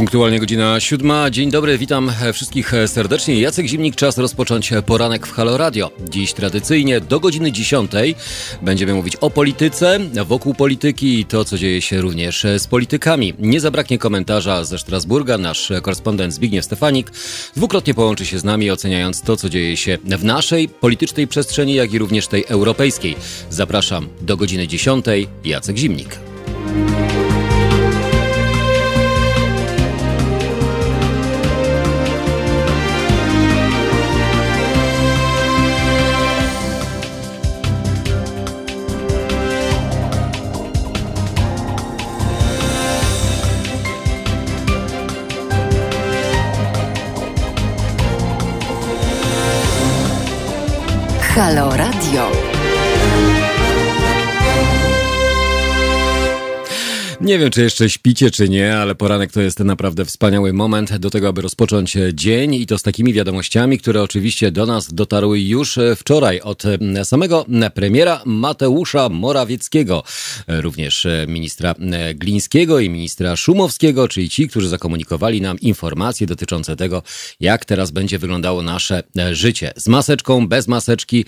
Punktualnie godzina siódma. Dzień dobry, witam wszystkich serdecznie. Jacek Zimnik, czas rozpocząć poranek w Halo Radio. Dziś tradycyjnie do godziny dziesiątej będziemy mówić o polityce, wokół polityki i to, co dzieje się również z politykami. Nie zabraknie komentarza ze Strasburga. Nasz korespondent Zbigniew Stefanik dwukrotnie połączy się z nami, oceniając to, co dzieje się w naszej politycznej przestrzeni, jak i również tej europejskiej. Zapraszam do godziny dziesiątej. Jacek Zimnik. Halo Radio. Nie wiem, czy jeszcze śpicie, czy nie, ale poranek to jest naprawdę wspaniały moment do tego, aby rozpocząć dzień i to z takimi wiadomościami, które oczywiście do nas dotarły już wczoraj od samego premiera Mateusza Morawieckiego, również ministra Glińskiego i ministra Szumowskiego, czyli ci, którzy zakomunikowali nam informacje dotyczące tego, jak teraz będzie wyglądało nasze życie. Z maseczką, bez maseczki,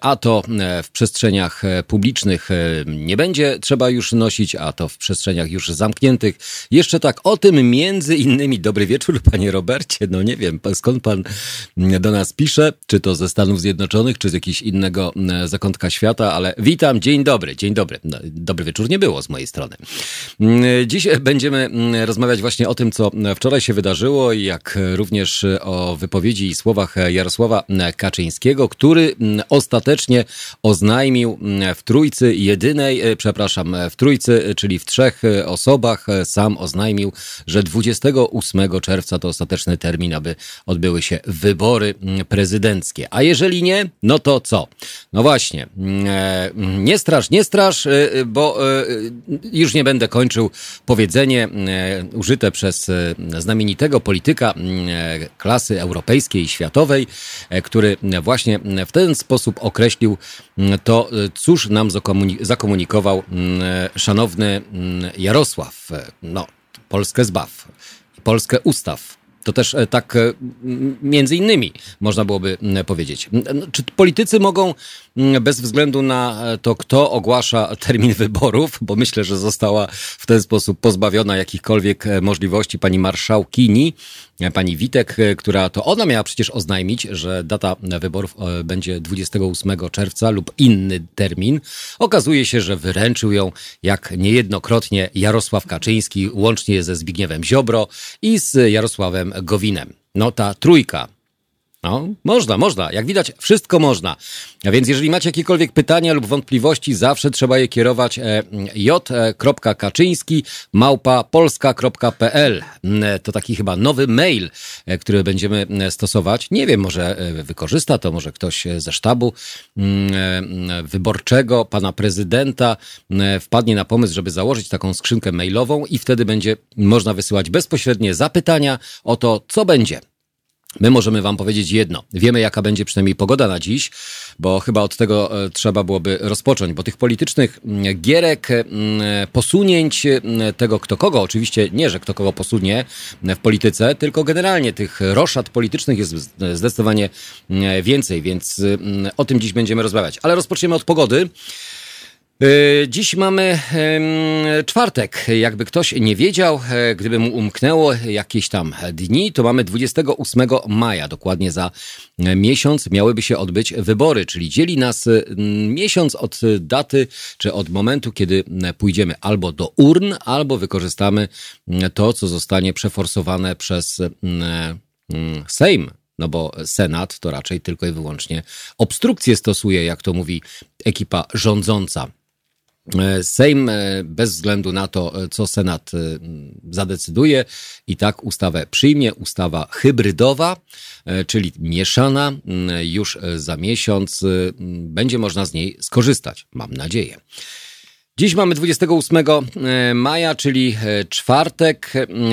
a to w przestrzeniach publicznych nie będzie trzeba już nosić, a to w przestrzeniach już zamkniętych. Jeszcze tak o tym między innymi. Dobry wieczór, panie Robercie. No nie wiem, skąd pan do nas pisze, czy to ze Stanów Zjednoczonych, czy z jakiegoś innego e, zakątka świata, ale witam, dzień dobry, dzień dobry. No, dobry wieczór nie było z mojej strony. Mm, dziś będziemy mm, rozmawiać właśnie o tym, co wczoraj się wydarzyło, jak również o wypowiedzi i słowach Jarosława Kaczyńskiego, który mm, ostatecznie oznajmił w trójcy jedynej, e, przepraszam, w trójcy, czyli w trzech e, osobach e, sam oznajmił, że 28 czerwca to ostateczny termin, aby odbyły się wybory mm, prezydenckie. A jeżeli nie, no to co? No właśnie, mm, e, nie strasz, nie strasz, bo już nie będę kończył powiedzenie użyte przez znamienitego polityka mm, klasy europejskiej i światowej, który właśnie w ten sposób określił to, cóż nam zakomunikował szanowny Mm, Jarosław, e, no, Polskę zbaw, Polskę ustaw. To też e, tak e, między innymi można byłoby powiedzieć. No, czy politycy mogą bez względu na to, kto ogłasza termin wyborów, bo myślę, że została w ten sposób pozbawiona jakichkolwiek możliwości pani marszałkini, pani Witek, która to ona miała przecież oznajmić, że data wyborów e, będzie 28 czerwca lub inny termin. Okazuje się, że wyręczył ją jak niejednokrotnie Jarosław Kaczyński, łącznie ze Zbigniewem Ziobro i z Jarosławem Gowinem. No ta trójka no, można, można. Jak widać, wszystko można. A więc jeżeli macie jakiekolwiek pytania lub wątpliwości, zawsze trzeba je kierować e, j.kaczyński małpa polska.pl. Mm, to taki chyba nowy mail, e, który będziemy e, stosować. Nie wiem, może wykorzysta to, może ktoś ze sztabu mm, wyborczego, pana prezydenta wpadnie na pomysł, żeby założyć taką skrzynkę mailową i wtedy będzie można wysyłać bezpośrednie zapytania o to, co będzie. My możemy Wam powiedzieć jedno. Wiemy, jaka będzie przynajmniej pogoda na dziś, bo chyba od tego e, trzeba byłoby rozpocząć, bo tych politycznych mm, gierek, mm, posunięć mm, tego kto kogo, oczywiście nie, że kto kogo posunie w polityce, tylko generalnie tych roszad politycznych jest zdecydowanie więcej, więc o tym dziś będziemy rozmawiać. Ale rozpoczniemy od pogody. E, dziś mamy czwartek. Jakby ktoś nie wiedział, e, gdyby mu umknęło jakieś tam dni, to mamy 28 maja, dokładnie za e, miesiąc miałyby się odbyć wybory, czyli dzieli nas miesiąc od daty, czy od momentu, kiedy pójdziemy albo do urn, albo wykorzystamy to, co zostanie przeforsowane przez Sejm no bo Senat to raczej tylko i wyłącznie obstrukcję stosuje, jak to mówi ekipa rządząca. E, Sejm e, bez względu na to, e, co Senat zadecyduje, i tak ustawę przyjmie. Ustawa hybrydowa, czyli mieszana, już za miesiąc będzie można z niej skorzystać. Mam nadzieję. Dziś mamy 28 maja, czyli czwartek.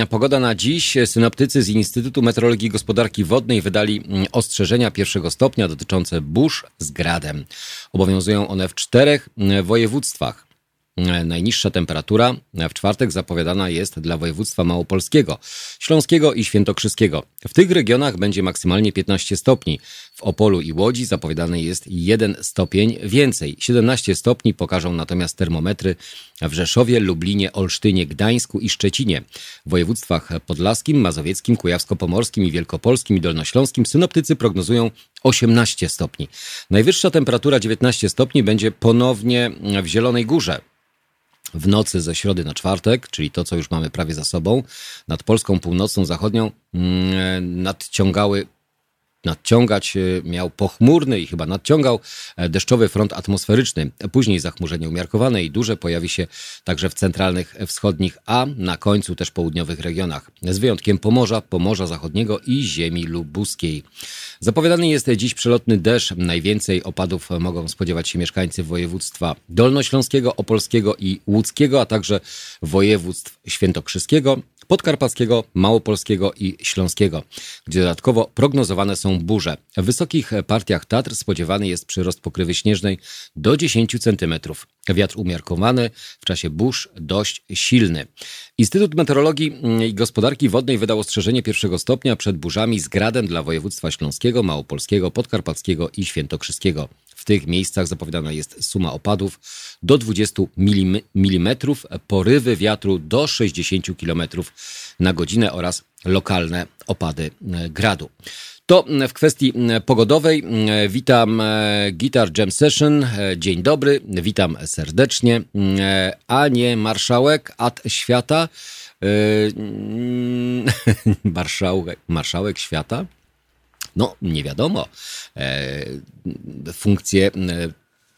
Pogoda na dziś. Synoptycy z Instytutu Meteorologii i Gospodarki Wodnej wydali ostrzeżenia pierwszego stopnia dotyczące burz z gradem. Obowiązują one w czterech województwach. Najniższa temperatura w czwartek zapowiadana jest dla województwa małopolskiego, śląskiego i świętokrzyskiego. W tych regionach będzie maksymalnie 15 stopni. W Opolu i Łodzi zapowiadany jest 1 stopień więcej. 17 stopni pokażą natomiast termometry w Rzeszowie, Lublinie, Olsztynie, Gdańsku i Szczecinie. W województwach podlaskim, mazowieckim, kujawsko-pomorskim i wielkopolskim i dolnośląskim synoptycy prognozują 18 stopni. Najwyższa temperatura 19 stopni będzie ponownie w Zielonej Górze w nocy ze środy na czwartek, czyli to, co już mamy prawie za sobą, nad Polską północną, zachodnią mm, nadciągały nadciągać e, miał pochmurny i chyba nadciągał e, deszczowy front atmosferyczny. Później zachmurzenie umiarkowane i duże pojawi się także w centralnych, wschodnich, a na końcu też południowych regionach. Z wyjątkiem Pomorza, Pomorza Zachodniego i ziemi lubuskiej. Zapowiadany jest dziś przelotny deszcz. Najwięcej opadów mogą spodziewać się mieszkańcy województwa dolnośląskiego, opolskiego i łódzkiego, a także województw świętokrzyskiego, podkarpackiego, małopolskiego i śląskiego, gdzie dodatkowo prognozowane są burze. W wysokich partiach Tatr spodziewany jest przyrost pokrywy śnieżnej do 10 cm. Wiatr umiarkowany, w czasie burz dość silny. Instytut Meteorologii i Gospodarki Wodnej wydał ostrzeżenie pierwszego stopnia przed burzami z gradem dla województwa śląskiego, małopolskiego, podkarpackiego i świętokrzyskiego. W tych miejscach zapowiadana jest suma opadów do 20 mm, porywy wiatru do 60 km na godzinę oraz lokalne opady e, gradu. To w kwestii pogodowej. Witam e, Guitar Jam Session. E, dzień dobry, witam serdecznie. A nie marszałek ad świata. Marszałek, marszałek świata? No, nie wiadomo. E, funkcje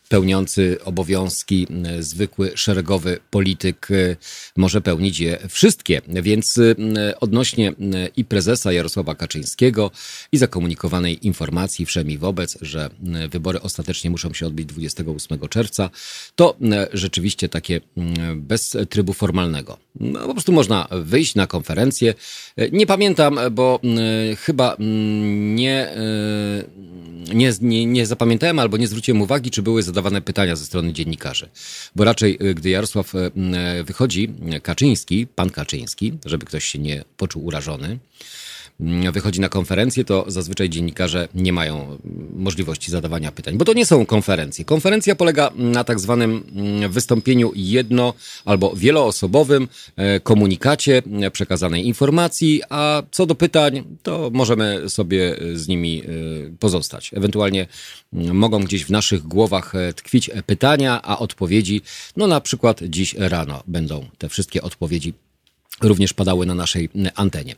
pełniący obowiązki e, zwykły szeregowy polityk e, może pełnić je wszystkie. Więc e, odnośnie i prezesa Jarosława Kaczyńskiego i zakomunikowanej informacji wszemi wobec, że wybory ostatecznie muszą się odbyć 28 czerwca, to rzeczywiście takie bez trybu formalnego. No, po prostu można wyjść na konferencję. Nie pamiętam, bo chyba nie, nie, nie, nie zapamiętałem albo nie zwróciłem uwagi, czy były zadawane pytania ze strony dziennikarzy. Bo raczej, y, gdy Jarosław y, y, wychodzi, Kaczyński, pan Kaczyński, żeby ktoś się nie poczuł urażony, wychodzi na konferencję, to zazwyczaj dziennikarze nie mają możliwości zadawania pytań, bo to nie są konferencje. Konferencja polega na tak zwanym mm, wystąpieniu jedno albo wieloosobowym e, komunikacie e, przekazanej informacji, a co do pytań, to możemy sobie z nimi e, pozostać. Ewentualnie mm, mogą gdzieś w naszych głowach tkwić pytania, a odpowiedzi, no na przykład dziś rano będą te wszystkie odpowiedzi również padały na naszej antenie.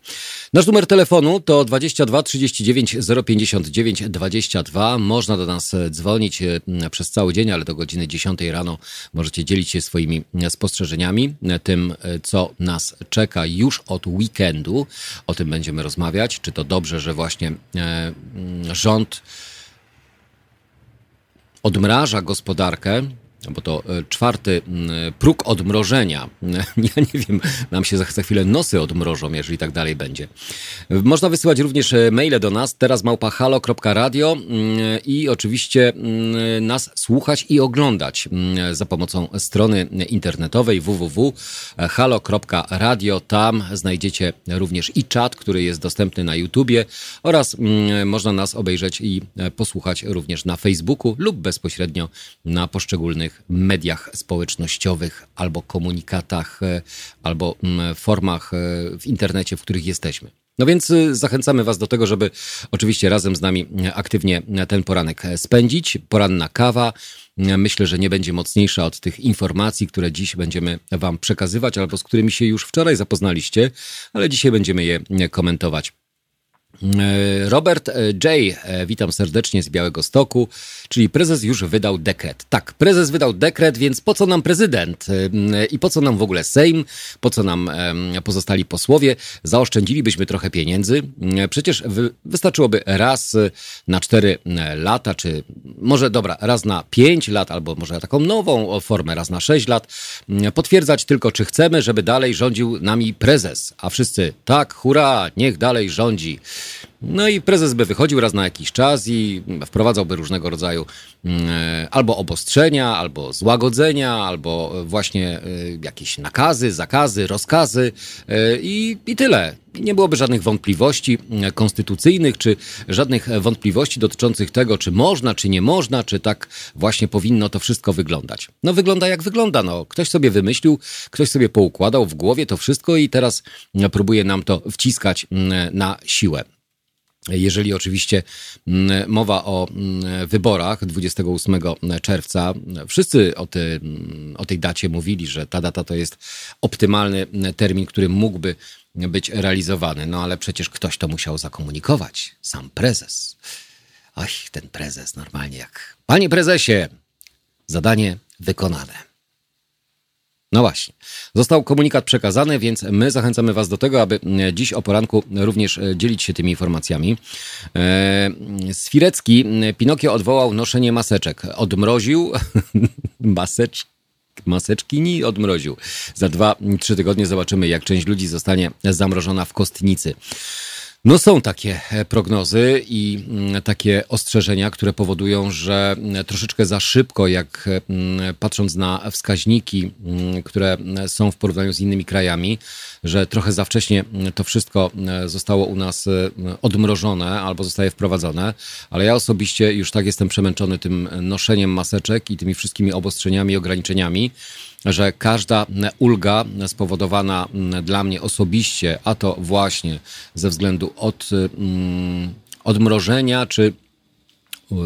Nasz numer telefonu to 22 39 059 22. Można do nas dzwonić e, przez cały dzień, ale do godziny 10 rano możecie dzielić się swoimi spostrzeżeniami, e, tym e, co nas czeka już od weekendu. O tym będziemy rozmawiać. Czy to dobrze, że właśnie rząd odmraża gospodarkę, bo to e, czwarty próg odmrożenia. Ja nie wiem, nam się za, za chwilę nosy odmrożą, jeżeli tak dalej będzie. Można wysyłać również e, maile do nas, teraz małpahalo.radio i oczywiście nas słuchać i oglądać za pomocą strony internetowej www.halo.radio. Tam znajdziecie również i czat, który jest dostępny na YouTubie oraz można nas obejrzeć i e, posłuchać również na Facebooku lub bezpośrednio na poszczególnych mediach społecznościowych albo komunikatach, e, albo mm, formach e, w internecie, w których jesteśmy. No więc e, zachęcamy Was do tego, żeby oczywiście razem z nami aktywnie ten poranek spędzić. Poranna kawa. Myślę, że nie będzie mocniejsza od tych informacji, które dziś będziemy Wam przekazywać, albo z którymi się już wczoraj zapoznaliście, ale dzisiaj będziemy je komentować. E, Robert e, J., e, witam serdecznie z Białego Stoku, czyli prezes już wydał dekret. Tak, prezes wydał dekret, więc po co nam prezydent i po co nam w ogóle Sejm, po co nam pozostali posłowie? Zaoszczędzilibyśmy trochę pieniędzy. Przecież wystarczyłoby raz na cztery lata, czy może dobra, raz na pięć lat, albo może taką nową formę, raz na sześć lat, potwierdzać tylko, czy chcemy, żeby dalej rządził nami prezes. A wszyscy tak, hurra, niech dalej rządzi. No i prezes by wychodził raz na jakiś czas i wprowadzałby różnego rodzaju mm, e, albo obostrzenia, albo złagodzenia, albo właśnie e, jakieś nakazy, zakazy, rozkazy e, i, i tyle. Nie byłoby żadnych wątpliwości konstytucyjnych, czy żadnych wątpliwości dotyczących tego, czy można, czy nie można, czy tak właśnie powinno to wszystko wyglądać. No wygląda jak wygląda. No, ktoś sobie wymyślił, ktoś sobie poukładał w głowie to wszystko i teraz próbuje nam to wciskać na siłę. Jeżeli oczywiście mm, mowa o mm, wyborach 28 czerwca, wszyscy o, ty, o, tej dacie mówili, że ta data to jest optymalny termin, który mógłby być realizowany. No ale przecież ktoś to musiał zakomunikować. Sam prezes. Oj, ten prezes normalnie jak. Panie prezesie, zadanie wykonane. No właśnie. Został komunikat przekazany, więc my zachęcamy Was do tego, aby e, dziś o poranku również e, dzielić się tymi informacjami. E, Swirecki Pinokio odwołał noszenie maseczek. Odmroził maseczki maseczki nie odmroził. Za dwa, trzy tygodnie zobaczymy, jak część ludzi zostanie zamrożona w kostnicy. No są takie e, prognozy i mm, takie ostrzeżenia, które powodują, że mm, troszeczkę za szybko, jak mm, patrząc na wskaźniki, które są w porównaniu z innymi krajami, że trochę za wcześnie to wszystko zostało u nas e, odmrożone albo zostaje wprowadzone, ale ja osobiście już tak jestem przemęczony tym noszeniem maseczek i tymi wszystkimi obostrzeniami ograniczeniami, że każda ulga spowodowana mm, dla mnie osobiście, a to właśnie ze względu od mm, odmrożenia czy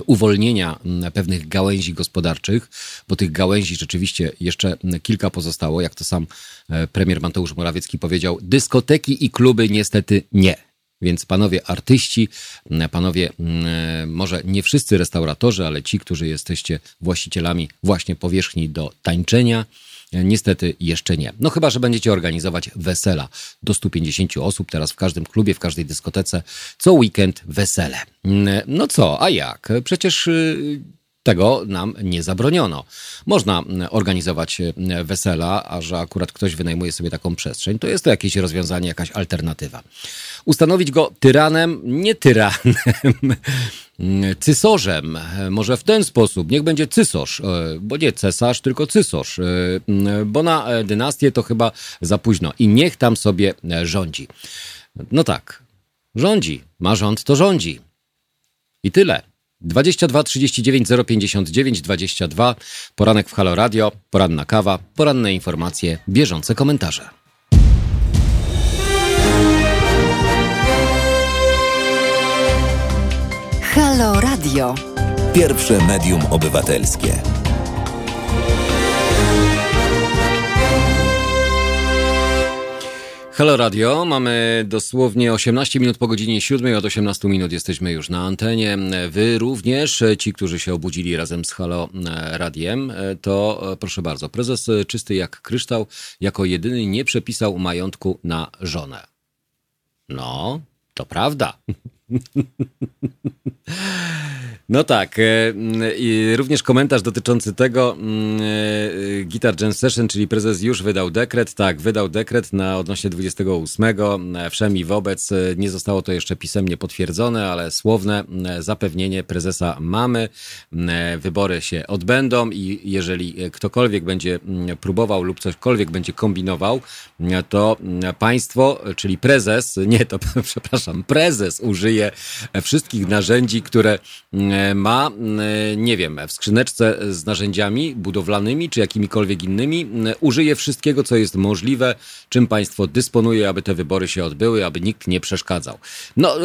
uwolnienia mm, pewnych gałęzi gospodarczych, bo tych gałęzi rzeczywiście jeszcze kilka pozostało, jak to sam e, premier Mateusz Morawiecki powiedział, dyskoteki i kluby niestety nie. Więc panowie artyści, panowie, może nie wszyscy restauratorzy, ale ci, którzy jesteście właścicielami właśnie powierzchni do tańczenia, Niestety jeszcze nie. No chyba, że będziecie organizować wesela do 150 osób, teraz w każdym klubie, w każdej dyskotece, co weekend wesele. No co, a jak? Przecież y, tego nam nie zabroniono. Można organizować wesela, a że akurat ktoś wynajmuje sobie taką przestrzeń, to jest to jakieś rozwiązanie, jakaś alternatywa. Ustanowić go tyranem, nie tyranem, cysorzem. Może w ten sposób, niech będzie cysarz, e, bo nie cesarz, tylko cysarz, e, bo na e, dynastię to chyba za późno i niech tam sobie rządzi. No tak, rządzi, ma rząd, to rządzi. I tyle. 22 39 059 22, poranek w Halo Radio, poranna kawa, poranne informacje, bieżące komentarze. Halo Radio. Pierwsze medium obywatelskie. Halo Radio, mamy dosłownie 18 minut po godzinie 7, od 18 minut jesteśmy już na antenie. Wy również, ci, którzy się obudzili razem z Halo Radiem, to proszę bardzo, prezes czysty jak kryształ, jako jedyny nie przepisał majątku na żonę. No, to prawda. No tak. E, I również komentarz dotyczący tego. E, Guitar Jam Session, czyli prezes już wydał dekret. Tak, wydał dekret na odnośnie 28. E, wszem i wobec. Nie zostało to jeszcze pisemnie potwierdzone, ale słowne zapewnienie prezesa mamy. Wybory się odbędą i jeżeli ktokolwiek będzie próbował lub cośkolwiek będzie kombinował, to państwo, czyli prezes, nie to, przepraszam, prezes użyje wszystkich narzędzi, które E, ma, e, nie wiem, w skrzyneczce z narzędziami budowlanymi czy jakimikolwiek innymi, e, użyje wszystkiego, co jest możliwe, czym państwo dysponuje, aby te wybory się odbyły, aby nikt nie przeszkadzał. No,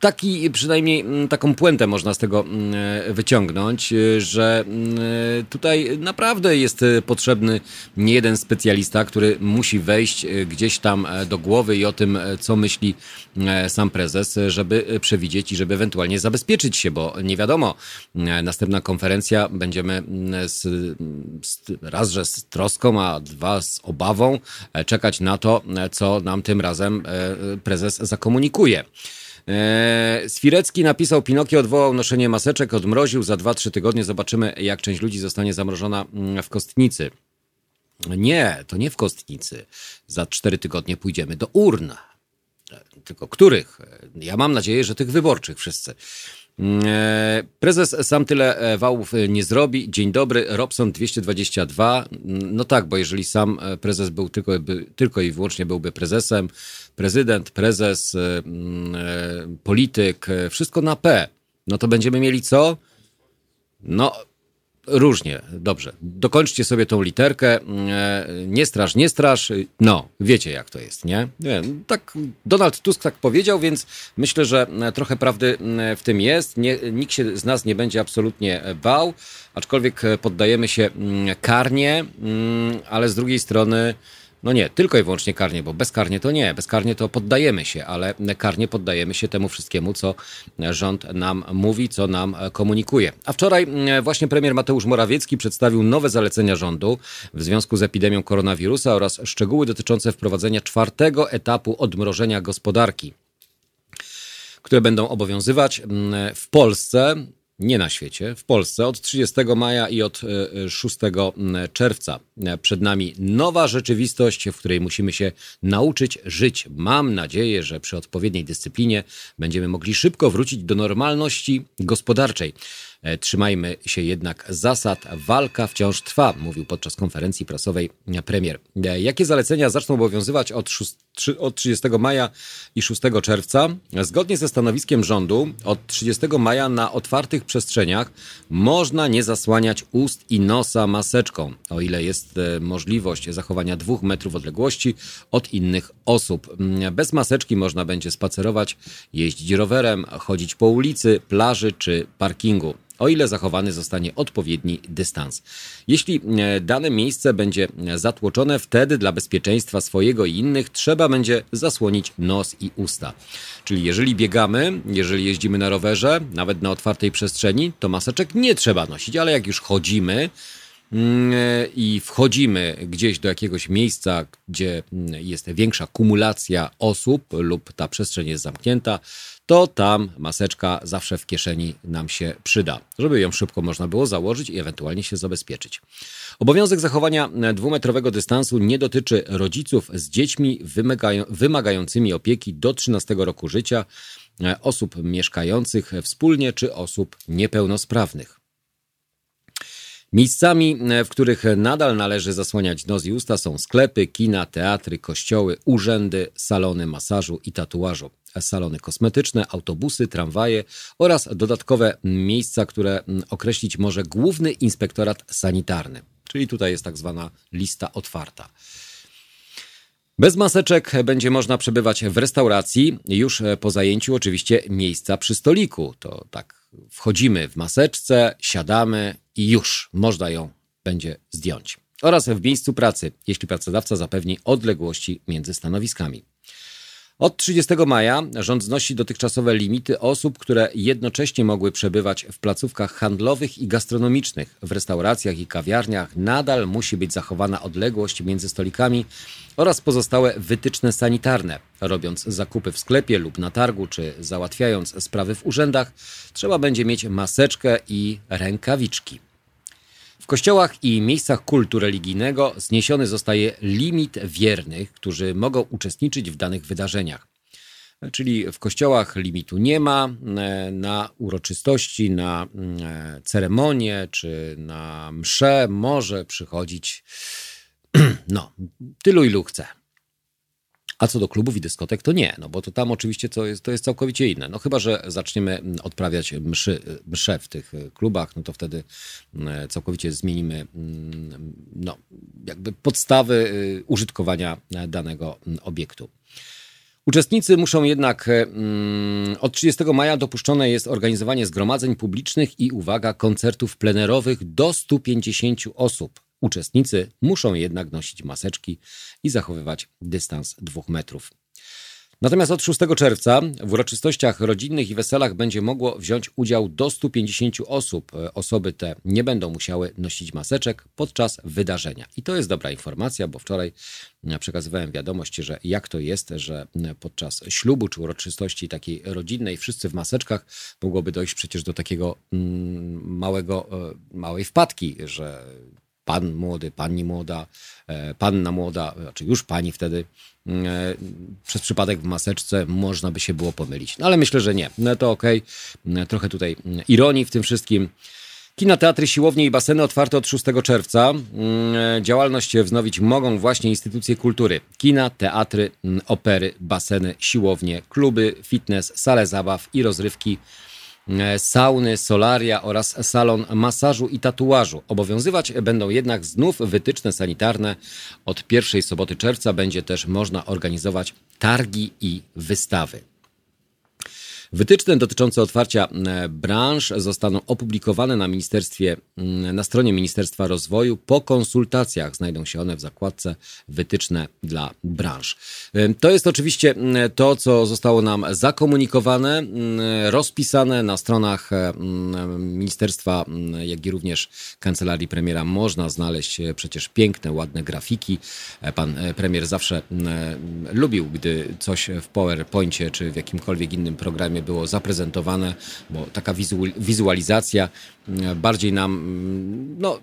taki, przynajmniej taką puentę można z tego wyciągnąć, że tutaj naprawdę jest potrzebny nie jeden specjalista, który musi wejść gdzieś tam do głowy i o tym, co myśli sam prezes, żeby przewidzieć i żeby ewentualnie zabezpieczyć się, bo nie wiadomo, e, następna konferencja będziemy mm, z, z, raz, że z troską, a dwa z obawą e, czekać na to, e, co nam tym razem prezes zakomunikuje. Swirecki napisał, Pinokio odwołał noszenie maseczek, odmroził, za 2-3 tygodnie zobaczymy, jak część ludzi zostanie zamrożona mm, w kostnicy. Nie, to nie w kostnicy. Za 4 tygodnie pójdziemy do urn. Tylko których? Ja mam nadzieję, że tych wyborczych wszyscy. E, prezes sam tyle e, wałów e, nie zrobi. Dzień dobry, Robson 222. No tak, bo jeżeli sam prezes był tylko, tylko i wyłącznie byłby prezesem, prezydent, prezes, polityk, wszystko na P, no to będziemy mieli co? No, Różnie, dobrze. Dokończcie sobie tą literkę. E, nie straż, nie straż. No, wiecie jak to jest, nie? nie? Tak Donald Tusk tak powiedział, więc myślę, że trochę prawdy e, w tym jest. Nie, nikt się z nas nie będzie absolutnie bał, aczkolwiek poddajemy się mm, karnie, mm, ale z drugiej strony no nie, tylko i wyłącznie karnie, bo bezkarnie to nie. Bezkarnie to poddajemy się, ale karnie poddajemy się temu wszystkiemu, co rząd nam mówi, co nam komunikuje. A wczoraj mm, właśnie premier Mateusz Morawiecki przedstawił nowe zalecenia rządu w związku z epidemią koronawirusa oraz szczegóły dotyczące wprowadzenia czwartego etapu odmrożenia gospodarki które będą obowiązywać mm, w Polsce nie na świecie, w Polsce od 30 maja i od 6 e, e, czerwca. E, przed nami nowa rzeczywistość, w której musimy się nauczyć żyć. Mam nadzieję, że przy odpowiedniej dyscyplinie będziemy mogli szybko wrócić do normalności gospodarczej. E, trzymajmy się jednak zasad. Walka wciąż trwa, mówił podczas konferencji prasowej premier. E, jakie zalecenia zaczną obowiązywać od, 6, od 30 maja i 6 czerwca? Zgodnie ze stanowiskiem rządu, od 30 maja na otwartych przestrzeniach można nie zasłaniać ust i nosa maseczką, o ile jest e, możliwość zachowania dwóch metrów odległości od innych osób. Mm, bez maseczki można będzie spacerować, jeździć rowerem, chodzić po ulicy, plaży czy parkingu o ile zachowany zostanie odpowiedni dystans. Jeśli e, dane miejsce będzie zatłoczone, wtedy dla bezpieczeństwa swojego i innych trzeba będzie zasłonić nos i usta. Czyli jeżeli biegamy, jeżeli jeździmy na rowerze, nawet na otwartej przestrzeni, to maseczek nie trzeba nosić, ale jak już chodzimy, i wchodzimy gdzieś do jakiegoś miejsca, gdzie mm, jest większa kumulacja osób lub ta przestrzeń jest zamknięta, to tam maseczka zawsze w kieszeni nam się przyda, żeby ją szybko można było założyć i ewentualnie się zabezpieczyć. Obowiązek zachowania dwumetrowego dystansu nie dotyczy rodziców z dziećmi wymagającymi opieki do 13 roku życia, osób mieszkających wspólnie czy osób niepełnosprawnych. Miejscami, w których nadal należy zasłaniać nos i usta są sklepy, kina, teatry, kościoły, urzędy, salony masażu i tatuażu salony kosmetyczne, autobusy, tramwaje oraz dodatkowe miejsca, które określić może Główny Inspektorat Sanitarny. Czyli tutaj jest tak zwana lista otwarta. Bez maseczek będzie można przebywać w restauracji już po zajęciu oczywiście miejsca przy stoliku. To tak wchodzimy w maseczce, siadamy i już można ją będzie zdjąć. Oraz w miejscu pracy, jeśli pracodawca zapewni odległości między stanowiskami. Od 30 maja rząd znosi dotychczasowe limity osób, które jednocześnie mogły przebywać w placówkach handlowych i gastronomicznych. W restauracjach i kawiarniach nadal musi być zachowana odległość między stolikami oraz pozostałe wytyczne sanitarne. Robiąc zakupy w sklepie lub na targu, czy załatwiając sprawy w urzędach, trzeba będzie mieć maseczkę i rękawiczki kościołach i miejscach kultu religijnego zniesiony zostaje limit wiernych, którzy mogą uczestniczyć w danych wydarzeniach. Czyli w kościołach limitu nie ma, e, na uroczystości, na e, ceremonie czy na msze może przychodzić no, tylu ilu chce. A co do klubów i dyskotek, to nie, no bo to tam oczywiście to jest, to jest całkowicie inne. No chyba, że zaczniemy mm, odprawiać mszy, msze w tych e, klubach, no to wtedy mm, całkowicie zmienimy mm, no, jakby podstawy e, użytkowania danego obiektu. Uczestnicy muszą jednak od 30 maja dopuszczone jest organizowanie zgromadzeń publicznych i uwaga, koncertów plenerowych do 150 osób. Uczestnicy muszą jednak nosić maseczki i zachowywać dystans dwóch metrów. Natomiast od 6 czerwca w uroczystościach rodzinnych i weselach będzie mogło wziąć udział do 150 osób. Osoby te nie będą musiały nosić maseczek podczas wydarzenia. I to jest dobra informacja, bo wczoraj przekazywałem wiadomość, że jak to jest, że podczas ślubu czy uroczystości takiej rodzinnej wszyscy w maseczkach mogłoby dojść przecież do takiego mm, małego, e, małej wpadki, że pan młody, pani młoda, e, panna młoda, znaczy już pani wtedy, e, przez przypadek w maseczce można by się było pomylić. No ale myślę, że nie. No to okej. Okay. Trochę tutaj ironii w tym wszystkim. Kina, teatry, siłownie i baseny otwarte od 6 czerwca. Działalność wznowić mogą właśnie instytucje kultury. Kina, teatry, opery, baseny, siłownie, kluby, fitness, sale zabaw i rozrywki E, sauny, solaria oraz salon masażu i tatuażu. Obowiązywać będą jednak znów wytyczne sanitarne. Od pierwszej soboty czerwca będzie też można organizować targi i wystawy. Wytyczne dotyczące otwarcia e, branż zostaną opublikowane na ministerstwie, na stronie Ministerstwa Rozwoju. Po konsultacjach znajdą się one w zakładce wytyczne dla branż. E, to jest oczywiście to, co zostało nam zakomunikowane, rozpisane na stronach e, ministerstwa, jak i również kancelarii premiera. Można znaleźć przecież piękne, ładne grafiki. Pan premier zawsze lubił, gdy coś w PowerPoincie czy w jakimkolwiek innym programie było zaprezentowane, bo taka wizualizacja mm, bardziej nam mm, no,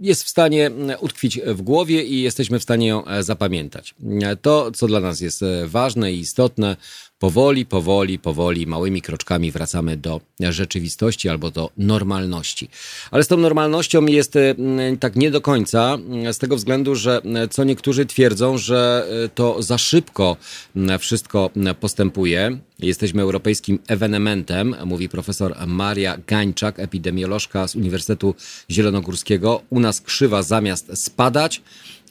jest w stanie mm, utkwić w głowie i jesteśmy w stanie ją e, zapamiętać. To, co dla nas jest e, ważne i istotne, powoli, powoli, powoli, małymi kroczkami wracamy do rzeczywistości albo do normalności. Ale z tą normalnością jest e, tak nie do końca, z tego względu, że co niektórzy twierdzą, że to za szybko wszystko postępuje. Jesteśmy europejskim ewenementem, mówi profesor Maria Gańczak, epidemiolożka z Uniwersytetu Zielonogórskiego. U nas krzywa zamiast spadać,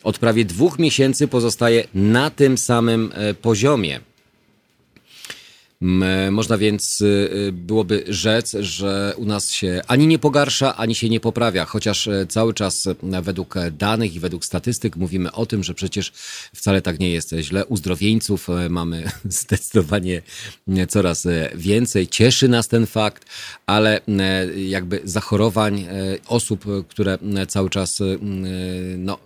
od prawie dwóch miesięcy pozostaje na tym samym e, poziomie. Można więc y, y, byłoby rzec, że u nas się ani nie pogarsza, ani się nie poprawia, chociaż e, cały czas e, według danych i według statystyk mówimy o tym, że przecież wcale tak nie jest źle. Uzdrowieńców e, mamy zdecydowanie coraz więcej. Cieszy nas ten fakt, ale jakby zachorowań osób, które cały czas no,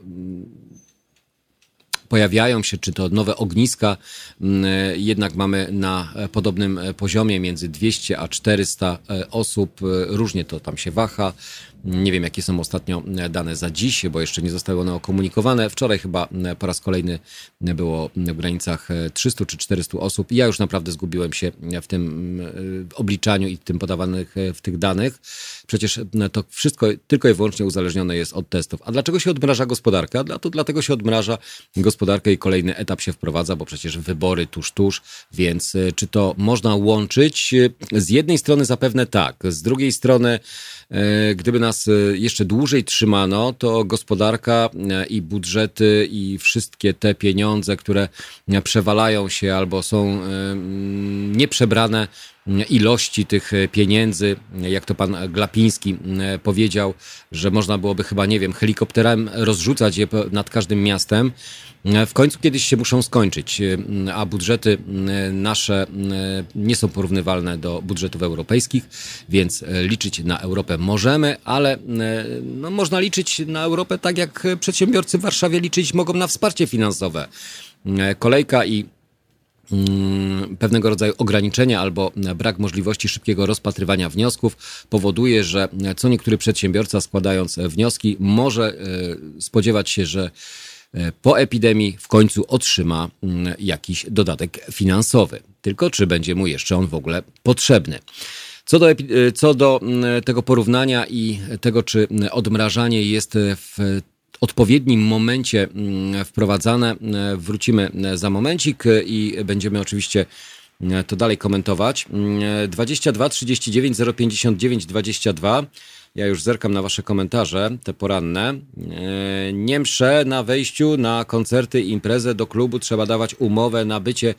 pojawiają się, czy to nowe ogniska, mm, jednak mamy na podobnym poziomie między 200 a 400 osób. Różnie to tam się waha. Nie wiem, jakie są ostatnio dane za dziś, bo jeszcze nie zostały one okomunikowane. Wczoraj chyba po raz kolejny było w granicach 300 czy 400 osób. Ja już naprawdę zgubiłem się w tym obliczaniu i tym podawanych w tych danych. Przecież to wszystko tylko i wyłącznie uzależnione jest od testów. A dlaczego się odmraża gospodarka? To dlatego się odmraża gospodarkę i kolejny etap się wprowadza, bo przecież wybory tuż, tuż. Więc e, czy to można łączyć? Z jednej strony zapewne tak. Z drugiej strony, e, gdyby nas e, jeszcze dłużej trzymano, to gospodarka e, i budżety i wszystkie te pieniądze, które e, przewalają się albo są nieprzebrane ilości tych pieniędzy, jak to pan Glapiński powiedział, że można byłoby chyba, nie wiem, helikopterem rozrzucać je nad każdym miastem. W końcu kiedyś się muszą skończyć, a budżety nasze nie są porównywalne do budżetów europejskich, więc liczyć na Europę możemy, ale no, można liczyć na Europę tak jak przedsiębiorcy w Warszawie liczyć mogą na wsparcie finansowe. Kolejka i pewnego rodzaju ograniczenia albo brak możliwości szybkiego rozpatrywania wniosków powoduje, że co niektóry przedsiębiorca składając wnioski może e, spodziewać się, że e, po epidemii w końcu otrzyma mm, jakiś dodatek finansowy. Tylko czy będzie mu jeszcze on w ogóle potrzebny? Co do, e, co do mm, tego porównania i tego, czy odmrażanie jest w odpowiednim momencie mm, wprowadzane. E, wrócimy e, za momencik i będziemy oczywiście e, to dalej komentować. 22 39 059 22. Ja już zerkam na Wasze komentarze, te poranne. Niemsze na wejściu na koncerty, imprezę do klubu trzeba dawać umowę na bycie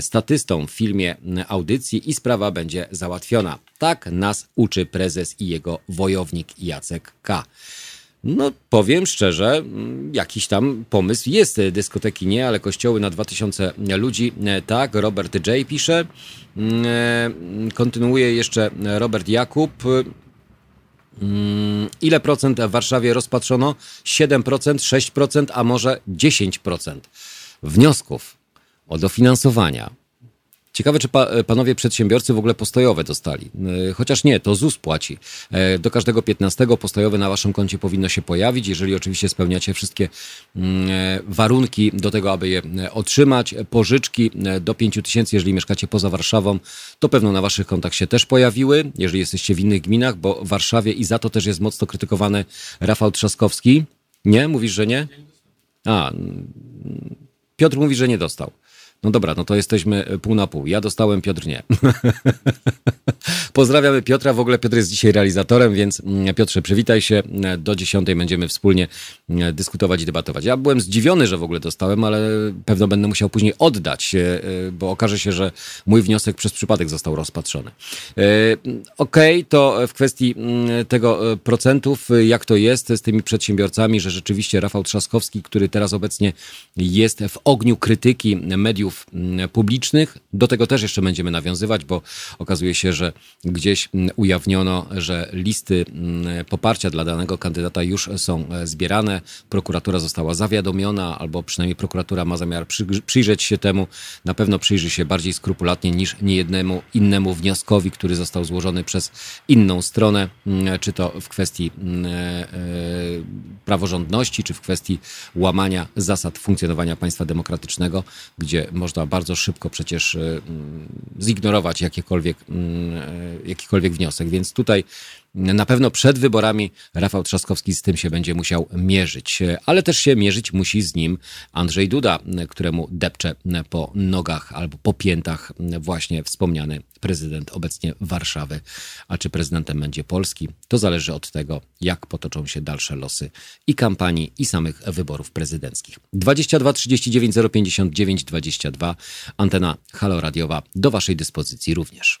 statystą w filmie audycji i sprawa będzie załatwiona. Tak nas uczy prezes i jego wojownik Jacek K. No, powiem szczerze, mm, jakiś tam pomysł jest. Dyskoteki nie, ale kościoły na 2000 ludzi. E, tak, Robert J. pisze. Mm, e, kontynuuje jeszcze Robert Jakub. Mm, ile procent w Warszawie rozpatrzono? 7%, 6%, a może 10% wniosków o dofinansowania Ciekawe, czy pa, panowie przedsiębiorcy w ogóle postojowe dostali. E, chociaż nie, to ZUS płaci. E, do każdego 15 postojowe na waszym koncie powinno się pojawić, jeżeli oczywiście spełniacie wszystkie mm, e, warunki do tego, aby je otrzymać. Pożyczki do 5 tysięcy, jeżeli mieszkacie poza Warszawą, to pewno na waszych kontach się też pojawiły, jeżeli jesteście w innych gminach, bo w Warszawie i za to też jest mocno krytykowany Rafał Trzaskowski. Nie? Mówisz, że nie? A, Piotr mówi, że nie dostał. No dobra, no to jesteśmy pół na pół. Ja dostałem, Piotr nie. Pozdrawiamy Piotra. W ogóle Piotr jest dzisiaj realizatorem, więc mm, Piotrze, przywitaj się. Do dziesiątej będziemy wspólnie mm, dyskutować i debatować. Ja byłem zdziwiony, że w ogóle dostałem, ale pewno będę musiał później oddać, e, bo okaże się, że mój wniosek przez przypadek został rozpatrzony. E, okej, okay, to w kwestii mm, tego e, procentów, jak to jest z tymi przedsiębiorcami, że rzeczywiście Rafał Trzaskowski, który teraz obecnie jest w ogniu krytyki mediów publicznych, do tego też jeszcze będziemy nawiązywać, bo okazuje się, że gdzieś mm, ujawniono, że listy mm, poparcia dla danego kandydata już są e, zbierane. Prokuratura została zawiadomiona, albo przynajmniej prokuratura ma zamiar przyjrzeć się temu. Na pewno przyjrzy się bardziej skrupulatnie niż niejednemu innemu wnioskowi, który został złożony przez inną stronę, mm, czy to w kwestii e, e, praworządności, czy w kwestii łamania zasad funkcjonowania państwa demokratycznego, gdzie można bardzo szybko przecież zignorować jakiekolwiek jakikolwiek wniosek. Więc tutaj na pewno przed wyborami Rafał Trzaskowski z tym się będzie musiał mierzyć, ale też się mierzyć musi z nim Andrzej Duda, któremu depcze po nogach albo po piętach właśnie wspomniany prezydent obecnie Warszawy. A czy prezydentem będzie Polski, to zależy od tego, jak potoczą się dalsze losy i kampanii, i samych wyborów prezydenckich. 22 39 059 22 antena Halo Radiowa do Waszej dyspozycji również.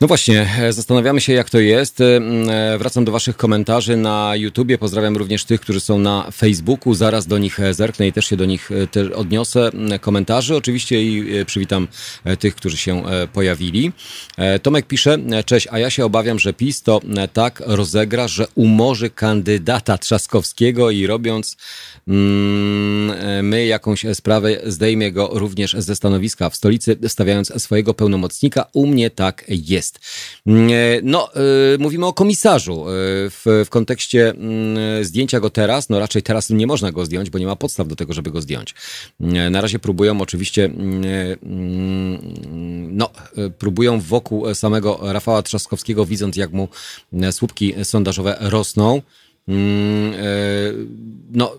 No właśnie, e, zastanawiamy się, jak to jest. E, e, wracam do Waszych komentarzy na YouTubie. Pozdrawiam również tych, którzy są na Facebooku. Zaraz do nich zerknę i też się do nich odniosę. Komentarzy oczywiście i przywitam tych, którzy się pojawili. Tomek pisze, cześć, a ja się obawiam, że PiS to tak rozegra, że umorzy kandydata Trzaskowskiego i robiąc my jakąś sprawę, zdejmie go również ze stanowiska w stolicy, stawiając swojego pełnomocnika. U mnie tak jest jest. Mm, e, no, e, mówimy o komisarzu e, w, w kontekście mm, zdjęcia go teraz. No raczej teraz nie można go zdjąć, bo nie ma podstaw do tego, żeby go zdjąć. Mm, na razie próbują oczywiście, no, próbują wokół samego Rafała Trzaskowskiego, widząc jak mu słupki sondażowe rosną. No,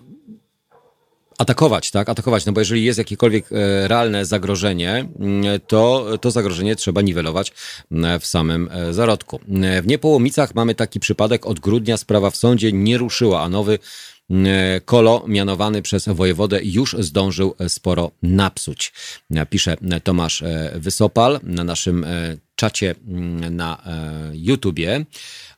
atakować, tak? Atakować, no bo jeżeli jest jakiekolwiek e, realne zagrożenie, mm, to to zagrożenie trzeba niwelować mm, w samym e, zarodku. W Niepołomicach mamy taki przypadek, od grudnia sprawa w sądzie nie ruszyła, a nowy mm, Kolo, mianowany przez wojewodę, już zdążył sporo napsuć. Pisze Tomasz e, Wysopal na naszym czacie na YouTubie.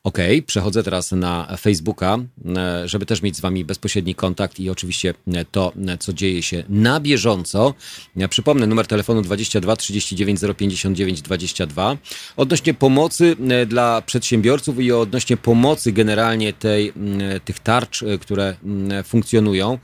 Ok, przechodzę teraz na Facebooka, e, żeby też mieć z Wami bezpośredni kontakt i oczywiście e, to, e, co dzieje się na bieżąco. Przypomnę numer telefonu 22 39 059 22. Odnośnie pomocy dla przedsiębiorców i odnośnie pomocy generalnie tej, tych tarcz, które funkcjonują.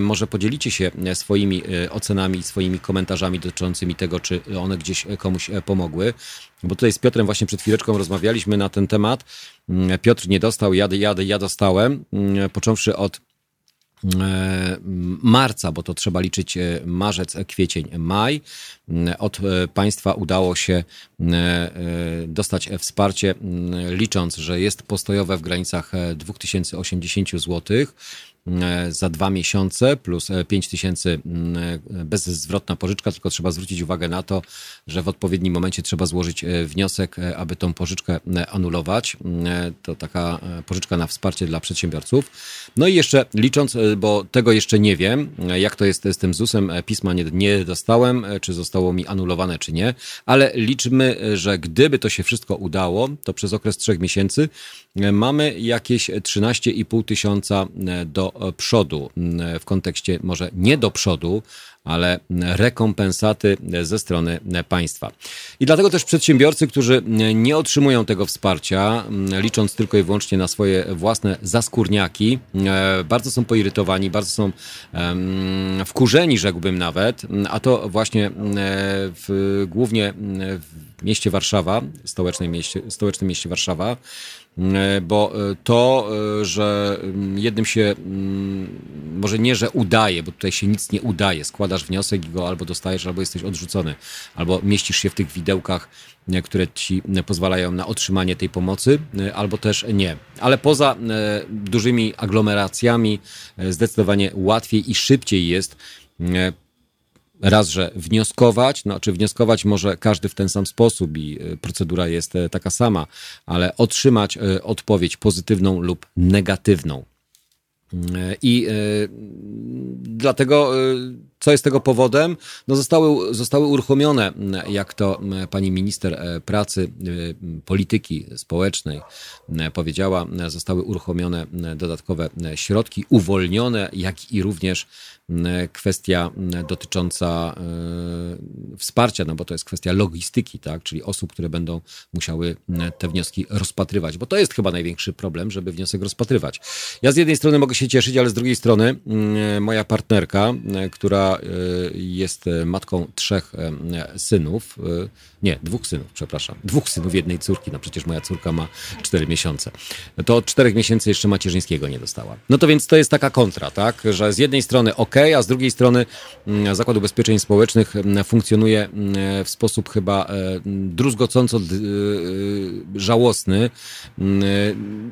Może podzielicie się swoimi ocenami, swoimi komentarzami dotyczącymi tego, czy one gdzieś komuś pomogły. Bo tutaj z Piotrem właśnie przed chwileczką rozmawialiśmy na ten temat. Mm, Piotr nie dostał, ja, ja, ja dostałem, mm, począwszy od e, marca, bo to trzeba liczyć e, marzec, kwiecień, maj. Mm, od e, państwa udało się dostać wsparcie, licząc, że jest postojowe w granicach 2080 złotych E, za dwa miesiące plus 5 e, tysięcy e, bezzwrotna pożyczka, tylko trzeba zwrócić uwagę na to, że w odpowiednim momencie trzeba złożyć wniosek, aby tą pożyczkę anulować. To taka pożyczka na wsparcie dla przedsiębiorców. No i jeszcze licząc, bo tego jeszcze nie wiem, jak to jest z tym ZUS-em, pisma nie, nie dostałem, czy zostało mi anulowane, czy nie, ale liczmy, że gdyby to się wszystko udało, to przez okres trzech miesięcy mamy jakieś 13,5 tysiąca do przodu, w kontekście może nie do przodu, ale rekompensaty ze strony państwa. I dlatego też przedsiębiorcy, którzy nie otrzymują tego wsparcia, licząc tylko i wyłącznie na swoje własne zaskórniaki, bardzo są poirytowani, bardzo są wkurzeni, rzekłbym nawet, a to właśnie w, głównie w mieście Warszawa, stołecznym mieście, stołecznym mieście Warszawa, E, bo e, to, e, że jednym się, może nie, że udaje, bo tutaj się nic nie udaje, składasz wniosek i go albo dostajesz, albo jesteś odrzucony, albo mieścisz się w tych widełkach, które ci pozwalają na otrzymanie tej pomocy, albo też nie. Ale poza dużymi aglomeracjami zdecydowanie łatwiej i szybciej jest raz, że wnioskować, no czy wnioskować może każdy w ten sam sposób i e, procedura jest e, taka sama, ale otrzymać e, odpowiedź pozytywną lub negatywną. I dlatego, co jest tego powodem? No zostały, zostały uruchomione, jak to pani minister pracy, polityki społecznej powiedziała, zostały uruchomione dodatkowe środki, uwolnione, jak i również kwestia e, dotycząca e, wsparcia, no bo to jest kwestia logistyki, tak, czyli osób, które będą musiały te wnioski rozpatrywać, bo to jest chyba największy problem, żeby wniosek rozpatrywać. Ja z jednej strony mogę się cieszyć, ale z drugiej strony moja partnerka, która jest matką trzech synów, nie, dwóch synów, przepraszam, dwóch synów jednej córki, no przecież moja córka ma cztery miesiące, to od czterech miesięcy jeszcze macierzyńskiego nie dostała. No to więc to jest taka kontra, tak, że z jednej strony ok, a z drugiej strony mm, Zakład Ubezpieczeń Społecznych mm, funkcjonuje mm, w sposób chyba e, druzgocąco e, żałosny.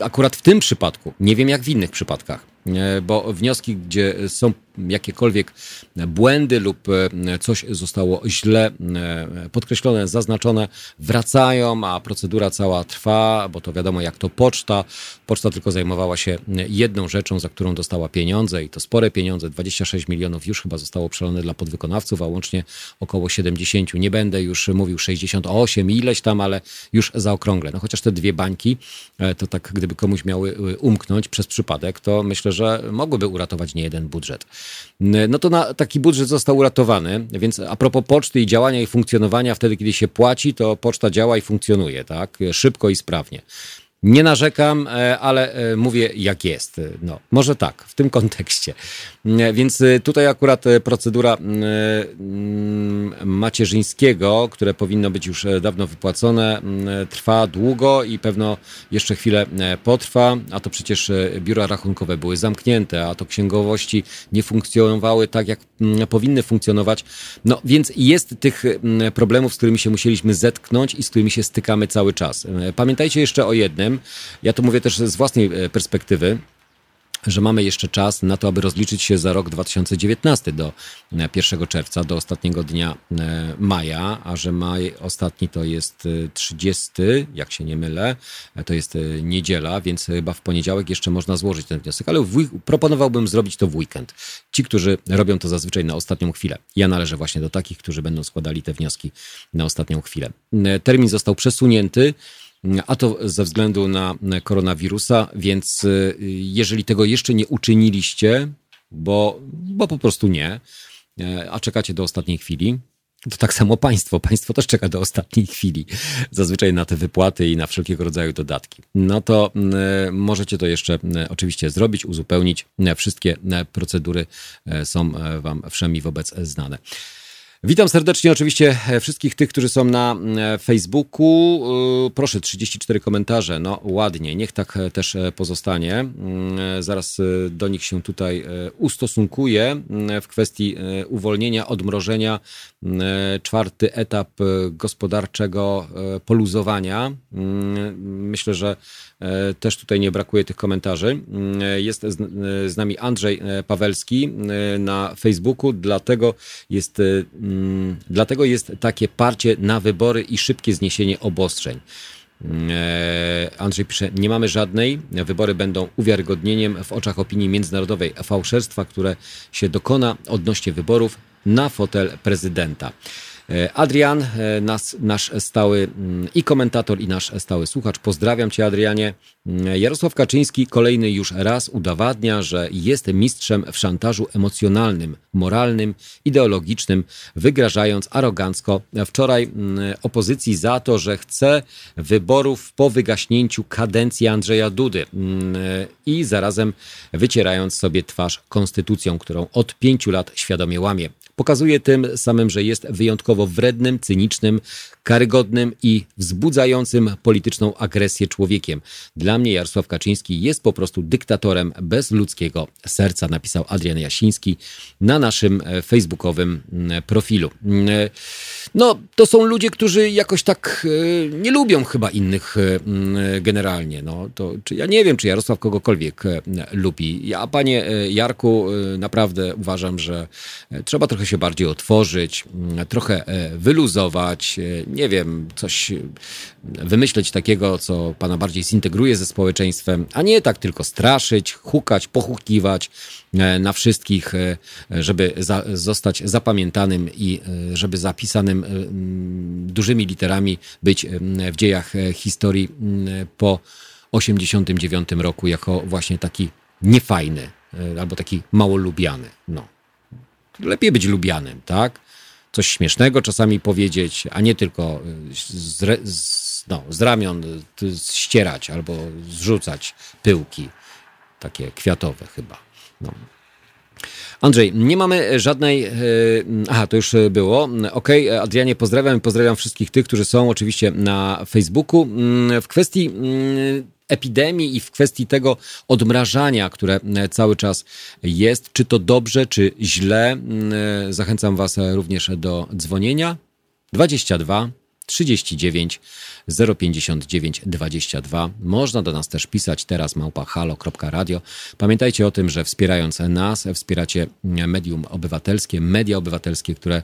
Akurat w tym przypadku, nie wiem jak w innych przypadkach, e, bo wnioski, gdzie są jakiekolwiek błędy lub e, coś zostało źle e, podkreślone, zaznaczone, wracają, a procedura cała trwa, bo to wiadomo jak to poczta. Poczta tylko zajmowała się jedną rzeczą, za którą dostała pieniądze i to spore pieniądze, 26 milionów już chyba zostało przelone dla podwykonawców, a łącznie około 70. Nie będę już mówił 68 ileś tam, ale już zaokrągle. No chociaż te dwie bańki, e, to tak gdyby komuś miały umknąć przez przypadek, to myślę, że mogłyby uratować nie jeden budżet. No to na, taki budżet został uratowany, więc a propos poczty i działania i funkcjonowania, wtedy kiedy się płaci, to poczta działa i funkcjonuje, tak? Szybko i sprawnie. Nie narzekam, e, ale e, mówię jak jest. No, może tak, w tym kontekście. E, więc tutaj akurat procedura macierzyńskiego, które powinno być już dawno wypłacone, trwa długo i pewno jeszcze chwilę potrwa, a to przecież biura rachunkowe były zamknięte, a to księgowości nie funkcjonowały tak, jak powinny funkcjonować. No więc jest tych problemów, z którymi się musieliśmy zetknąć i z którymi się stykamy cały czas. Pamiętajcie jeszcze o jednym, ja to mówię też z własnej e, perspektywy że mamy jeszcze czas na to, aby rozliczyć się za rok 2019 do 1 e, czerwca, do ostatniego dnia e, maja, a że maj ostatni to jest 30, jak się nie mylę, to jest niedziela, więc chyba w poniedziałek jeszcze można złożyć ten wniosek, ale proponowałbym zrobić to w weekend. Ci, którzy robią to zazwyczaj na ostatnią chwilę. Ja należę właśnie do takich, którzy będą składali te wnioski na ostatnią chwilę. Termin został przesunięty a to ze względu na koronawirusa, więc y, jeżeli tego jeszcze nie uczyniliście, bo, bo po prostu nie, e, a czekacie do ostatniej chwili, to tak samo państwo. Państwo też czeka do ostatniej chwili, zazwyczaj na te wypłaty i na wszelkiego rodzaju dodatki. No to y, możecie to jeszcze y, oczywiście zrobić, uzupełnić. Wszystkie procedury są Wam wszemi wobec znane. Witam serdecznie oczywiście e, wszystkich tych, którzy są na e, Facebooku. E, proszę, 34 komentarze. No ładnie, niech tak też pozostanie. Mm, zaraz do nich się tutaj ustosunkuję w kwestii uwolnienia, odmrożenia. Czwarty etap gospodarczego poluzowania. Mm, myślę, że też tutaj nie brakuje tych komentarzy. Mm, jest z nami Andrzej Pawelski na Facebooku, dlatego jest Mm, dlatego jest takie parcie na wybory i szybkie zniesienie obostrzeń. Mm, e, Andrzej pisze, nie mamy żadnej. Wybory będą uwiarygodnieniem w oczach opinii międzynarodowej fałszerstwa, które się dokona odnośnie wyborów na fotel prezydenta. Adrian, nas, nasz stały mm, i komentator, i nasz stały słuchacz. Pozdrawiam Cię, Adrianie. Jarosław Kaczyński kolejny już raz udowadnia, że jest mistrzem w szantażu emocjonalnym, moralnym, ideologicznym, wygrażając arogancko wczoraj mm, opozycji za to, że chce wyborów po wygaśnięciu kadencji Andrzeja Dudy mm, i zarazem wycierając sobie twarz konstytucją, którą od pięciu lat świadomie łamie. Pokazuje tym samym, że jest wyjątkowo wrednym, cynicznym, karygodnym i wzbudzającym polityczną agresję człowiekiem. Dla mnie Jarosław Kaczyński jest po prostu dyktatorem bez ludzkiego serca, napisał Adrian Jasiński na naszym e, facebookowym mm, profilu. E, no, to są ludzie, którzy jakoś tak e, nie lubią chyba innych mm, generalnie. No, to, czy ja nie wiem, czy Jarosław kogokolwiek lubi. Ja, panie Jarku, naprawdę uważam, że trzeba trochę się bardziej otworzyć, trochę wyluzować, nie wiem, coś wymyśleć takiego, co pana bardziej zintegruje ze społeczeństwem, a nie tak tylko straszyć, hukać, pochukiwać e, na wszystkich, e, żeby za, zostać zapamiętanym i e, żeby zapisanym dużymi literami być w dziejach historii po 89 roku jako właśnie taki niefajny albo taki mało lubiany. No. Lepiej być lubianym, tak? coś śmiesznego czasami powiedzieć, a nie tylko z, z, no, z ramion ścierać albo zrzucać pyłki, takie kwiatowe chyba. No. Andrzej, nie mamy żadnej. Y, aha, to już było. Okej, okay, Adrianie, pozdrawiam i pozdrawiam wszystkich tych, którzy są oczywiście na Facebooku. Mm, w kwestii mm, epidemii i w kwestii tego odmrażania, które e, cały czas jest, czy to dobrze, czy źle. Mm, e, zachęcam Was również do dzwonienia. 22 39 059 22. Można do nas też pisać teraz małpa.halo.radio. Pamiętajcie o tym, że wspierając nas, wspieracie medium obywatelskie, media obywatelskie, które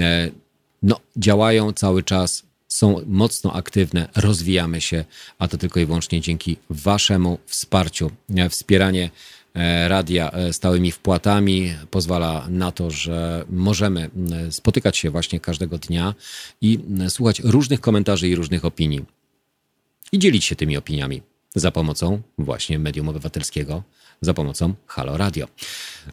e, no, działają cały czas są mocno aktywne, rozwijamy się, a to tylko i wyłącznie dzięki Waszemu wsparciu. E, wspieranie radia e, stałymi wpłatami pozwala na to, że możemy spotykać się właśnie każdego dnia i słuchać różnych komentarzy i różnych opinii. I dzielić się tymi opiniami za pomocą właśnie medium obywatelskiego za pomocą Halo Radio.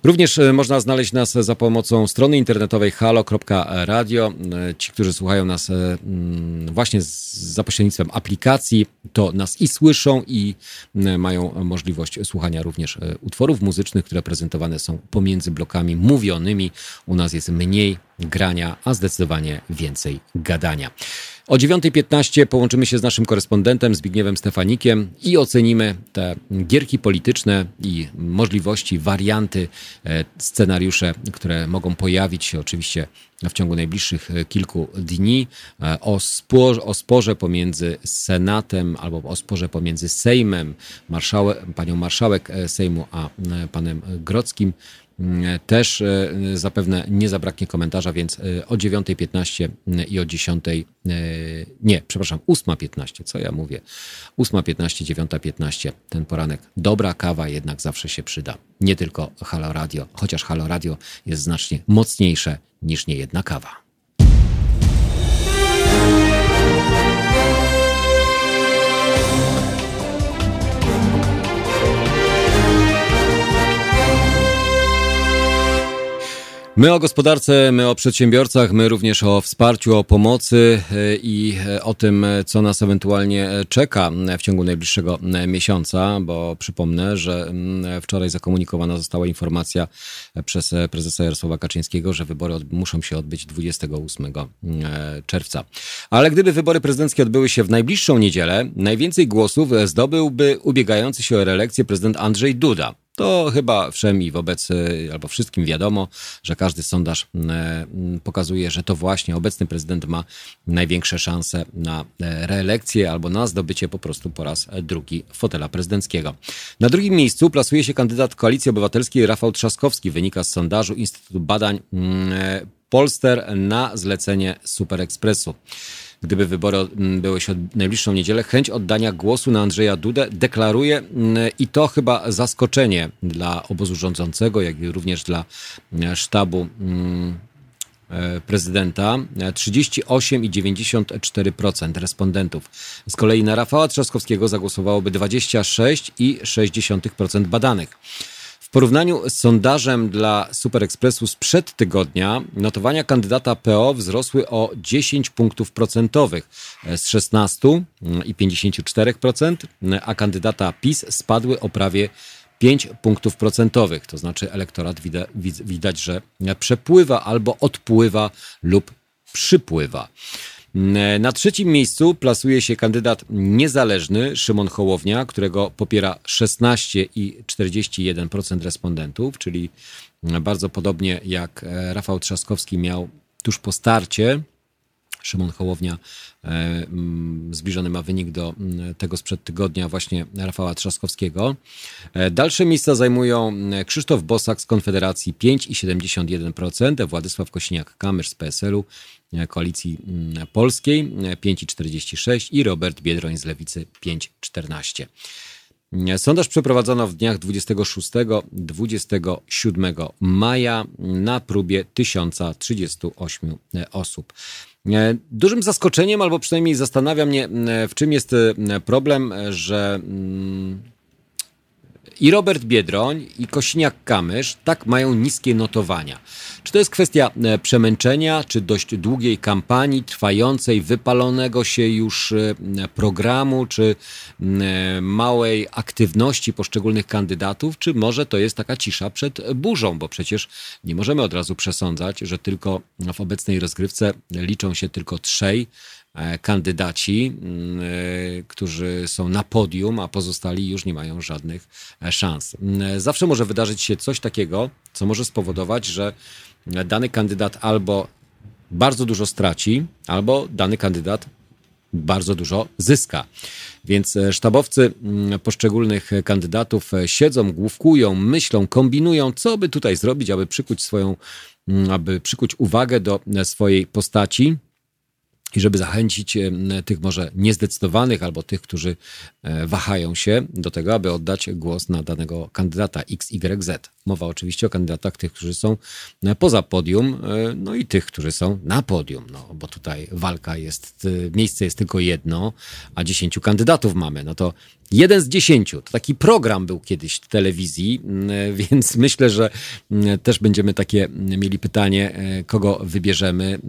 Również e, można znaleźć nas za pomocą strony internetowej halo.radio. E, ci, którzy słuchają nas e, mm, właśnie za pośrednictwem aplikacji, to nas i słyszą, i mają możliwość słuchania również utworów muzycznych, które prezentowane są pomiędzy blokami mówionymi. U nas jest mniej grania, a zdecydowanie więcej gadania. O 9.15 połączymy się z naszym korespondentem Zbigniewem Stefanikiem i ocenimy te gierki polityczne i możliwości, warianty, e, scenariusze, które mogą pojawić się oczywiście w ciągu najbliższych e, kilku dni e, o, spor, o sporze pomiędzy Senatem albo o sporze pomiędzy Sejmem, marszałe, panią marszałek Sejmu, a panem Grockim. Też e, zapewne nie zabraknie komentarza, więc e, o 9.15 i o 10.00, e, nie, przepraszam, 8.15, co ja mówię? 8.15, 9.15, ten poranek. Dobra kawa jednak zawsze się przyda. Nie tylko Halo Radio, chociaż Halo Radio jest znacznie mocniejsze niż niejedna kawa. My o gospodarce, my o przedsiębiorcach, my również o wsparciu, o pomocy e, i e, o tym, co nas ewentualnie czeka w ciągu najbliższego e, miesiąca, bo przypomnę, że wczoraj zakomunikowana została informacja przez prezesa Jarosława Kaczyńskiego, że wybory muszą się odbyć 28 czerwca. Ale gdyby wybory prezydenckie odbyły się w najbliższą niedzielę, najwięcej głosów zdobyłby ubiegający się o reelekcję prezydent Andrzej Duda. To chyba wszem i wobec, y, albo wszystkim wiadomo, że każdy sondaż mm, mm, pokazuje, że to właśnie obecny prezydent ma największe szanse na e, reelekcję albo na zdobycie po prostu po raz drugi fotela prezydenckiego. Na drugim miejscu plasuje się kandydat Koalicji Obywatelskiej Rafał Trzaskowski, wynika z sondażu Instytutu Badań mm, e, Polster na zlecenie Super Expressu gdyby wybory były się najbliższą niedzielę, chęć oddania głosu na Andrzeja Dudę deklaruje i to chyba zaskoczenie dla obozu rządzącego, jak i również dla mm, sztabu prezydenta 38,94% respondentów. Z kolei na Rafała Trzaskowskiego zagłosowałoby 26,6% badanych. W porównaniu z sondażem dla Super Expressu sprzed tygodnia notowania kandydata PO wzrosły o 10 punktów procentowych z 16,54%, a kandydata PiS spadły o prawie 5 punktów procentowych. To znaczy elektorat widać że przepływa albo odpływa lub przypływa. Na trzecim miejscu plasuje się kandydat niezależny Szymon Hołownia, którego popiera 16,41% respondentów, czyli bardzo podobnie jak Rafał Trzaskowski miał tuż po starcie Szymon Hołownia e, mm, zbliżony ma wynik do mm, tego sprzed tygodnia właśnie Rafała Trzaskowskiego. E, dalsze miejsca zajmują mm, Krzysztof Bosak z Konfederacji 5,71%, Władysław Kosiniak-Kamysz z PSL-u, e, Koalicji Polskiej 5,46% i Robert Biedroń z Lewicy 5,14%. Sondaż przeprowadzono w dniach 26-27 maja na próbie 1038 osób. Dużym zaskoczeniem, albo przynajmniej zastanawia mnie, w czym jest problem, że mm, i Robert Biedroń, i Kosiniak-Kamysz tak mają niskie notowania. Czy to jest kwestia e, przemęczenia, czy dość długiej kampanii, trwającej, wypalonego się już e, programu, czy e, małej aktywności poszczególnych kandydatów, czy może to jest taka cisza przed burzą, bo przecież nie możemy od razu przesądzać, że tylko w obecnej rozgrywce liczą się tylko trzej kandydaci, mm, e, którzy są na podium, a pozostali już nie mają żadnych e, szans. Zawsze może wydarzyć się coś takiego, co może spowodować, że dany kandydat albo bardzo dużo straci, albo dany kandydat bardzo dużo zyska. Więc sztabowcy poszczególnych kandydatów siedzą, główkują, myślą, kombinują, co by tutaj zrobić, aby przykuć swoją, aby przykuć uwagę do swojej postaci, i żeby zachęcić tych może niezdecydowanych albo tych, którzy e, wahają się do tego, aby oddać głos na danego kandydata XYZ. Mowa oczywiście o kandydatach tych, którzy są e, poza podium, e, no i tych, którzy są na podium, no bo tutaj walka jest, miejsce jest tylko jedno, a dziesięciu kandydatów mamy, no to Jeden z dziesięciu. To taki program był kiedyś w telewizji, mm, więc myślę, że mm, też będziemy takie mm, mieli pytanie, e, kogo wybierzemy,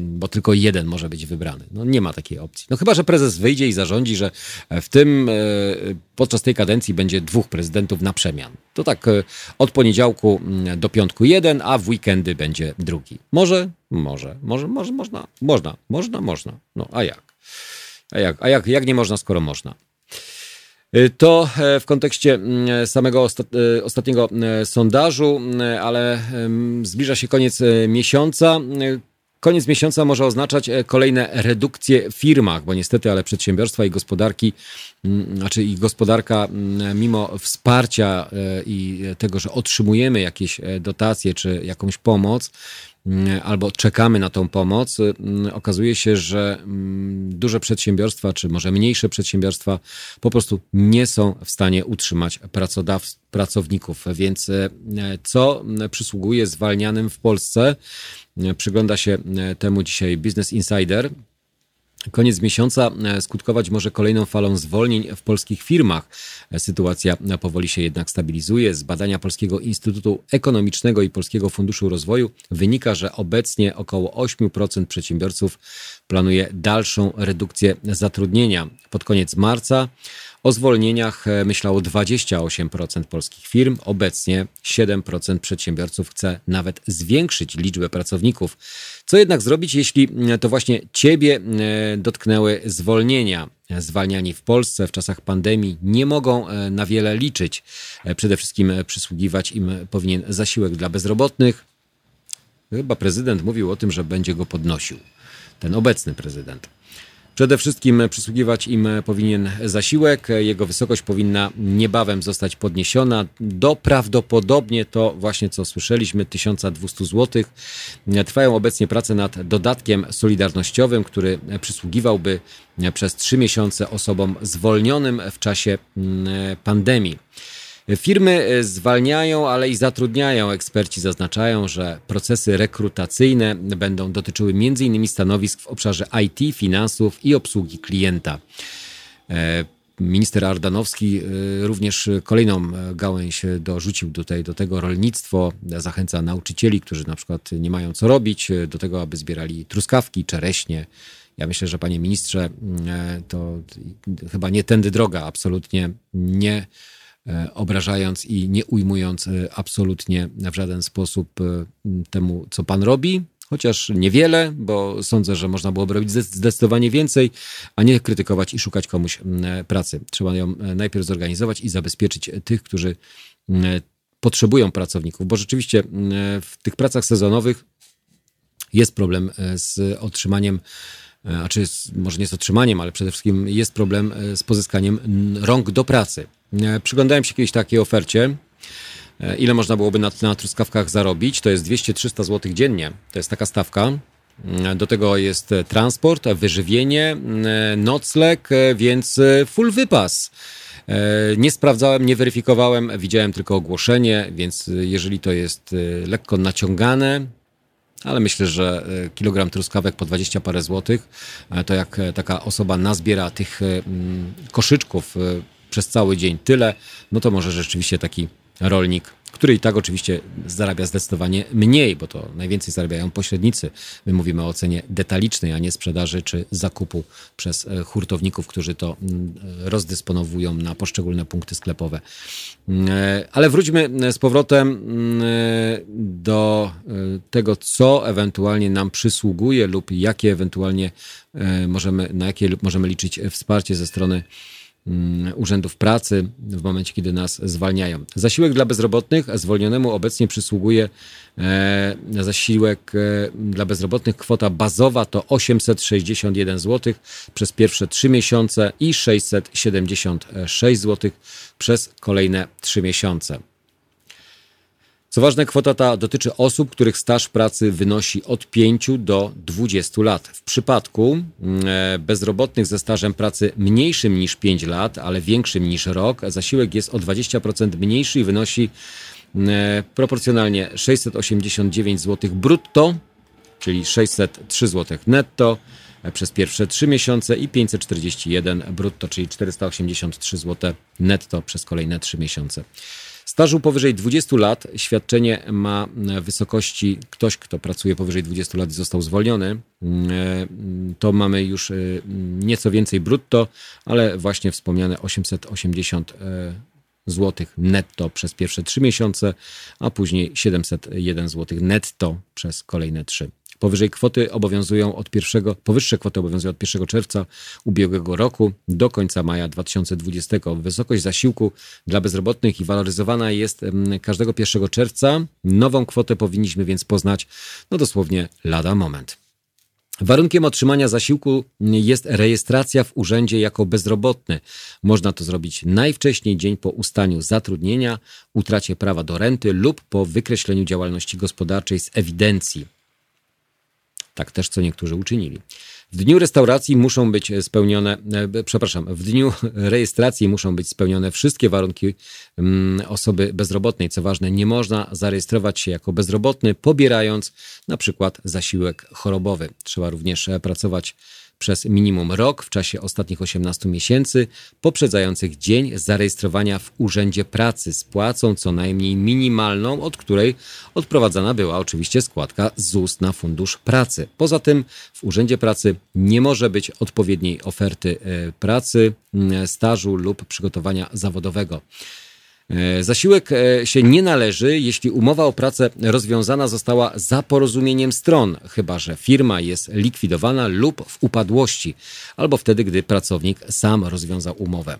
bo tylko jeden może być wybrany. No nie ma takiej opcji. No chyba, że prezes wyjdzie i zarządzi, że w tym, e, podczas tej kadencji będzie dwóch prezydentów na przemian. To tak e, od poniedziałku do piątku jeden, a w weekendy będzie drugi. Może? Może. Może, może, można. Można, można, można. No a jak? A jak, a jak, jak nie można, skoro można? To e, w kontekście mm, samego e, ostatniego e, sondażu, ale zbliża się koniec miesiąca. Koniec miesiąca może oznaczać kolejne redukcje w firmach, bo niestety, ale przedsiębiorstwa i gospodarki, mm, znaczy i gospodarka, mm, mimo wsparcia i tego, że otrzymujemy jakieś dotacje czy jakąś pomoc, albo czekamy na tą pomoc, mm, okazuje się, że mm, duże przedsiębiorstwa, czy może mniejsze przedsiębiorstwa po prostu nie są w stanie utrzymać pracowników. Więc e, co przysługuje zwalnianym w Polsce? E, przygląda się temu dzisiaj Business Insider. Koniec miesiąca e, skutkować może kolejną falą zwolnień w polskich firmach. E, sytuacja powoli się jednak stabilizuje. Z badania Polskiego Instytutu Ekonomicznego i Polskiego Funduszu Rozwoju wynika, że obecnie około 8% przedsiębiorców planuje dalszą redukcję zatrudnienia. Pod koniec marca o zwolnieniach e, myślało 28% polskich firm. Obecnie 7% przedsiębiorców chce nawet zwiększyć liczbę pracowników. Co jednak zrobić, jeśli e, to właśnie ciebie e, dotknęły zwolnienia? Zwalniani w Polsce w czasach pandemii nie mogą na wiele liczyć. Przede wszystkim przysługiwać im powinien zasiłek dla bezrobotnych. Chyba prezydent mówił o tym, że będzie go podnosił. Ten obecny prezydent. Przede wszystkim przysługiwać im powinien zasiłek. Jego wysokość powinna niebawem zostać podniesiona do prawdopodobnie to właśnie co słyszeliśmy 1200 zł. Trwają obecnie prace nad dodatkiem solidarnościowym, który przysługiwałby przez trzy miesiące osobom zwolnionym w czasie mm, pandemii. Firmy e, zwalniają, ale i zatrudniają. Eksperci zaznaczają, że procesy rekrutacyjne będą dotyczyły m.in. stanowisk w obszarze IT, finansów i obsługi klienta. E, minister Ardanowski e, również kolejną gałęź dorzucił tutaj do tego rolnictwo. Zachęca nauczycieli, którzy na przykład nie mają co robić, do tego, aby zbierali truskawki, czereśnie. Ja myślę, że panie ministrze, to chyba nie tędy droga, absolutnie nie obrażając i nie ujmując e, absolutnie w żaden sposób e, temu, co pan robi. Chociaż niewiele, bo sądzę, że można byłoby robić zdecydowanie więcej, a nie krytykować i szukać komuś pracy. Trzeba ją najpierw zorganizować i zabezpieczyć tych, którzy potrzebują pracowników, bo rzeczywiście w tych pracach sezonowych jest problem z otrzymaniem a czy jest, może nie z otrzymaniem, ale przede wszystkim jest problem z pozyskaniem rąk do pracy. E, przyglądałem się kiedyś takiej ofercie, e, ile można byłoby na, na truskawkach zarobić. To jest 200-300 zł dziennie. To jest taka stawka. E, do tego jest transport, wyżywienie, nocleg, więc full wypas. Nie sprawdzałem, nie weryfikowałem, widziałem tylko ogłoszenie, więc jeżeli to jest lekko naciągane, ale myślę, że kilogram truskawek po 20 parę złotych, to jak taka osoba nazbiera tych koszyczków przez cały dzień tyle, no to może rzeczywiście taki rolnik, który i tak oczywiście zarabia zdecydowanie mniej, bo to najwięcej zarabiają pośrednicy. My mówimy o cenie detalicznej, a nie sprzedaży czy zakupu przez e, hurtowników, którzy to mm, rozdysponowują na poszczególne punkty sklepowe. Mm, e, ale wróćmy e, z powrotem mm, do tego, co ewentualnie nam przysługuje lub jakie ewentualnie możemy, na jakie możemy liczyć wsparcie ze strony urzędów pracy w momencie, kiedy nas zwalniają. Zasiłek dla bezrobotnych zwolnionemu obecnie przysługuje e, zasiłek e, dla bezrobotnych. Kwota bazowa to 861 zł przez pierwsze 3 miesiące i 676 zł przez kolejne 3 miesiące. Co ważne, kwota ta dotyczy osób, których staż pracy wynosi od 5 do 20 lat. W przypadku mm, e, bezrobotnych ze stażem pracy mniejszym niż 5 lat, ale większym niż rok, zasiłek jest o 20% mniejszy i wynosi mm, e, proporcjonalnie 689 zł brutto, czyli 603 zł netto e, przez pierwsze 3 miesiące i 541 brutto, czyli 483 zł netto przez kolejne 3 miesiące. Stażu powyżej 20 lat świadczenie ma w wysokości ktoś, kto pracuje powyżej 20 lat i został zwolniony. To mamy już e, nieco więcej brutto, ale właśnie wspomniane 880 e, zł netto przez pierwsze 3 miesiące, a później 701 zł netto przez kolejne 3. Powyżej kwoty obowiązują od pierwszego, powyższe kwoty obowiązują od 1 czerwca ubiegłego roku do końca maja 2020. Wysokość zasiłku dla bezrobotnych i waloryzowana jest każdego 1 czerwca. Nową kwotę powinniśmy więc poznać no dosłownie lada moment. Warunkiem otrzymania zasiłku jest rejestracja w urzędzie jako bezrobotny. Można to zrobić najwcześniej dzień po ustaniu zatrudnienia, utracie prawa do renty lub po wykreśleniu działalności gospodarczej z ewidencji. Tak też co niektórzy uczynili. W dniu restauracji muszą być spełnione, e, przepraszam, w dniu rejestracji muszą być spełnione wszystkie warunki mm, osoby bezrobotnej. Co ważne, nie można zarejestrować się jako bezrobotny, pobierając na przykład zasiłek chorobowy. Trzeba również e, pracować przez minimum rok w czasie ostatnich 18 miesięcy poprzedzających dzień zarejestrowania w Urzędzie Pracy z płacą co najmniej minimalną, od której odprowadzana była oczywiście składka ZUS na Fundusz Pracy. Poza tym w Urzędzie Pracy nie może być odpowiedniej oferty e, pracy, stażu lub przygotowania zawodowego. E, zasiłek e, się nie należy, jeśli umowa o pracę rozwiązana została za porozumieniem stron, chyba że firma jest likwidowana lub w upadłości, albo wtedy, gdy pracownik sam rozwiązał umowę.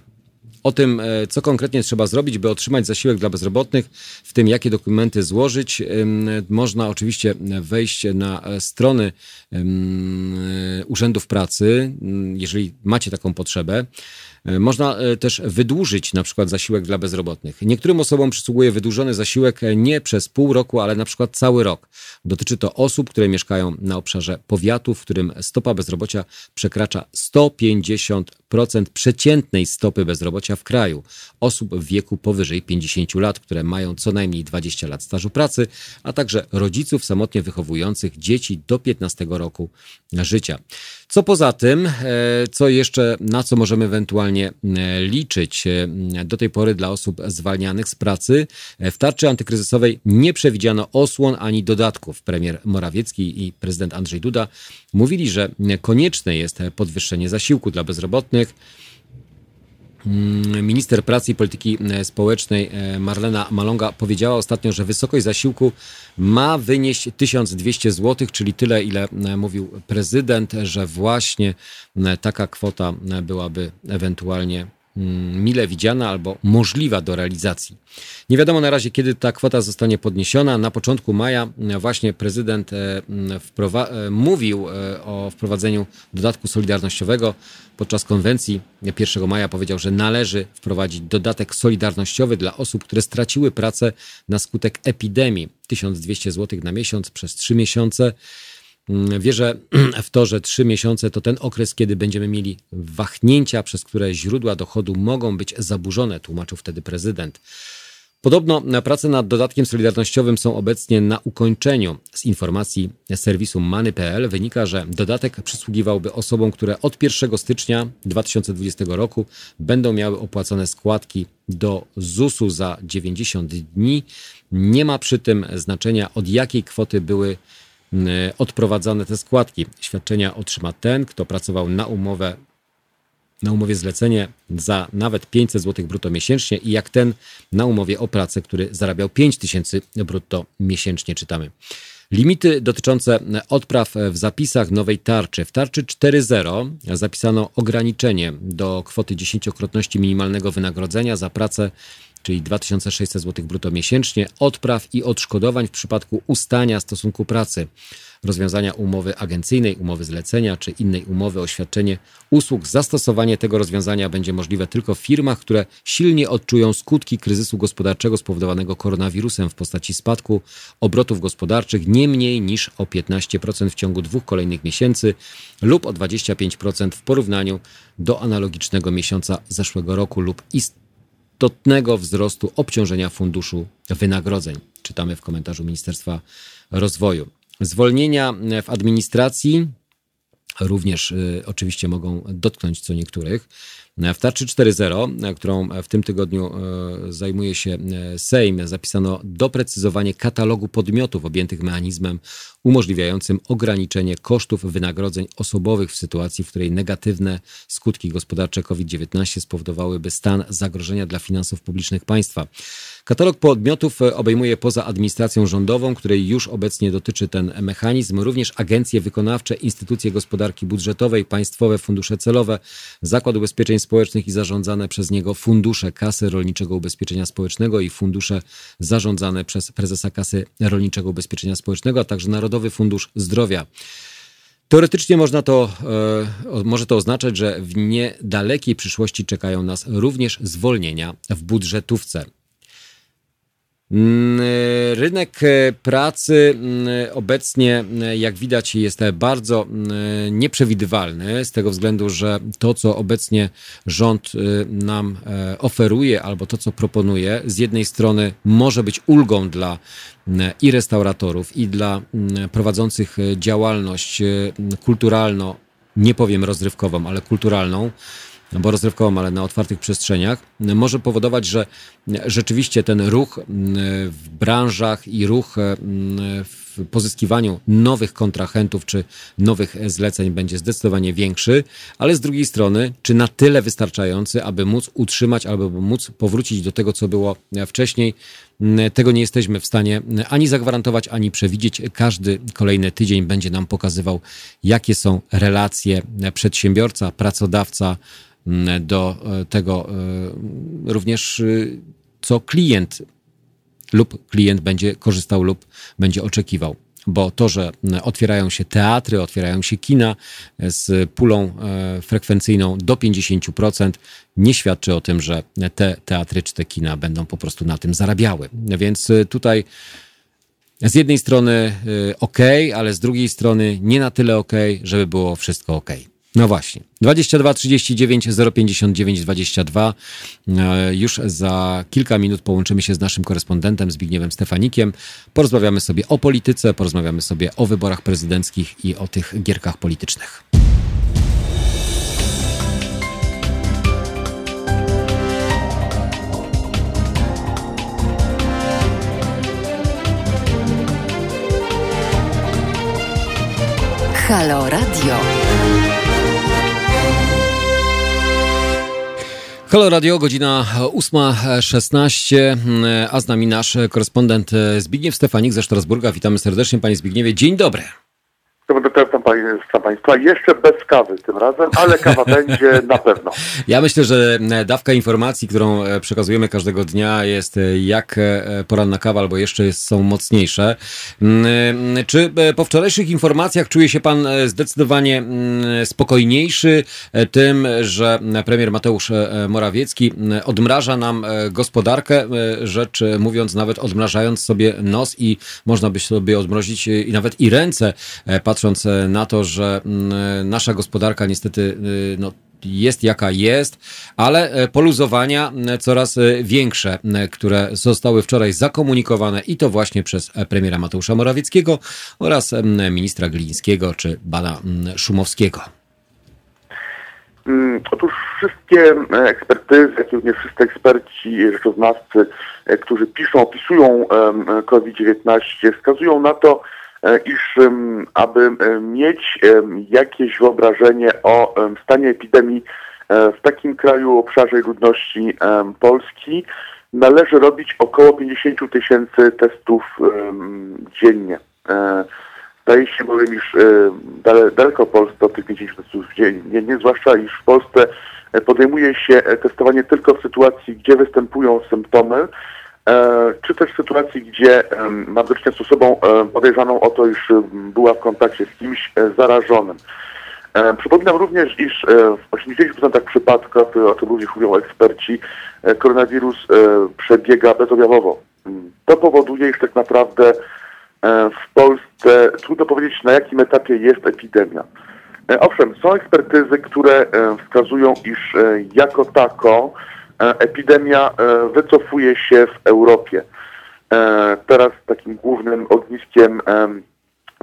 O tym, e, co konkretnie trzeba zrobić, by otrzymać zasiłek dla bezrobotnych, w tym jakie dokumenty złożyć, można oczywiście wejść na strony urzędów pracy, jeżeli macie taką potrzebę. E, można e, też wydłużyć na przykład zasiłek dla bezrobotnych. Niektórym osobom przysługuje wydłużony zasiłek e, nie przez pół roku, ale na przykład cały rok. Dotyczy to osób, które mieszkają na obszarze powiatu, w którym stopa bezrobocia przekracza 150% przeciętnej stopy bezrobocia w kraju. Osób w wieku powyżej 50 lat, które mają co najmniej 20 lat stażu pracy, a także rodziców samotnie wychowujących dzieci do 15 roku życia. Co poza tym, co jeszcze, na co możemy ewentualnie e, liczyć e, do tej pory dla osób zwalnianych z pracy? W tarczy antykryzysowej nie przewidziano osłon ani dodatków. Premier Morawiecki i prezydent Andrzej Duda mówili, że konieczne jest podwyższenie zasiłku dla bezrobotnych. Mm, minister Pracy i Polityki e, Społecznej e, Marlena Malonga powiedziała ostatnio, że wysokość zasiłku ma wynieść 1200 zł, czyli tyle, ile e, mówił prezydent, że właśnie taka kwota byłaby ewentualnie mile widziana albo możliwa do realizacji. Nie wiadomo na razie, kiedy ta kwota zostanie podniesiona. Na początku maja e, właśnie prezydent e, e, mówił o wprowadzeniu dodatku solidarnościowego. Podczas konwencji 1 maja powiedział, że należy wprowadzić dodatek solidarnościowy dla osób, które straciły pracę na skutek epidemii. 1200 zł na miesiąc przez 3 miesiące. Wierzę w to, że trzy miesiące to ten okres, kiedy będziemy mieli wahnięcia, przez które źródła dochodu mogą być zaburzone, tłumaczył wtedy prezydent. Podobno prace nad dodatkiem solidarnościowym są obecnie na ukończeniu. Z informacji serwisu Many.pl wynika, że dodatek przysługiwałby osobom, które od 1 stycznia 2020 roku będą miały opłacone składki do ZUS-u za 90 dni. Nie ma przy tym znaczenia, od jakiej kwoty były odprowadzane te składki. Świadczenia otrzyma ten, kto pracował na umowę na umowie zlecenie za nawet 500 zł brutto miesięcznie i jak ten na umowie o pracę, który zarabiał 5000 brutto miesięcznie, czytamy. Limity dotyczące odpraw w zapisach nowej tarczy. W tarczy 4.0 zapisano ograniczenie do kwoty dziesięciokrotności minimalnego wynagrodzenia za pracę czyli 2600 zł brutto miesięcznie, odpraw i odszkodowań w przypadku ustania stosunku pracy, rozwiązania umowy agencyjnej, umowy zlecenia czy innej umowy o świadczenie usług. Zastosowanie tego rozwiązania będzie możliwe tylko w firmach, które silnie odczują skutki kryzysu gospodarczego spowodowanego koronawirusem w postaci spadku obrotów gospodarczych nie mniej niż o 15% w ciągu dwóch kolejnych miesięcy lub o 25% w porównaniu do analogicznego miesiąca zeszłego roku lub istotnego istotnego wzrostu obciążenia funduszu wynagrodzeń. Czytamy w komentarzu Ministerstwa Rozwoju. Zwolnienia w administracji również y, oczywiście mogą dotknąć co niektórych. W tarczy 4.0, którą w tym tygodniu e, zajmuje się e, Sejm, zapisano doprecyzowanie katalogu podmiotów objętych mechanizmem umożliwiającym ograniczenie kosztów wynagrodzeń osobowych w sytuacji, w której negatywne skutki gospodarcze COVID-19 spowodowałyby stan zagrożenia dla finansów publicznych państwa. Katalog podmiotów e, obejmuje poza administracją rządową, której już obecnie dotyczy ten mechanizm, również agencje wykonawcze, instytucje gospodarki budżetowej, państwowe fundusze celowe, Zakład Ubezpieczeń Społecznych i zarządzane przez niego fundusze Kasy Rolniczego Ubezpieczenia Społecznego i fundusze zarządzane przez prezesa Kasy Rolniczego Ubezpieczenia Społecznego, a także Narodowy Fundusz Zdrowia. Teoretycznie można to, e, może to oznaczać, że w niedalekiej przyszłości czekają nas również zwolnienia w budżetówce. Mm, rynek e, pracy mm, obecnie, mm, jak widać, jest bardzo nieprzewidywalny z tego względu, że to, co obecnie rząd e, nam e, oferuje albo to, co proponuje, z jednej strony może być ulgą dla i restauratorów, i dla prowadzących działalność kulturalno, nie powiem rozrywkową, ale kulturalną bo rozrywkową, ale na otwartych przestrzeniach, może powodować, że rzeczywiście ten ruch w branżach i ruch w pozyskiwaniu nowych kontrahentów czy nowych zleceń będzie zdecydowanie większy, ale z drugiej strony, czy na tyle wystarczający, aby móc utrzymać albo móc powrócić do tego, co było wcześniej, tego nie jesteśmy w stanie ani zagwarantować, ani przewidzieć. Każdy kolejny tydzień będzie nam pokazywał, jakie są relacje przedsiębiorca, pracodawca, do e, tego e, również, y, co klient lub klient będzie korzystał lub będzie oczekiwał. Bo to, że otwierają się teatry, otwierają się kina z pulą e, frekwencyjną do 50%, nie świadczy o tym, że te teatry czy te kina będą po prostu na tym zarabiały. Więc tutaj z jednej strony ok, ale z drugiej strony nie na tyle ok, żeby było wszystko ok. No właśnie. 22 39 059 22. Już za kilka minut połączymy się z naszym korespondentem Zbigniewem Stefanikiem. Porozmawiamy sobie o polityce, porozmawiamy sobie o wyborach prezydenckich i o tych gierkach politycznych. Halo Radio. Halo Radio, godzina 8.16, a z nami nasz korespondent Zbigniew Stefanik ze Strasburga. Witamy serdecznie, panie Zbigniewie. Dzień dobry. Witam Państwa. Jeszcze bez kawy tym razem, ale kawa będzie na pewno. Ja myślę, że dawka informacji, którą e, przekazujemy każdego dnia jest e, jak e, poranna kawa, albo jeszcze jest, są mocniejsze. Mm, czy po wczorajszych informacjach czuje się Pan zdecydowanie mm, spokojniejszy tym, że premier Mateusz Morawiecki odmraża nam gospodarkę, rzecz mówiąc nawet odmrażając sobie nos i można by sobie odmrozić i nawet i ręce, patrząc na to, że mm, nasza gospodarka niestety y, no, jest jaka jest, ale e, poluzowania coraz e, większe, które zostały wczoraj zakomunikowane i to właśnie przez e, premiera Mateusza Morawieckiego oraz ministra Glińskiego czy Bana Szumowskiego. Mm, otóż wszystkie ekspertyzy, jak również wszyscy eksperci, rzeczoznawcy, którzy piszą, opisują COVID-19, wskazują na to, E, iż aby mieć jakieś wyobrażenie o stanie epidemii e, w takim kraju, obszarze ludności Polski, należy robić około 50 tysięcy testów dziennie. E, zdaje się bowiem, iż daleko Polsce od tych 50 testów dziennie, nie, zwłaszcza iż w Polsce podejmuje się testowanie tylko w sytuacji, gdzie występują symptomy, E, czy też w sytuacji, gdzie mam do czynienia z osobą e, podejrzaną o to, iż była w kontakcie z kimś e, zarażonym. Przypominam również, iż w 80% przypadków, o czym również mówią eksperci, koronawirus przebiega bezobjawowo. Mm, to powoduje, iż tak naprawdę w Polsce trudno powiedzieć, na jakim etapie jest epidemia. Owszem, są ekspertyzy, które wskazują, iż jako tako E, epidemia e, wycofuje się w Europie. E, teraz takim głównym ogniskiem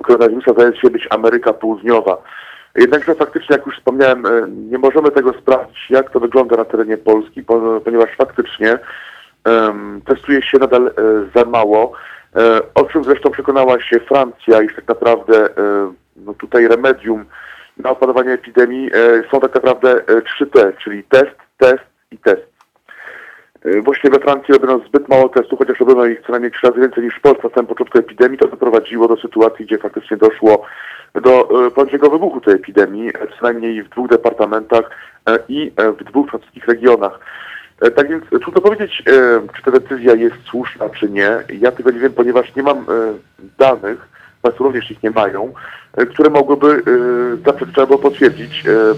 koronawirusa zdaje się być Ameryka Południowa. Jednakże faktycznie, jak już wspomniałem, nie możemy tego sprawdzić, jak to wygląda na terenie Polski, ponieważ faktycznie testuje się nadal za mało, o czym zresztą przekonała się Francja, iż tak naprawdę no tutaj remedium na opanowanie epidemii są tak naprawdę 3T, czyli test, test i test. E, właśnie we Francji robiono zbyt mało testów, chociaż robiono ich co najmniej trzy razy więcej niż w Polsce na samym początku epidemii. To doprowadziło do sytuacji, gdzie faktycznie doszło do e, prawdziwego wybuchu tej epidemii, e, co najmniej w dwóch departamentach i w dwóch francuskich regionach. Tak więc trudno powiedzieć, czy ta decyzja jest słuszna, czy nie. Ja tego nie wiem, ponieważ nie mam danych, Państwo również ich nie mają, które mogłyby zaprzeczać albo potwierdzić, że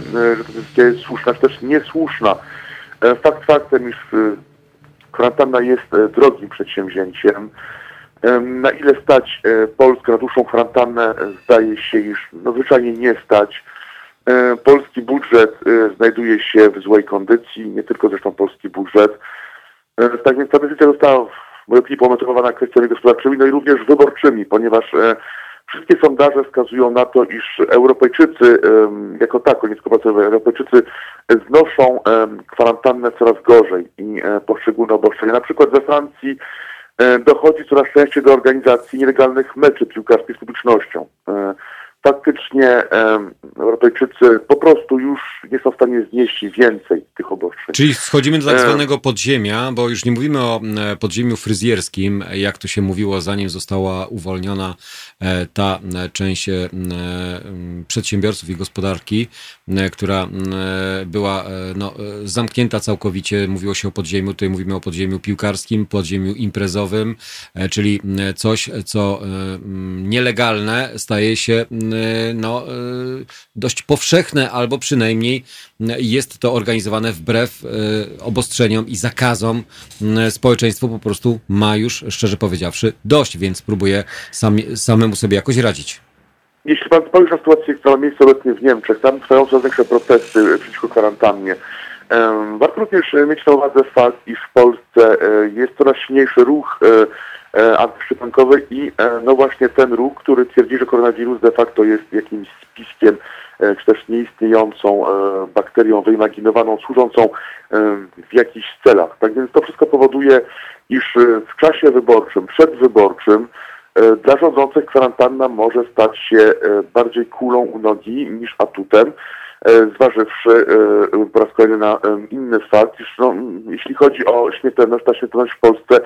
ta decyzja jest słuszna, czy też niesłuszna. Fakt faktem, iż Kwarantanna jest e, drogim przedsięwzięciem. Na ile stać e, Polskę na dłuższą kwarantannę, e, zdaje się, iż no, zwyczajnie nie stać. Polski budżet znajduje się w złej kondycji, nie tylko zresztą polski budżet. Tak więc ta decyzja została w mojej opinii pomotywowana kwestiami gospodarczymi, no i również wyborczymi, ponieważ Wszystkie sondaże wskazują na to, iż Europejczycy jako nie tylko Europejczycy znoszą kwarantannę coraz gorzej i e, poszczególne obostrzenia. Na przykład we Francji e, dochodzi coraz częściej do organizacji nielegalnych meczy piłkarskich z publicznością. E, faktycznie Europejczycy po prostu już nie są w stanie znieść więcej tych obostrzeń. Czyli schodzimy do tak zwanego podziemia, bo już nie mówimy o podziemiu fryzjerskim, jak to się mówiło, zanim została uwolniona e, ta e, część e, przedsiębiorców i gospodarki, która była no, zamknięta całkowicie. Mówiło się o podziemiu, tutaj mówimy o podziemiu piłkarskim, podziemiu imprezowym, czyli coś, co nielegalne staje się no, dość powszechne, albo przynajmniej jest to organizowane wbrew obostrzeniom i zakazom. Społeczeństwo po prostu ma już, szczerze powiedziawszy, dość, więc próbuje sam, samemu sobie jakoś radzić. Jeśli pan spojrzy na sytuację, która ma miejsce obecnie w Niemczech, tam trwają coraz większe protesty przeciwko kwarantannie. Warto również mieć na uwadze fakt, iż w Polsce jest coraz silniejszy ruch antyszczepionkowy i no właśnie ten ruch, który twierdzi, że koronawirus de facto jest jakimś spiskiem czy też nieistniejącą bakterią wyimaginowaną, służącą w jakichś celach. Tak więc to wszystko powoduje, iż w czasie wyborczym, przedwyborczym E, dla rządzących kwarantanna może stać się e, bardziej kulą u nogi niż atutem, e, zważywszy po raz kolejny na inny fakt, iż no, jeśli chodzi o śmiertelność, ta śmiertelność w Polsce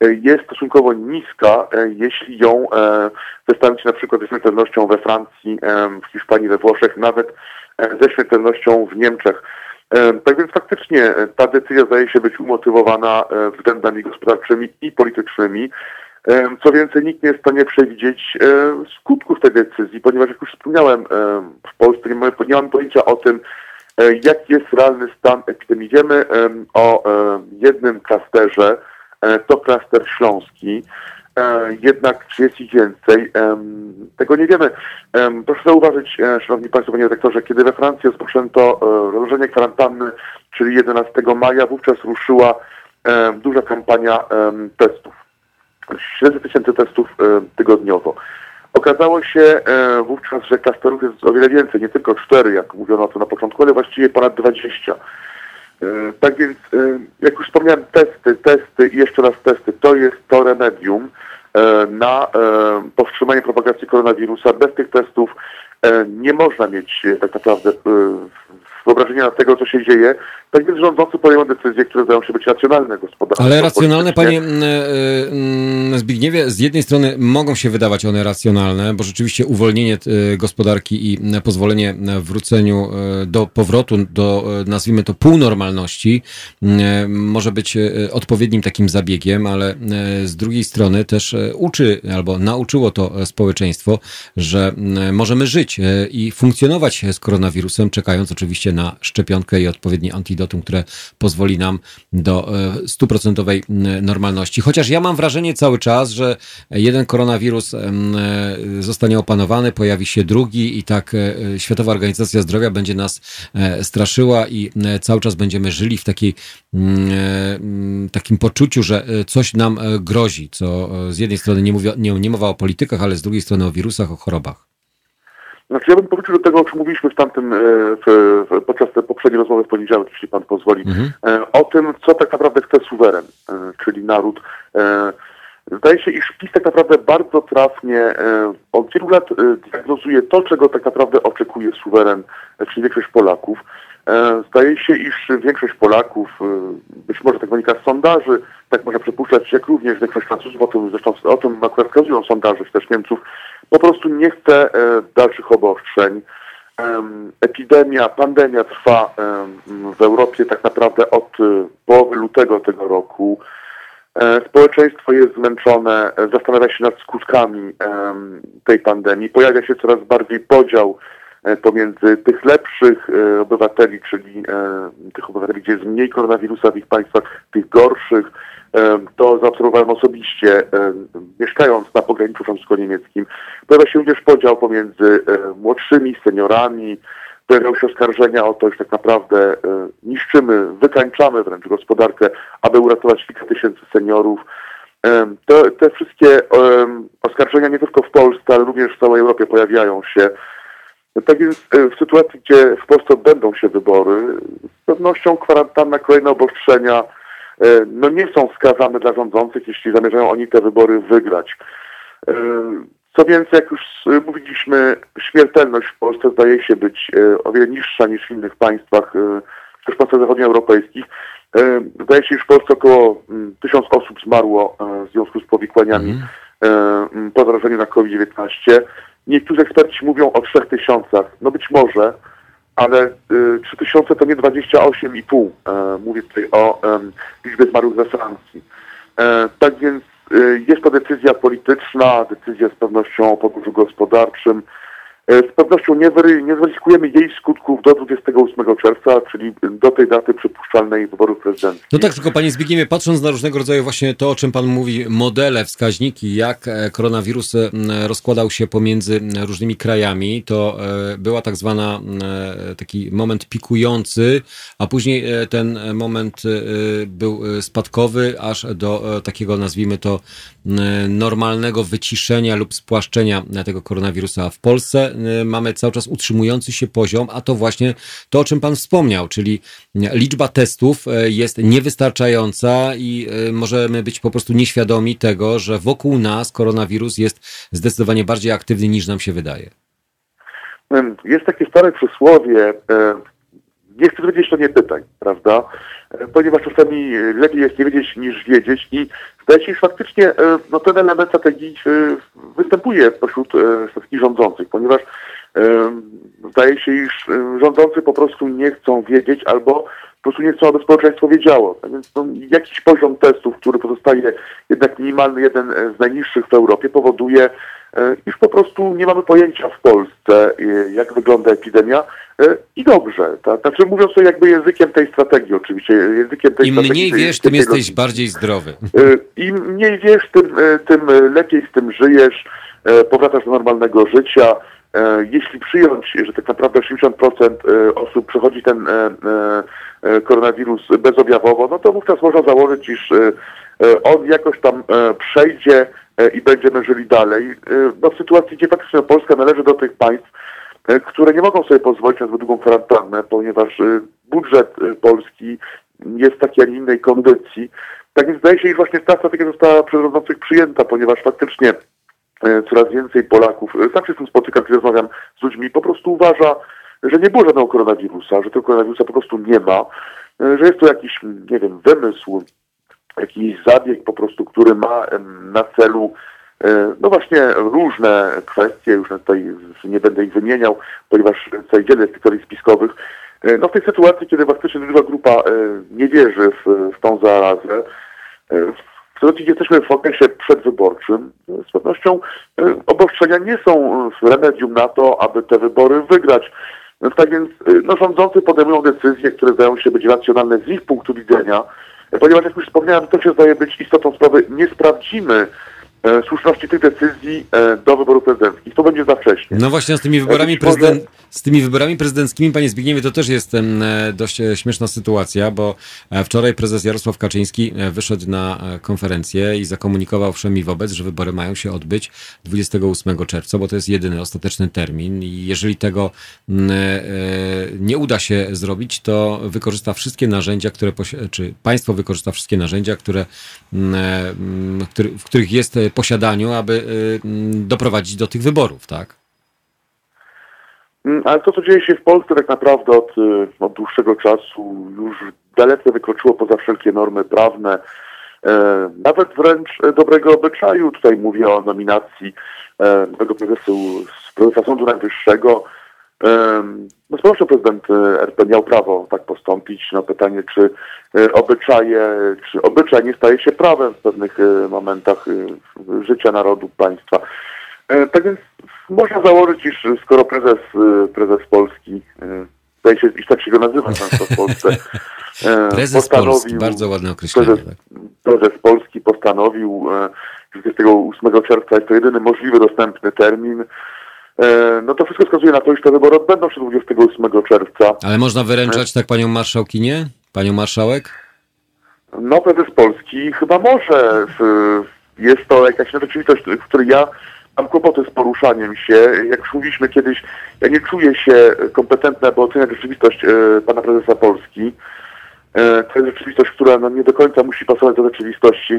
jest stosunkowo niska, jeśli ją zestawić na przykład ze śmiertelnością we Francji, w Hiszpanii, we Włoszech, nawet ze śmiertelnością w Niemczech. Tak więc faktycznie ta decyzja zdaje się być umotywowana względami gospodarczymi i politycznymi. Co więcej, nikt nie jest w stanie przewidzieć skutków tej decyzji, ponieważ jak już wspomniałem, w Polsce nie mamy pojęcia o tym, e, jaki jest realny stan epidemii. Wiemy o jednym klasterze, e, to klaster śląski, e, jednak czy jest ich więcej, tego nie wiemy. Proszę zauważyć, Szanowni Państwo, Panie Rektorze, kiedy we Francji rozpoczęto rozłożenie kwarantanny, czyli 11 maja, wówczas ruszyła duża kampania testów 700 tysięcy testów e, tygodniowo. Okazało się e, wówczas, że klasterów jest o wiele więcej, nie tylko 4, jak mówiono to na początku, ale właściwie ponad 20. E, tak więc, jak już wspomniałem, testy, testy i jeszcze raz testy, to jest to remedium na powstrzymanie propagacji koronawirusa. Bez tych testów nie można mieć tak naprawdę wyobrażenia tego, co się dzieje. Tak więc rządzący podejmą decyzje, które zdają się być racjonalne gospodarczo. Ale racjonalne, panie mm, e, mm, Zbigniewie, z jednej strony mogą się wydawać one racjonalne, bo rzeczywiście uwolnienie e, gospodarki i pozwolenie wróceniu e, do powrotu do, nazwijmy to, półnormalności może być odpowiednim takim zabiegiem, ale z drugiej strony też uczy albo nauczyło to społeczeństwo, że możemy żyć i funkcjonować z koronawirusem, czekając oczywiście na szczepionkę i odpowiedni antidotum, które pozwoli nam do e, stuprocentowej normalności. Chociaż ja mam wrażenie cały czas, że jeden koronawirus e, zostanie opanowany, pojawi się drugi i tak e, Światowa Organizacja Zdrowia będzie nas straszyła i cały czas będziemy żyli w takiej, takim poczuciu, że coś nam grozi, co z jednej strony nie, mówi, nie, nie mowa o politykach, ale z drugiej strony o wirusach, o chorobach. Znaczy ja bym powiedział do tego, o czym mówiliśmy w tamtym, e, w, w, podczas tej poprzedniej rozmowy w poniedziałek, jeśli pan pozwoli, mhm. E, o tym, co tak naprawdę chce suweren, e, czyli naród. Zdaje się, iż PiS tak naprawdę bardzo trafnie od wielu lat diagnozuje to, czego tak naprawdę oczekuje suweren, czyli większość Polaków. Zdaje się, iż większość Polaków, być może tak wynika z sondaży, tak można przypuszczać, jak również większość Francuzów, o tym zresztą o tym akurat wskazują sondaże, czy też Niemców, po prostu nie chce e, dalszych obostrzeń. Epidemia, pandemia trwa w Europie tak naprawdę od e, połowy lutego tego roku. E, społeczeństwo jest zmęczone, zastanawia się nad skutkami tej pandemii. Pojawia się coraz bardziej podział pomiędzy tych lepszych obywateli, czyli tych obywateli, gdzie jest mniej koronawirusa w ich państwach, tych gorszych, to zaobserwowałem osobiście, mieszkając na pograniczu francusko-niemieckim. Pojawia się również podział pomiędzy młodszymi seniorami, pojawiają się oskarżenia o to, że tak naprawdę niszczymy, wykańczamy wręcz gospodarkę, aby uratować kilka tysięcy seniorów. Te, te wszystkie oskarżenia nie tylko w Polsce, ale również w całej Europie pojawiają się. Tak więc e, w sytuacji, gdzie w Polsce odbędą się wybory, z pewnością kwarantanna, kolejne obostrzenia, E, no nie są wskazane dla rządzących, jeśli zamierzają oni te wybory wygrać. E, co więcej, jak już mówiliśmy, śmiertelność w Polsce zdaje się być o wiele niższa niż w innych państwach, też w państwach zachodnioeuropejskich. Zdaje się, że w Polsce około mm, tysiąc osób zmarło w związku z powikłaniami mm. po zarażeniu na COVID-19. Niektórzy eksperci mówią o trzech tysiącach. No być może, ale y, 3000 to nie 28,5. E, mówię tutaj o e, liczbie zmarłych we Francji. E, tak więc y, jest to decyzja polityczna, decyzja z pewnością o podróżu gospodarczym. E, z pewnością nie, wery, nie zweryfikujemy jej skutków do 28 czerwca, czyli do tej daty przypuszczalnej wyborów prezydenckich. No tak, tylko panie Zbigniewie, patrząc na różnego rodzaju właśnie to, o czym pan mówi, modele, wskaźniki, jak e, koronawirus e, rozkładał się pomiędzy różnymi krajami, to była tak zwana taki moment pikujący, a później ten moment był spadkowy, aż do takiego, nazwijmy to, normalnego wyciszenia lub spłaszczenia tego koronawirusa w Polsce. Y, mamy cały czas utrzymujący się poziom, a to właśnie to, o czym Pan wspomniał, czyli liczba testów y, jest niewystarczająca i y, możemy być po prostu nieświadomi tego, że wokół nas koronawirus jest zdecydowanie bardziej aktywny niż nam się wydaje. Jest takie stare przysłowie, nie chcę wiedzieć, to nie pytaj, prawda? Ponieważ czasami lepiej jest nie wiedzieć niż wiedzieć i zdaje się, że faktycznie e, no, ten element strategii e, występuje pośród e, wszystkich rządzących, ponieważ zdaje się, iż rządzący po prostu nie chcą wiedzieć albo po prostu nie chcą, aby społeczeństwo wiedziało. Tak więc no, jakiś poziom testów, który pozostaje jednak minimalny, jeden z najniższych w Europie, powoduje, iż po prostu nie mamy pojęcia w Polsce, jak wygląda epidemia, E, I dobrze, tak? Znaczy mówiąc to jakby językiem tej strategii oczywiście, językiem tej Im strategii. mniej wiesz, tym jesteś bardziej zdrowy. E, Im mniej wiesz, tym, e, tym lepiej z tym żyjesz, powracasz do normalnego życia. Jeśli przyjąć, że tak naprawdę 80% osób przechodzi ten koronawirus bezobjawowo, no to wówczas można założyć, iż on jakoś tam przejdzie i będziemy żyli dalej. No w sytuacji, gdzie faktycznie Polska należy do tych państw, E, które nie mogą sobie pozwolić na zbyt długą kwarantannę, ponieważ e, budżet e, Polski jest w takiej, a nie innej kondycji. Tak więc zdaje się, że właśnie ta strategia została przez rządzących przyjęta, ponieważ faktycznie coraz więcej Polaków, sam się z tym spotykam, kiedy rozmawiam z ludźmi, po prostu uważa, że nie było żadnego koronawirusa, że tego koronawirusa po prostu nie ma, że jest to jakiś, nie wiem, wymysł, jakiś zabieg po prostu, który ma na celu E, no właśnie różne kwestie, już tutaj nie będę ich wymieniał, ponieważ tutaj wiele jest teorii spiskowych. E, no w tej sytuacji, kiedy faktycznie duża grupa e, nie wierzy w, w tą zarazę, sytuacji, gdzie jesteśmy w okresie przedwyborczym, z pewnością obostrzenia nie są remedium na to, aby te wybory wygrać. No tak więc no, rządzący podejmują decyzje, które zdają się być racjonalne z ich punktu widzenia, ponieważ jak już wspomniałem, to się zdaje być istotą sprawy, nie sprawdzimy E, słuszności tych decyzji e, do wyborów prezydenckich. To będzie za wcześnie. No właśnie z tymi wyborami, prezydent, z tymi wyborami prezydenckimi, panie Zbigniewie, to też jest e, dość śmieszna sytuacja, bo wczoraj prezes Jarosław Kaczyński wyszedł na konferencję i zakomunikował wszem i wobec, że wybory mają się odbyć 28 czerwca, bo to jest jedyny ostateczny termin i jeżeli tego nie uda się zrobić, to wykorzysta wszystkie narzędzia, które, czy państwo wykorzysta wszystkie narzędzia, które, w których jest posiadaniu, aby y, mm, doprowadzić do tych wyborów, tak? Mm, ale to, co dzieje się w Polsce tak naprawdę od, y, od dłuższego czasu już dalece wykroczyło poza wszelkie normy prawne, e, nawet wręcz dobrego obyczaju. Tutaj mówię o nominacji e, nowego prezesu, prezesa Sądu Najwyższego, no pewnością prezydent e, RP miał prawo tak postąpić. No pytanie, czy e, obyczaje, czy obyczaj nie staje się prawem w pewnych e, momentach życia narodu, państwa. Tak więc można założyć, iż skoro prezes, prezes Polski, zdaje się, iż tak się go nazywa często w Polsce, prezes Polski, bardzo ładne określenie. Prezes, tak. prezes Polski postanowił, że 28 czerwca jest to jedyny możliwy dostępny termin, no to wszystko wskazuje na to, że te wybory odbędą się 28 czerwca. Ale można wyręczać tak panią marszałkinię? Panią marszałek? No prezes Polski chyba może. Jest to jakaś rzeczywistość, w której ja mam kłopoty z poruszaniem się. Jak już mówiliśmy kiedyś, ja nie czuję się kompetentny, aby oceniać rzeczywistość e, pana prezesa Polski. E, to jest rzeczywistość, która no, nie do końca musi pasować do rzeczywistości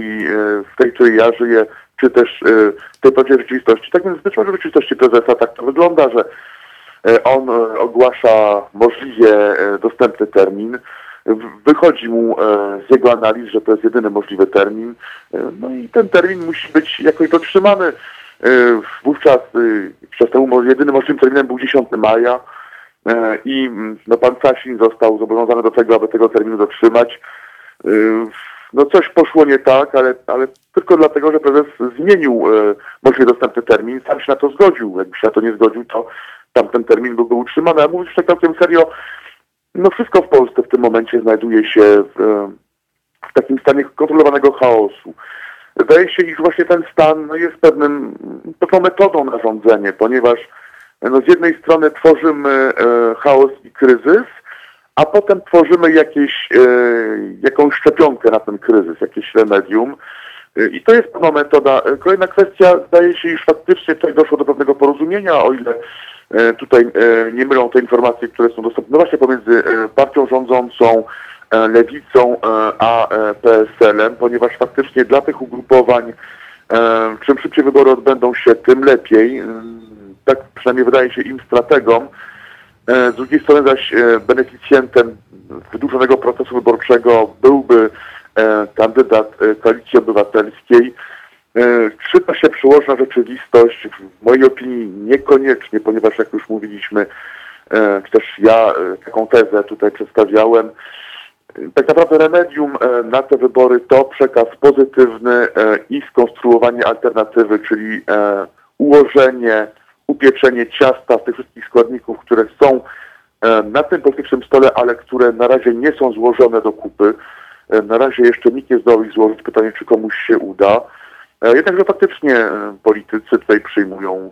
w tej, której ja żyję czy też y, tej prawdziwej rzeczywistości. Tak więc być może w rzeczywistości prezesa tak to wygląda, że y, on y, ogłasza możliwie dostępny termin. Wychodzi mu z jego analiz, że to jest jedyny możliwy termin. No i ten termin musi być jakoś dotrzymany. Wówczas przez temu jedynym możliwym terminem był 10 maja i mm, no, pan Sasin został zobowiązany do tego, aby tego terminu dotrzymać no coś poszło nie tak, ale, ale tylko dlatego, że prezes zmienił e, możliwie dostępny termin, sam się na to zgodził. Jakby się na to nie zgodził, to tamten termin byłby utrzymany, a mówisz tak całkiem serio, no wszystko w Polsce w tym momencie znajduje się w, w takim stanie kontrolowanego chaosu. Wydaje się, iż właśnie ten stan no, jest pewnym, pewną metodą na rządzenie, ponieważ no, z jednej strony tworzymy e, chaos i kryzys, a potem tworzymy jakieś, e, jakąś szczepionkę na ten kryzys, jakieś remedium. E, I to jest pewna metoda. Kolejna kwestia, zdaje się, iż faktycznie tutaj doszło do pewnego porozumienia, o ile e, tutaj nie mylą te informacje, które są dostępne no właśnie pomiędzy partią rządzącą, lewicą, a PSL-em, ponieważ faktycznie dla tych ugrupowań czym szybciej wybory odbędą się, tym lepiej. Tak przynajmniej wydaje się im strategom. E, Z drugiej strony zaś e, beneficjentem wydłużonego procesu wyborczego byłby e, kandydat Koalicji Obywatelskiej. Czy to się przełoży na rzeczywistość? W mojej opinii niekoniecznie, ponieważ jak już mówiliśmy, czy też ja taką tezę tutaj przedstawiałem, tak naprawdę remedium na te wybory to przekaz pozytywny i skonstruowanie alternatywy, czyli ułożenie, upieczenie ciasta z tych wszystkich składników, które są e, na tym politycznym stole, ale które na razie nie są złożone do kupy. E, Na razie jeszcze nikt nie zdołał ich złożyć. Pytanie, czy komuś się uda. E, Jednakże faktycznie politycy tutaj przyjmują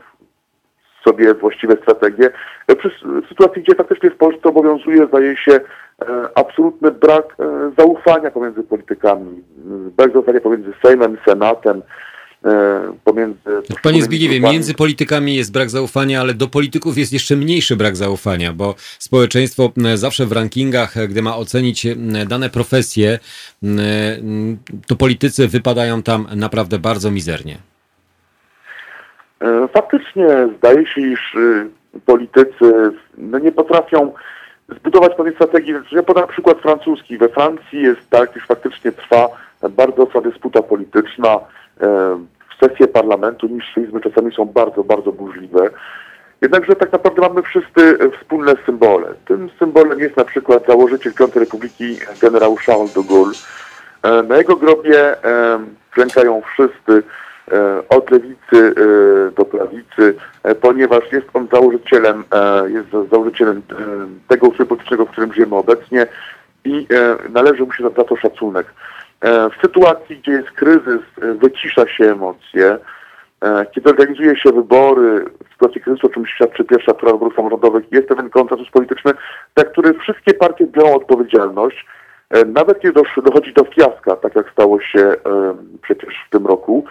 sobie właściwe strategie. S- sytuacji, gdzie faktycznie w Polsce obowiązuje, zdaje się, absolutny brak zaufania pomiędzy politykami, brak zaufania pomiędzy Sejmem, Senatem, pomiędzy... Panie Zbigniewie, grupami. między politykami jest brak zaufania, ale do polityków jest jeszcze mniejszy brak zaufania, bo społeczeństwo zawsze w rankingach, e, gdy ma ocenić dane profesje, to politycy wypadają tam naprawdę bardzo mizernie. E, Faktycznie zdaje się, iż y, politycy no, nie potrafią zbudować pewnej strategii. Ja podam przykład francuski. We Francji jest tak, iż faktycznie trwa bardzo ostra dysputa polityczna. E, Sesje parlamentu, niższe izby czasami są bardzo, bardzo burzliwe. Jednakże tak naprawdę mamy wszyscy wspólne symbole. Tym symbolem jest na przykład założyciel Piątej Republiki generał Charles de Gaulle. E, Na jego grobie e, klękają wszyscy od lewicy do prawicy, ponieważ jest on założycielem, jest za- założycielem tego ustroju politycznego, w którym żyjemy obecnie i należy mu się za to szacunek. E, W sytuacji, gdzie jest kryzys, e, wycisza się emocje, E, Kiedy organizuje się wybory, w sytuacji kryzysu, o czym świadczy pierwsza tura wyborów samorządowych, jest pewien konsensus polityczny, za który wszystkie partie biorą odpowiedzialność, nawet kiedy dochodzi do fiaska, tak jak stało się przecież w tym roku.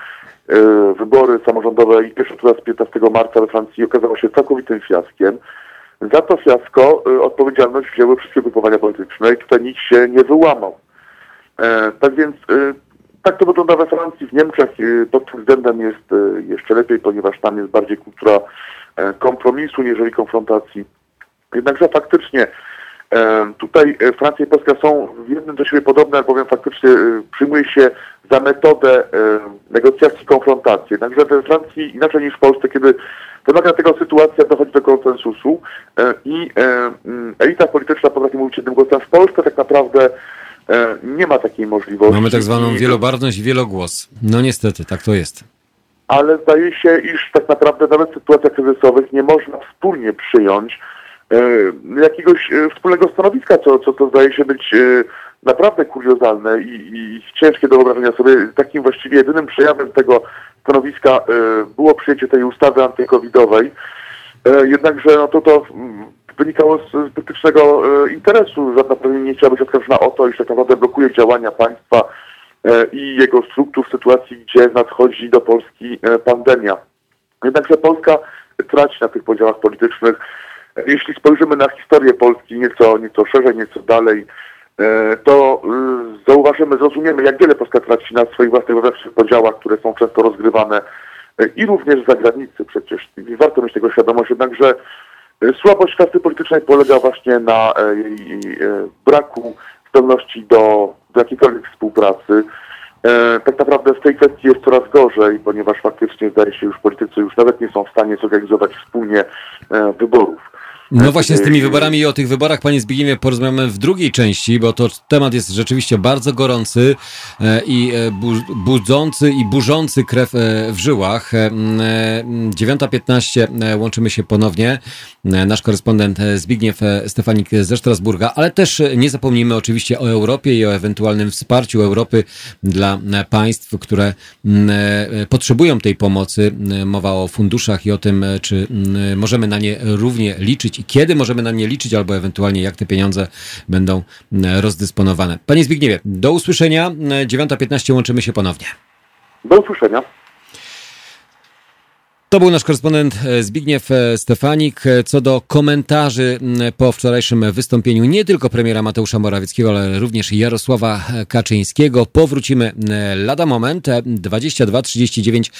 Wybory samorządowe i pierwsza tura z 15 marca we Francji okazało się całkowitym fiaskiem. Za to fiasko odpowiedzialność wzięły wszystkie ugrupowania polityczne i tutaj nikt się nie wyłamał. E, tak więc e, tak to wygląda we Francji, w Niemczech e, pod tym względem jest jeszcze lepiej, ponieważ tam jest bardziej kultura kompromisu, niżeli konfrontacji. Jednakże faktycznie tutaj Francja i Polska są w jednym do siebie podobne, albowiem faktycznie przyjmuje się za metodę negocjacji konfrontacji. Jednakże we Francji inaczej niż w Polsce, kiedy wymaga tego sytuacja, dochodzi do konsensusu i elita polityczna potrafi mówić jednym głosem. W Polsce tak naprawdę nie ma takiej możliwości. Mamy tak zwaną wielobarwność i wielogłos. No niestety, tak to jest. ale zdaje się, iż tak naprawdę nawet w sytuacjach kryzysowych nie można wspólnie przyjąć e, jakiegoś e, wspólnego stanowiska, co, co to zdaje się być e, naprawdę kuriozalne i, i ciężkie do wyobrażenia sobie. Takim właściwie jedynym przejawem tego stanowiska e, było przyjęcie tej ustawy antykowidowej. E, jednakże no to to mm, wynikało z, politycznego e, interesu. Żadna pewnie nie chciała być oskarżona o to, iż tak naprawdę blokuje działania państwa e, i jego struktur w sytuacji, gdzie nadchodzi do Polski e, pandemia. Jednakże Polska traci na tych podziałach politycznych. Jeśli spojrzymy na historię Polski nieco, nieco szerzej, nieco dalej, to zauważymy, zrozumiemy, jak wiele Polska traci na swoich własnych wewnętrznych podziałach, które są często rozgrywane i również z zagranicy przecież. Warto mieć tego świadomość, jednakże słabość klasy politycznej polega właśnie na e, jej e, braku zdolności do, do jakiejkolwiek współpracy. E, tak naprawdę w tej kwestii jest coraz gorzej, ponieważ faktycznie zdaje się już politycy już nawet nie są w stanie zorganizować wspólnie e, wyborów. No właśnie z tymi wyborami i o tych wyborach, panie Zbigniewie, porozmawiamy w drugiej części, bo to temat jest rzeczywiście bardzo gorący e, i e, budzący i burzący krew e, w żyłach. 9.15 łączymy się ponownie. Nasz korespondent Zbigniew Stefanik ze Strasburga, ale też nie zapomnijmy oczywiście o Europie i o ewentualnym wsparciu Europy dla państw, które potrzebują tej pomocy. Mowa o funduszach i o tym, czy możemy na nie równie liczyć i kiedy możemy na nie liczyć, albo ewentualnie jak te pieniądze będą e, rozdysponowane. Panie Zbigniewie, do usłyszenia. 9.15 e, łączymy się ponownie. Do usłyszenia. To był nasz korespondent e, Zbigniew Stefanik. Co do komentarzy po wczorajszym wystąpieniu nie tylko premiera Mateusza Morawieckiego, ale również Jarosława Kaczyńskiego, powrócimy lada moment. 22 39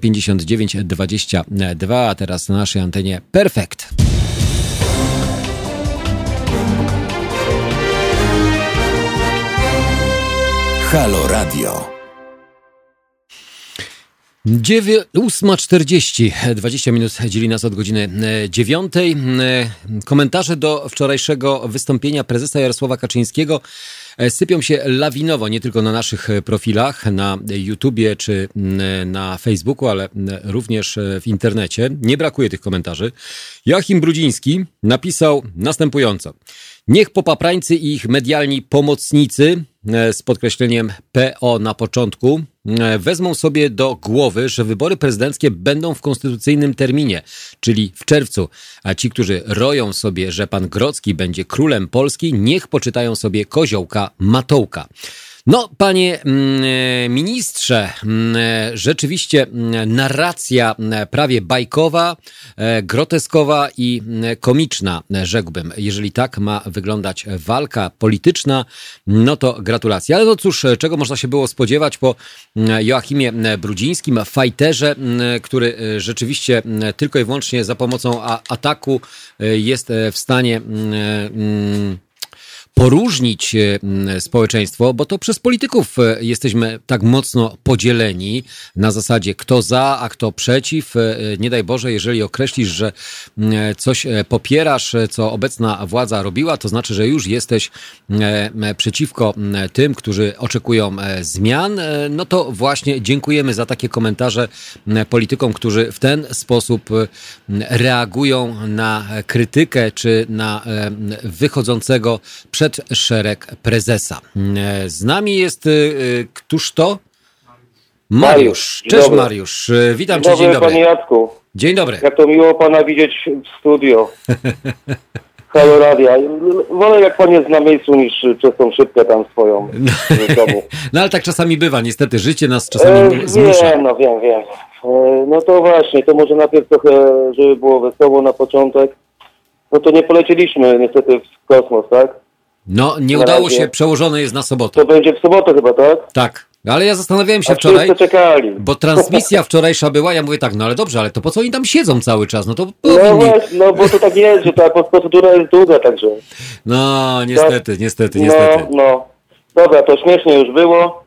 059 22, a teraz na naszej antenie Perfekt. Halo Radio. 8.40, 20 minut dzieli nas od godziny 9. E, e, komentarze do wczorajszego wystąpienia prezesa Jarosława Kaczyńskiego e, sypią się lawinowo, nie tylko na naszych profilach, na YouTubie czy na Facebooku, ale również w internecie. Nie brakuje tych komentarzy. Joachim Brudziński napisał następująco. Niech popaprańcy i ich medialni pomocnicy E, z podkreśleniem PO na początku, e, wezmą sobie do głowy, że wybory prezydenckie będą w konstytucyjnym terminie, czyli w czerwcu, a ci, którzy roją sobie, że pan Grocki będzie królem Polski, niech poczytają sobie koziołka Matołka. No, panie mm, e, ministrze, mm, e, rzeczywiście mm, narracja prawie bajkowa, e, groteskowa i komiczna, rzekłbym. Jeżeli tak ma wyglądać walka polityczna, no to gratulacje. Ale no cóż, czego można się było spodziewać po Joachimie Brudzińskim, fajterze, który rzeczywiście tylko i wyłącznie za pomocą ataku jest w stanie poróżnić e, społeczeństwo, bo to przez polityków e, jesteśmy tak mocno podzieleni na zasadzie kto za, a kto przeciw. E, nie daj Boże, jeżeli określisz, że coś popierasz, co obecna władza robiła, to znaczy, że już jesteś przeciwko tym, którzy oczekują zmian. No to właśnie dziękujemy za takie komentarze politykom, którzy w ten sposób reagują na krytykę czy na wychodzącego przed przed szereg prezesa. Z nami jest y, któż to? Mariusz. Cześć dobry. Mariusz. Y, witam cię, dzień dobry. Panie Jacku. Dzień dobry. Jak to miło pana widzieć w studio. Halo Radia. Wolę jak pan jest na miejscu niż przez tą szybkę tam swoją no, no ale tak czasami bywa, niestety życie nas czasami e, zmusza. Wiem, no wiem, wiem. E, no to właśnie, to może najpierw trochę, żeby było wesoło na początek. No to nie polecieliśmy niestety w kosmos, tak? No, nie na udało razie. się, przełożone jest na sobotę. To będzie w sobotę chyba, tak? Tak. Ale ja zastanawiałem się A wczoraj, czekali. bo transmisja wczorajsza była, ja mówię tak, no ale dobrze, ale to po co oni tam siedzą cały czas? No to powinni... No właśnie, no bo to tak jest, że ta procedura jest długa, także... No, niestety, tak. niestety, niestety. No, no. Dobra, to śmiesznie już było.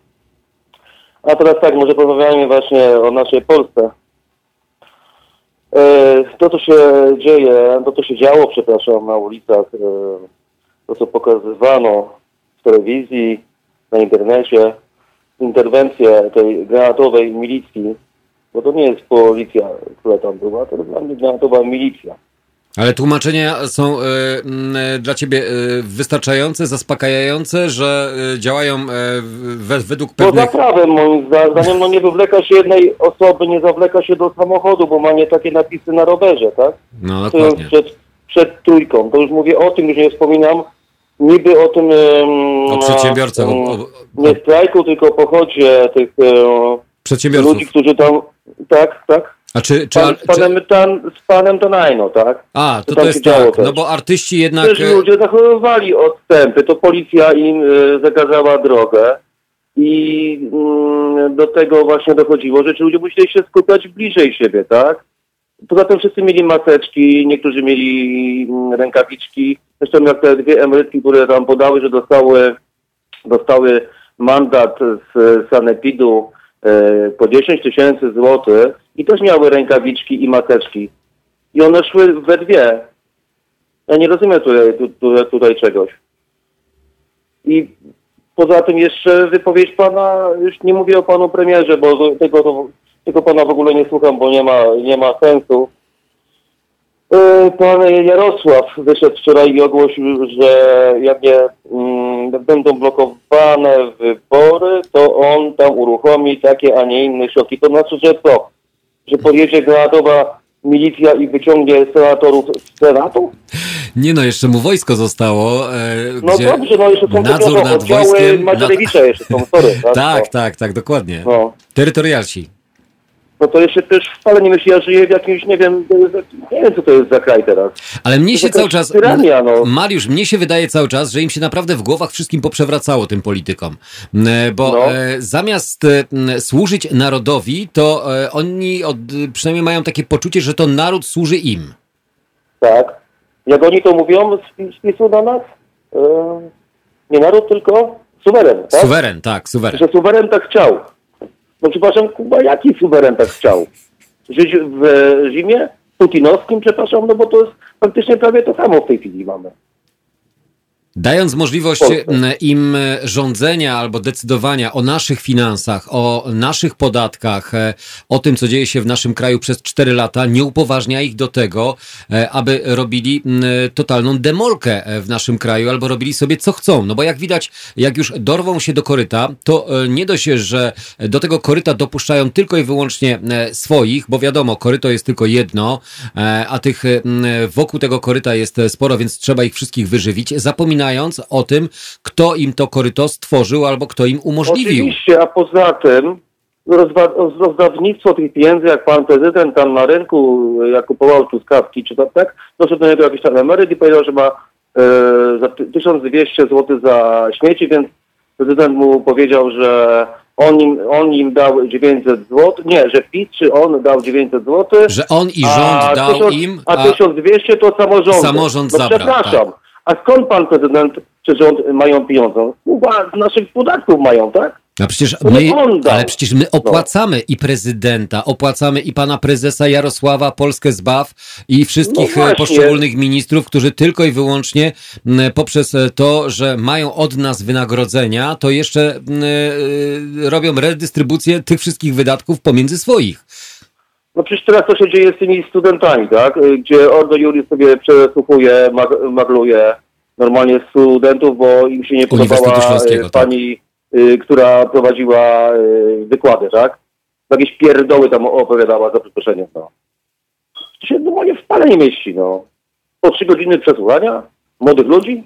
A teraz tak, może porozmawiajmy właśnie o naszej Polsce. E, to, co się dzieje, to, co się działo, przepraszam, na ulicach e, to, co pokazywano w telewizji, na internecie, interwencję tej granatowej milicji, bo to nie jest policja, która tam była, to jest dla mnie granatowa milicja. Ale tłumaczenia są y, y, dla ciebie y, wystarczające, zaspokajające, że działają we, według pewnych... Poza prawem moim zdaniem, no nie wywleka się jednej osoby, nie zawleka się do samochodu, bo ma nie takie napisy na rowerze, tak? No dokładnie. Przed, przed trójką, to już mówię o tym, już nie wspominam, niby o tym... O przedsiębiorcach. O, o, nie strajku, tylko o pochodzie tych przedsiębiorców. ludzi, którzy tam... Tak, tak. A czy, czy, Pan, z panem, czy... Tan, z panem Tonajno, tak? A, to, to jest tak, no bo artyści jednak... Też ludzie zachowywali odstępy, to policja im y, zakazała drogę i y, do tego właśnie dochodziło, że ci ludzie musieli się skupiać bliżej siebie, tak? Poza tym wszyscy mieli maseczki, niektórzy mieli rękawiczki, Zresztą jak te dwie emerytki, które tam podały, że dostały, dostały mandat z sanepidu e, po 10 tysięcy złotych i też miały rękawiczki i maseczki. I one szły we dwie. Ja nie rozumiem tutaj, tutaj, tutaj czegoś. I poza tym jeszcze wypowiedź pana, już nie mówię o panu premierze, bo tego, to, tego pana w ogóle nie słucham, bo nie ma, nie ma sensu. E, Pan Jarosław wyszedł wczoraj i ogłosił, że jak nie mm, będą blokowane wybory, to on tam uruchomi takie, a nie inne środki. To znaczy, że co? Że pojedzie granatowa milicja i wyciągnie senatorów z Senatu? Nie no, jeszcze mu wojsko zostało, e, No dobrze, no jeszcze są nadzór nad wojskiem... Macierewicza jeszcze są, sorry. Tak, no. tak, tak, dokładnie. No. Terytorialsi. No to jeszcze też wcale nie myśli, ja żyję w jakimś, nie wiem, nie wiem co to jest za kraj teraz. Ale mnie się jakaś cały czas. tyrania, no. Mariusz, mnie się wydaje cały czas, że im się naprawdę w głowach wszystkim poprzewracało tym politykom. Bo No. e, zamiast e, służyć narodowi, to e, oni od, przynajmniej mają takie poczucie, że to naród służy im. Tak. Jak oni to mówią z PiSu na nas? Nie naród, tylko suweren, tak? Suweren, tak, suweren. Że suweren tak chciał. No przepraszam, Kuba, jaki suweren tak chciał? Żyć w reżimie putinowskim, przepraszam, no bo to jest faktycznie prawie to samo w tej chwili mamy. Dając możliwość im e, rządzenia albo decydowania o naszych finansach, o naszych podatkach, e, o tym, co dzieje się w naszym kraju przez 4 lata, nie upoważnia ich do tego, e, aby robili totalną demolkę w naszym kraju albo robili sobie co chcą. No bo jak widać, jak już dorwą się do koryta, to nie dość, że do tego koryta dopuszczają tylko i wyłącznie swoich, bo wiadomo, koryto jest tylko jedno, a tych wokół tego koryta jest sporo, więc trzeba ich wszystkich wyżywić, zapominając o tym, kto im to koryto stworzył albo kto im umożliwił. Oczywiście, a poza tym rozdawnictwo tych pieniędzy, jak pan prezydent tam na rynku, jak kupował truskawki, czy to tak, doszedł do niego jakiś tam emeryt i powiedział, że ma e, za ty- 1200 zł za śmieci, więc prezydent mu powiedział, że on im, on im dał 900 zł, nie, że PiS czy on dał 900 zł, Że on i rząd dał 1000 im, a a 1200 to samorząd. Samorząd no, zabrał, Przepraszam. tak. A skąd pan prezydent czy rząd mają pieniądze? Chyba z naszych podatków mają, tak? A przecież my, ale przecież my opłacamy i prezydenta, opłacamy i pana prezesa Jarosława, Polskę Zbaw i wszystkich No e, poszczególnych ministrów, którzy tylko i wyłącznie poprzez e, to, że mają od nas wynagrodzenia, to jeszcze e, robią redystrybucję tych wszystkich wydatków pomiędzy swoich. No przecież teraz co się dzieje z tymi studentami, tak? Y, Gdzie Ordo Juris sobie przesłuchuje, mag- magluje normalnie studentów, bo im się nie podobała y, tak. pani, y, która prowadziła wykłady, tak? Jakieś pierdoły tam opowiadała, za przeproszeniem, no. To się normalnie w pale nie mieści, no. Po trzy godziny przesłuchania młodych ludzi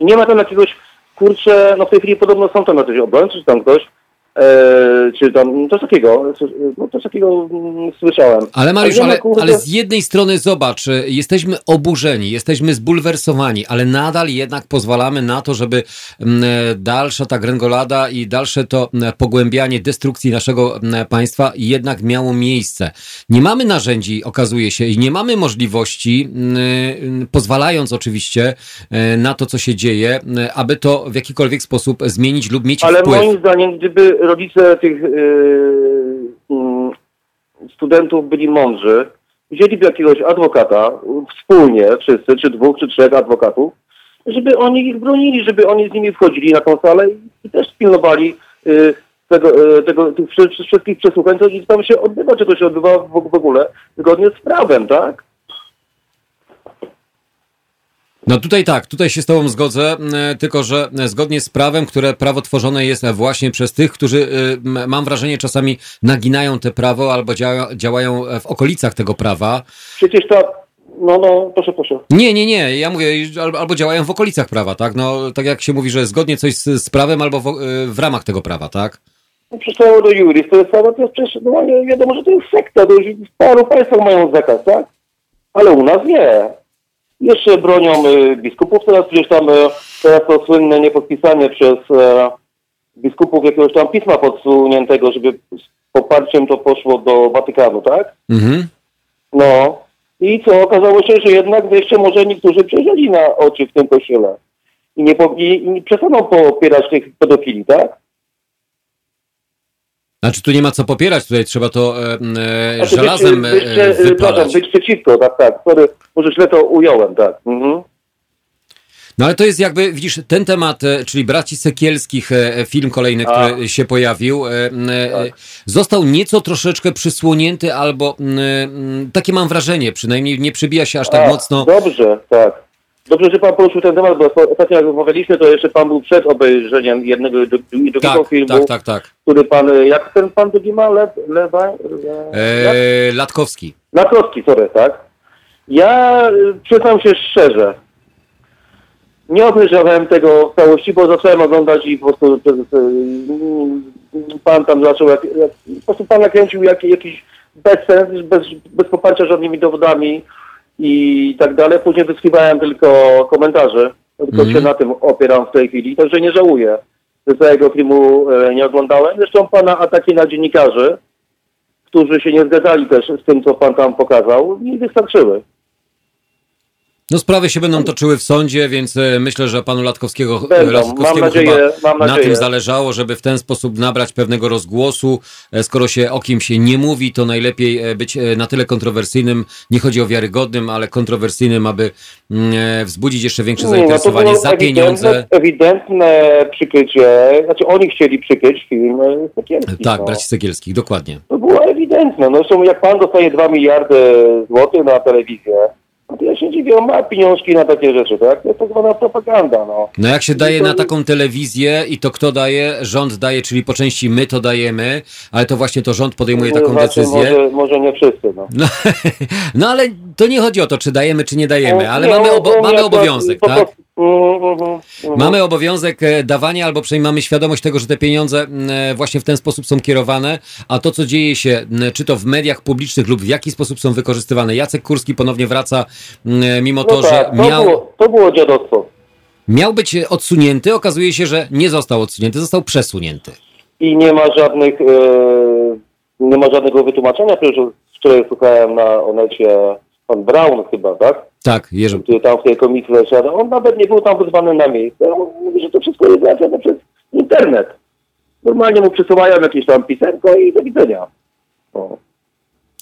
i nie ma tam jakiegoś, kurczę, no w tej chwili podobno są tam jacyś obrońcy, czy tam ktoś, czy tam, coś takiego, no coś takiego mm, słyszałem. Ale Mariusz, ale, ale z jednej strony zobacz, y, jesteśmy oburzeni, jesteśmy zbulwersowani, ale nadal jednak pozwalamy na to, żeby mm, e, dalsza ta gręgolada i dalsze to mm, pogłębianie destrukcji naszego państwa jednak miało miejsce. Nie mamy narzędzi, okazuje się, i nie mamy możliwości, y, pozwalając oczywiście e, na to, co się dzieje, aby to w jakikolwiek sposób zmienić lub mieć Ale wpływ. moim zdaniem, gdyby rodzice tych yy, mm, studentów byli mądrzy, wzięliby jakiegoś adwokata, wspólnie wszyscy, czy dwóch, czy trzech adwokatów, żeby oni ich bronili, żeby oni z nimi wchodzili na tą salę i też pilnowali yy, tego, yy, tego, tych wszy- wszystkich przesłuchań, co tam się odbywa, czy to się odbywa w ogóle zgodnie z prawem, tak? No tutaj tak, tutaj się z Tobą zgodzę, tylko że zgodnie z prawem, które prawo tworzone jest właśnie przez tych, którzy, mam wrażenie, czasami naginają te prawo albo działają, w okolicach tego prawa. Przecież ta... No, no, proszę, proszę. Nie, nie, nie, ja mówię, albo, działają w okolicach prawa, tak? No, tak jak się mówi, że zgodnie coś z, z prawem albo w, e, w ramach tego prawa, tak? No przecież to do Juris, to jest cała, to jest przecież normalnie wiadomo, że to jest sekta, to już w paru państwach mają zakaz, tak? Ale u nas nie. Jeszcze bronią y, biskupów, teraz przecież tam y, teraz to słynne niepodpisanie przez e, biskupów jakiegoś tam pisma podsuniętego, żeby z poparciem to poszło do Watykanu, tak? Mhm. No. I co? Okazało się, że jednak wreszcie może niektórzy przejrzeli na oczy w tym kościele. I nie, po, i, i przestaną popierać tych pedofili, tak? Znaczy tu nie ma co popierać, tutaj trzeba to e, e, Znaczy, żelazem być, e, być, e, wypalać. być przeciwko, tak, tak. Sorry, może źle to ująłem, tak. Mhm. No ale to jest jakby, widzisz, ten temat, czyli braci Sekielskich, film kolejny, A. który się pojawił, Tak. został nieco troszeczkę przysłonięty, albo takie mam wrażenie, przynajmniej nie przybija się aż tak A, mocno. Dobrze, tak. Dobrze, że pan poruszył ten temat, bo ostatnio jak rozmawialiśmy, to jeszcze pan był przed obejrzeniem jednego i dru- i drugiego Tak, filmu, tak, tak, tak. który pan, jak ten pan drugi ma? Lewa? Le, jak? E, Latkowski. Latkowski, sorry, tak? Ja y, przyznam się szczerze, nie obejrzałem tego w całości, bo zacząłem oglądać i po prostu pan tam zaczął, jak, jak, po prostu pan nakręcił jak, jakiś bezsens, bez, bez poparcia żadnymi dowodami i tak dalej. Później wysłuchiwałem tylko komentarzy, tylko Mhm. się na tym opieram w tej chwili, także nie żałuję, że całego filmu e, nie oglądałem. Zresztą pana ataki na dziennikarzy, którzy się nie zgadzali też z tym, co pan tam pokazał, mi wystarczyły. No sprawy się będą toczyły w sądzie, więc e, myślę, że panu Latkowskiego, Będą. Latkowskiemu Mam nadzieję- chyba na nadzieję. tym zależało, żeby w ten sposób nabrać pewnego rozgłosu. E, Skoro się o kimś się nie mówi, to najlepiej e, być e, na tyle kontrowersyjnym, nie chodzi o wiarygodnym, ale kontrowersyjnym, aby mm, e, wzbudzić jeszcze większe Nie, no zainteresowanie było za pieniądze. Ewidentne, ewidentne przykrycie, znaczy oni chcieli przykryć film e, Sekielski. Tak, no. braci Sekielskich, dokładnie. To było ewidentne. No zresztą jak pan dostaje 2 miliardy złotych na telewizję, no to ja się dziwię, on ma pieniążki na takie rzeczy, tak? To jest tak zwana propaganda, no. No jak się daje na taką telewizję i to kto daje? Rząd daje, czyli po części my to dajemy, ale to właśnie to rząd podejmuje taką Znaczy, decyzję. Może, może nie wszyscy, no. No, no ale to nie chodzi o to, czy dajemy, czy nie dajemy, ale Nie, mamy, obo- on mamy jako- obowiązek, po tak? prostu- Mhm, mhm, mhm. Mamy obowiązek dawania, albo przynajmniej mamy świadomość tego, że te pieniądze e, właśnie w ten sposób są kierowane, a to, co dzieje się, czy to w mediach publicznych lub w jaki sposób są wykorzystywane. Jacek Kurski ponownie wraca, mimo to, no tak, że to, miał, było, to było dziadostwo. miał być odsunięty, okazuje się, że nie został odsunięty, został przesunięty. I nie ma żadnych, e, nie ma żadnego wytłumaczenia. Wczoraj słuchałem na Onecie pan Brown chyba, tak? Tak, Jerzy, Który tam w tej komisji zasiada. On nawet nie był tam wezwany na miejsce. On mówi, że to wszystko jest załatwione przez internet. Normalnie mu przysyłają jakieś tam pisemko i do widzenia. O.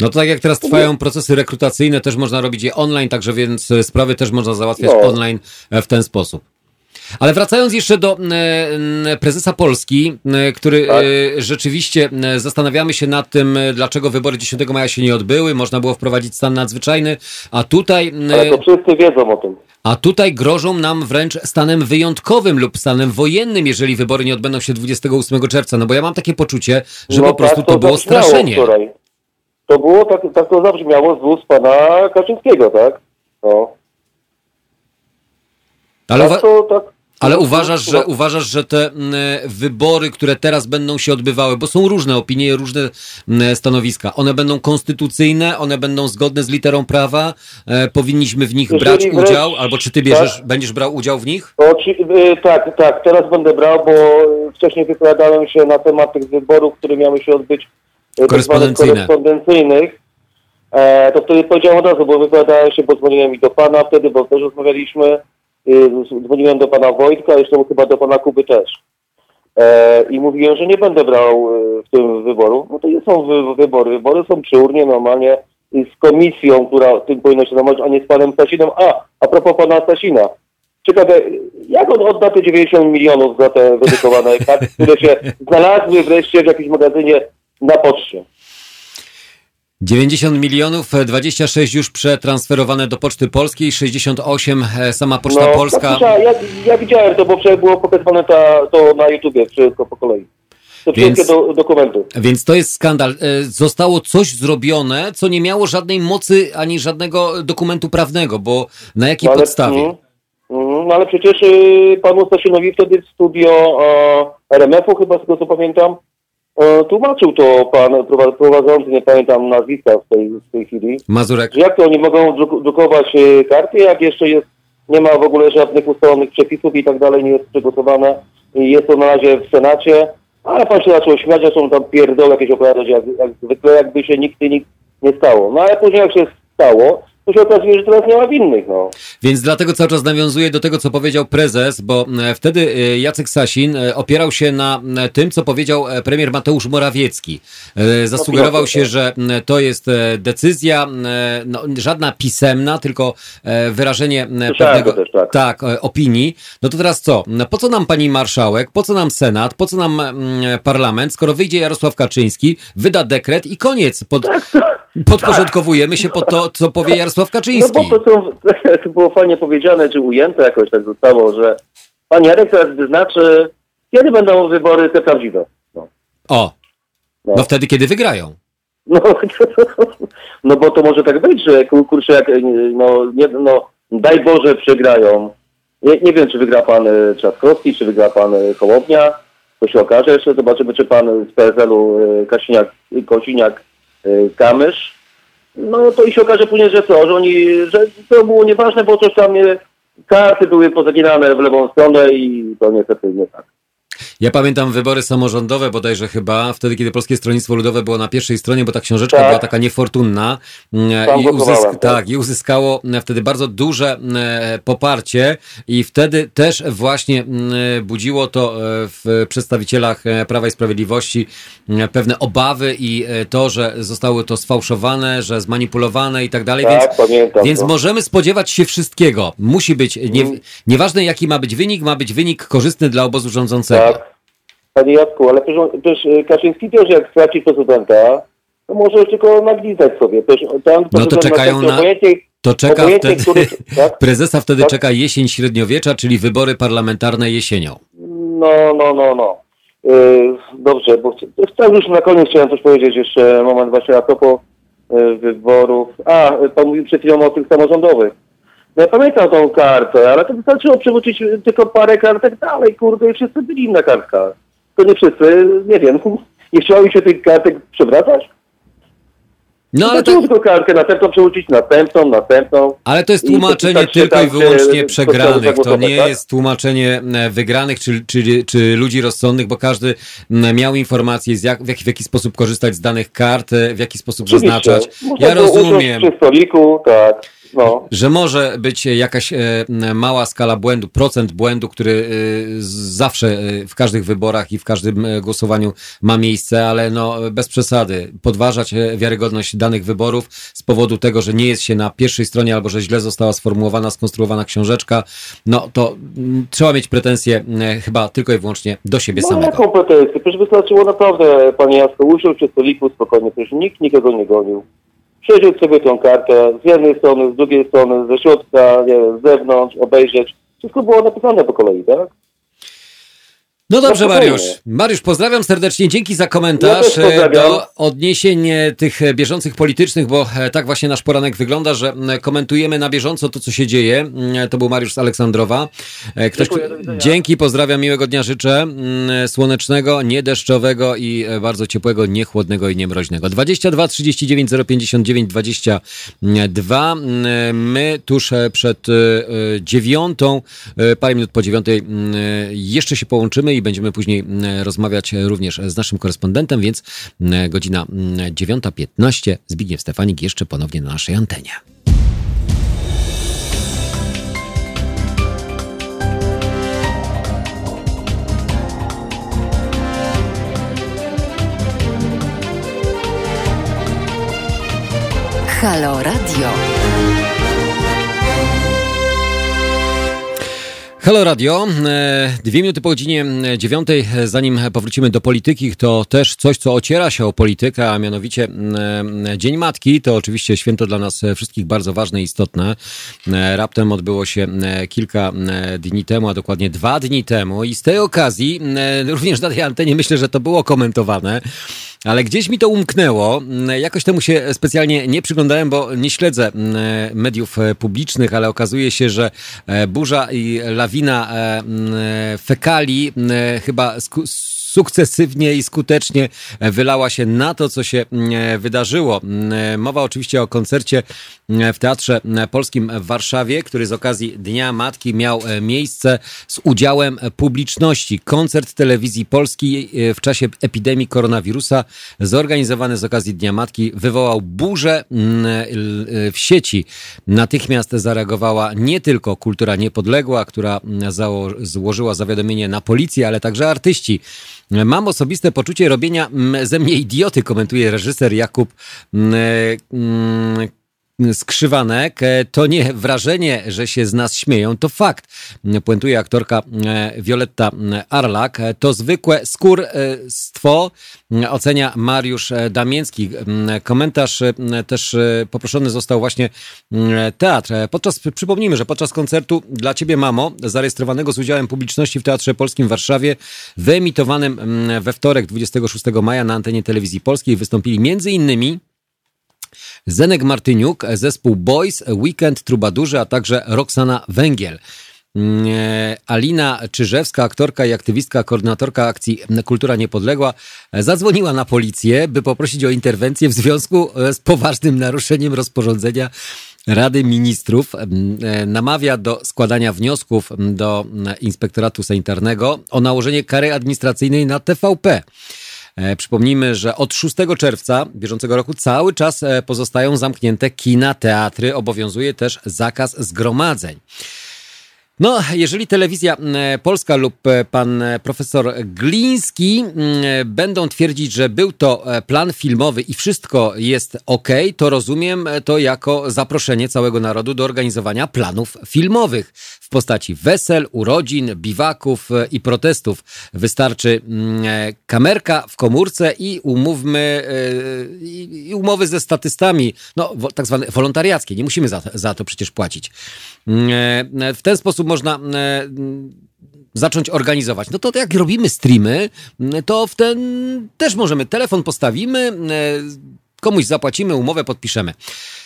No to tak jak teraz trwają procesy rekrutacyjne, też można robić je online, także więc e, sprawy też można załatwiać No. online e, w ten sposób. Ale wracając jeszcze do e, prezesa Polski, który Tak. e, rzeczywiście e, zastanawiamy się nad tym, e, dlaczego wybory 10 maja się nie odbyły, można było wprowadzić stan nadzwyczajny, a tutaj, Ale to wszyscy wiedzą o tym. a tutaj grożą nam wręcz stanem wyjątkowym lub stanem wojennym, jeżeli wybory nie odbędą się 28 czerwca. No bo ja mam takie poczucie, że No po prostu tak to było zabrzmiało straszenie. Wczoraj. To było, tak, tak to zabrzmiało z ust pana Kaczyńskiego, tak? No. Ale, tak to, tak, Ale no, uważasz, no, że, uważasz, że te wybory, które teraz będą się odbywały, bo są różne opinie, różne stanowiska, one będą konstytucyjne, one będą zgodne z literą prawa, e, powinniśmy w nich Jeżeli brać wręcz- udział, albo czy ty bierzesz, tak. będziesz brał udział w nich? Oczy, y, tak, tak, teraz będę brał, bo wcześniej wypowiadałem się na temat tych wyborów, które miały się odbyć y, tak Korespondencyjne. korespondencyjnych. E, to wtedy powiedziałem od razu, bo wypowiadałem się, bo dzwoniłem i do pana wtedy, bo też rozmawialiśmy. Y, dzwoniłem do pana Wojtka, jeszcze chyba do pana Kuby też. E, I mówiłem, że nie będę brał y, w tym wyboru. No to nie są wy, wybory. Wybory są przy urnie normalnie z komisją, która tym powinna się zajmować, a nie z panem Stasinem. A, a propos pana Stasina. Ciekawe, jak on odda te 90 milionów za te wydedykowane karty, które się znalazły wreszcie w jakimś magazynie na poczcie. 90 milionów, e, 26 już przetransferowane do Poczty Polskiej, 68 e, sama Poczta Tak, Polska. słyszałem, ja, ja widziałem to, bo było pokazywane ta, to na YouTubie, wszystko po kolei. Te Więc- wszystkie do, dokumenty. Więc to jest skandal. E, Zostało coś zrobione, co nie miało żadnej mocy ani żadnego dokumentu prawnego, bo na jakiej No ale, podstawie? mm, mm, no ale przecież y, panu Stasinowi wtedy w studio e, RMF-u, chyba z tego co pamiętam, e, tłumaczył to pan prowa- prowadzący, nie pamiętam nazwiska w tej, w tej chwili, Mazurek. jak to oni mogą druk- drukować e, karty, jak jeszcze jest, nie ma w ogóle żadnych ustalonych przepisów i tak dalej, nie jest przygotowane i jest to na razie w Senacie, ale pan się zaczął śmiać, zaczął tam pierdoły jakieś opowiadać, jak, jak zwykle jakby się nigdy nic nie stało. No ale później jak się stało, się okazuje, że teraz nie ma winnych, no. Więc dlatego cały czas nawiązuję do tego, co powiedział prezes, bo e, wtedy e, Jacek Sasin e, opierał się na tym, co powiedział premier Mateusz Morawiecki. Zasugerował się, że to jest decyzja, no, żadna pisemna, tylko wyrażenie Słyszałem pewnego też, tak. tak, opinii. No to teraz co? No, Po co nam pani marszałek, po co nam Senat, po co nam parlament, skoro wyjdzie Jarosław Kaczyński, wyda dekret i koniec. Pod, podporządkowujemy się pod to, co powie Jarosław No Kaczyński. bo to, są, to było fajnie powiedziane, czy ujęte jakoś tak zostało, że pan Jarek teraz wyznaczy, kiedy będą wybory te prawdziwe. No, O, no. no wtedy, kiedy wygrają. No, no bo to może tak być, że kur- kurczę, jak no, nie, no daj Boże przegrają. Nie, nie wiem, czy wygra pan e, Trzaskowski, czy wygra pan e, Hołownia. To się okaże jeszcze. Zobaczymy, czy pan z PSL-u e, Kasiniak, Kosiniak e, Kamysz. No to i się okaże później, że co, że oni, że to było nieważne, bo coś tam e, karty były pozaginane w lewą stronę i to niestety nie tak. Ja pamiętam wybory samorządowe bodajże chyba, wtedy kiedy Polskie Stronnictwo Ludowe było na pierwszej stronie, bo ta książeczka Tak. była taka niefortunna Tam i, uzysk- tak. tak, i uzyskało mm, wtedy bardzo duże mm, poparcie i wtedy też właśnie budziło to e, w przedstawicielach e, Prawa i Sprawiedliwości pewne obawy i e, to, że zostało to sfałszowane, że zmanipulowane i tak dalej, Tak, więc pamiętam więc to. możemy spodziewać się wszystkiego. Musi być, nie, Mm. nieważne jaki ma być wynik, ma być wynik korzystny dla obozu rządzącego. Tak. Panie Jacku, ale przecież e, Kaczyński też jak straci prezydenta, to może tylko naglizać sobie. Tam No to czekają na- To czeka obojętnie, wtedy, który- tak? prezesa wtedy Tak? czeka jesień średniowiecza, czyli wybory parlamentarne jesienią. No, no, no, no. Yy, dobrze, bo chcę, już na koniec chciałem coś powiedzieć jeszcze, moment właśnie a propos yy, wyborów. A, pan mówił przed chwilą o tych samorządowych. No ja pamiętam tą kartę, ale to wystarczyło przywrócić tylko parę kartek dalej, kurde, i wszyscy byli na kartkach. To nie wszyscy, nie wiem, nie chciało mi się tych kartek przewracać? No ale to, tylko kartkę następną przewrócić, następną, następną. ale to jest tłumaczenie tylko i wyłącznie przegranych. To nie tak? jest tłumaczenie e, wygranych czy, czy, czy ludzi rozsądnych, bo każdy miał informacje, z jak, w, jaki, w jaki sposób korzystać z danych kart, e, w jaki sposób Oczywiście. zaznaczać. Można Ja rozumiem. Przy stoliku, tak, no. że może być jakaś e, mała skala błędu, procent błędu, który e, zawsze e, w każdych wyborach i w każdym głosowaniu ma miejsce, ale no bez przesady. Podważać wiarygodność danych wyborów z powodu tego, że nie jest się na pierwszej stronie albo że źle została sformułowana, skonstruowana książeczka, no to trzeba mieć pretensje chyba tylko i wyłącznie do siebie No samego. jaką pretensję? Przecież wystarczyło naprawdę, panie usiąść przy stoliku spokojnie, przecież nikt nikogo nie gonił. Przejrzeć sobie tą kartę z jednej strony, z drugiej strony, ze środka, nie wiem, z zewnątrz, obejrzeć. Wszystko było napisane po kolei, tak? No dobrze, No. Mariusz. Mariusz, pozdrawiam serdecznie. Dzięki za Ja komentarz też e, do odniesień e, tych e, bieżących politycznych, bo tak właśnie nasz poranek wygląda, że komentujemy na bieżąco to, co się dzieje. Mm, To był Mariusz z Aleksandrowa. Ktoś, Dziękuję, dzięki, pozdrawiam, miłego dnia życzę. Mm, Słonecznego, nie deszczowego i bardzo ciepłego, nie chłodnego i nie mroźnego. 22 39 059 22. Mm, My tuż przed dziewiątą, parę minut po dziewiątej mm, jeszcze się połączymy i będziemy później mm, rozmawiać również z naszym korespondentem, więc mm, godzina mm, 9.15 Zbigniew Stefanik jeszcze ponownie na naszej antenie. Halo Radio. Halo Radio, E, dwie minuty po godzinie e, dziewiątej, E, zanim powrócimy do polityki, to też coś, co ociera się o politykę, a mianowicie Dzień Matki, to oczywiście święto dla nas wszystkich bardzo ważne i istotne. Raptem odbyło się kilka dni temu, a dokładnie dwa dni temu i z tej okazji, również na tej antenie myślę, że to było komentowane, ale gdzieś mi to umknęło. Jakoś temu się specjalnie nie przyglądałem, bo nie śledzę mediów publicznych, ale okazuje się, że burza i lawina e, mm, fekali mm, chyba sukcesywnie i skutecznie wylała się na to, co się wydarzyło. Mowa oczywiście o koncercie w Teatrze Polskim w Warszawie, który z okazji Dnia Matki miał miejsce z udziałem publiczności. Koncert telewizji polskiej w czasie epidemii koronawirusa zorganizowany z okazji Dnia Matki wywołał burzę w sieci. Natychmiast zareagowała nie tylko Kultura Niepodległa, która złożyła zawiadomienie na policję, ale także artyści. Mam osobiste poczucie robienia ze mnie idioty, komentuje reżyser Jakub skrzywanek, e, to nie wrażenie, że się z nas śmieją, to fakt. Puentuje aktorka e, Violetta Arlak. E, to zwykłe skórstwo, ocenia Mariusz Damiński. Komentarz też poproszony został właśnie teatr. Podczas, przypomnijmy, że podczas koncertu Dla Ciebie Mamo, zarejestrowanego z udziałem publiczności w Teatrze Polskim w Warszawie, wyemitowanym we wtorek 26 maja na antenie telewizji polskiej, wystąpili między innymi Zenek Martyniuk, zespół Boys, Weekend Trubadurzy, a także Roxana Węgiel. Mm, e, Alina Czyżewska, aktorka i aktywistka, koordynatorka akcji Kultura Niepodległa, zadzwoniła na policję, by poprosić o interwencję w związku z poważnym naruszeniem rozporządzenia Rady Ministrów. Mm, e, namawia do składania wniosków do Inspektoratu Sanitarnego o nałożenie kary administracyjnej na TVP. E, przypomnijmy, że od 6 czerwca bieżącego roku cały czas e, pozostają zamknięte kina, teatry, obowiązuje też zakaz zgromadzeń. No, jeżeli telewizja polska lub e, pan profesor Gliński będą twierdzić, że był to plan filmowy i wszystko jest ok, to rozumiem to jako zaproszenie całego narodu do organizowania planów filmowych postaci wesel, urodzin, biwaków e, i protestów. Wystarczy e, kamerka w komórce i umówmy e, i umowy ze statystami, no tak zwane wolontariackie. Nie musimy za, za to przecież płacić. W ten sposób można mm, zacząć organizować. No to jak robimy streamy, to w ten też możemy. Telefon postawimy, komuś zapłacimy, umowę podpiszemy.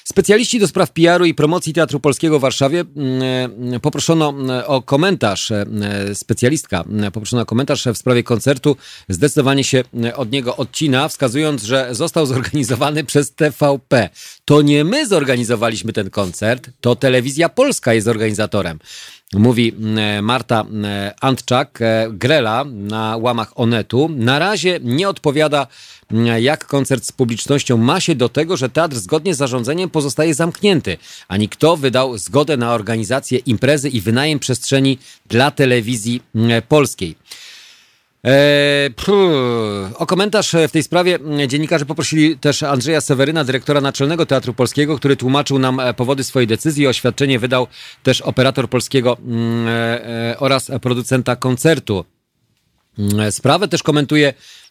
Specjaliści do spraw PR-u i promocji Teatru Polskiego w Warszawie mm, e, poproszono e, o komentarz, e, specjalistka poproszono o komentarz w sprawie koncertu. Zdecydowanie się od niego odcina, wskazując, że został zorganizowany przez TVP. To nie my zorganizowaliśmy ten koncert, to Telewizja Polska jest organizatorem. Mówi Marta Antczak, Grela na łamach Onetu. Na razie nie odpowiada jak koncert z publicznością ma się do tego, że teatr zgodnie z zarządzeniem pozostaje zamknięty, ani kto wydał zgodę na organizację imprezy i wynajem przestrzeni dla telewizji polskiej. Eee, o komentarz w tej sprawie mm, dziennikarze poprosili też Andrzeja Seweryna, dyrektora Naczelnego Teatru Polskiego, który tłumaczył nam e, powody swojej decyzji. Oświadczenie wydał też operator polskiego mm, e, e, oraz producenta koncertu. Sprawę też komentuje Mm, e,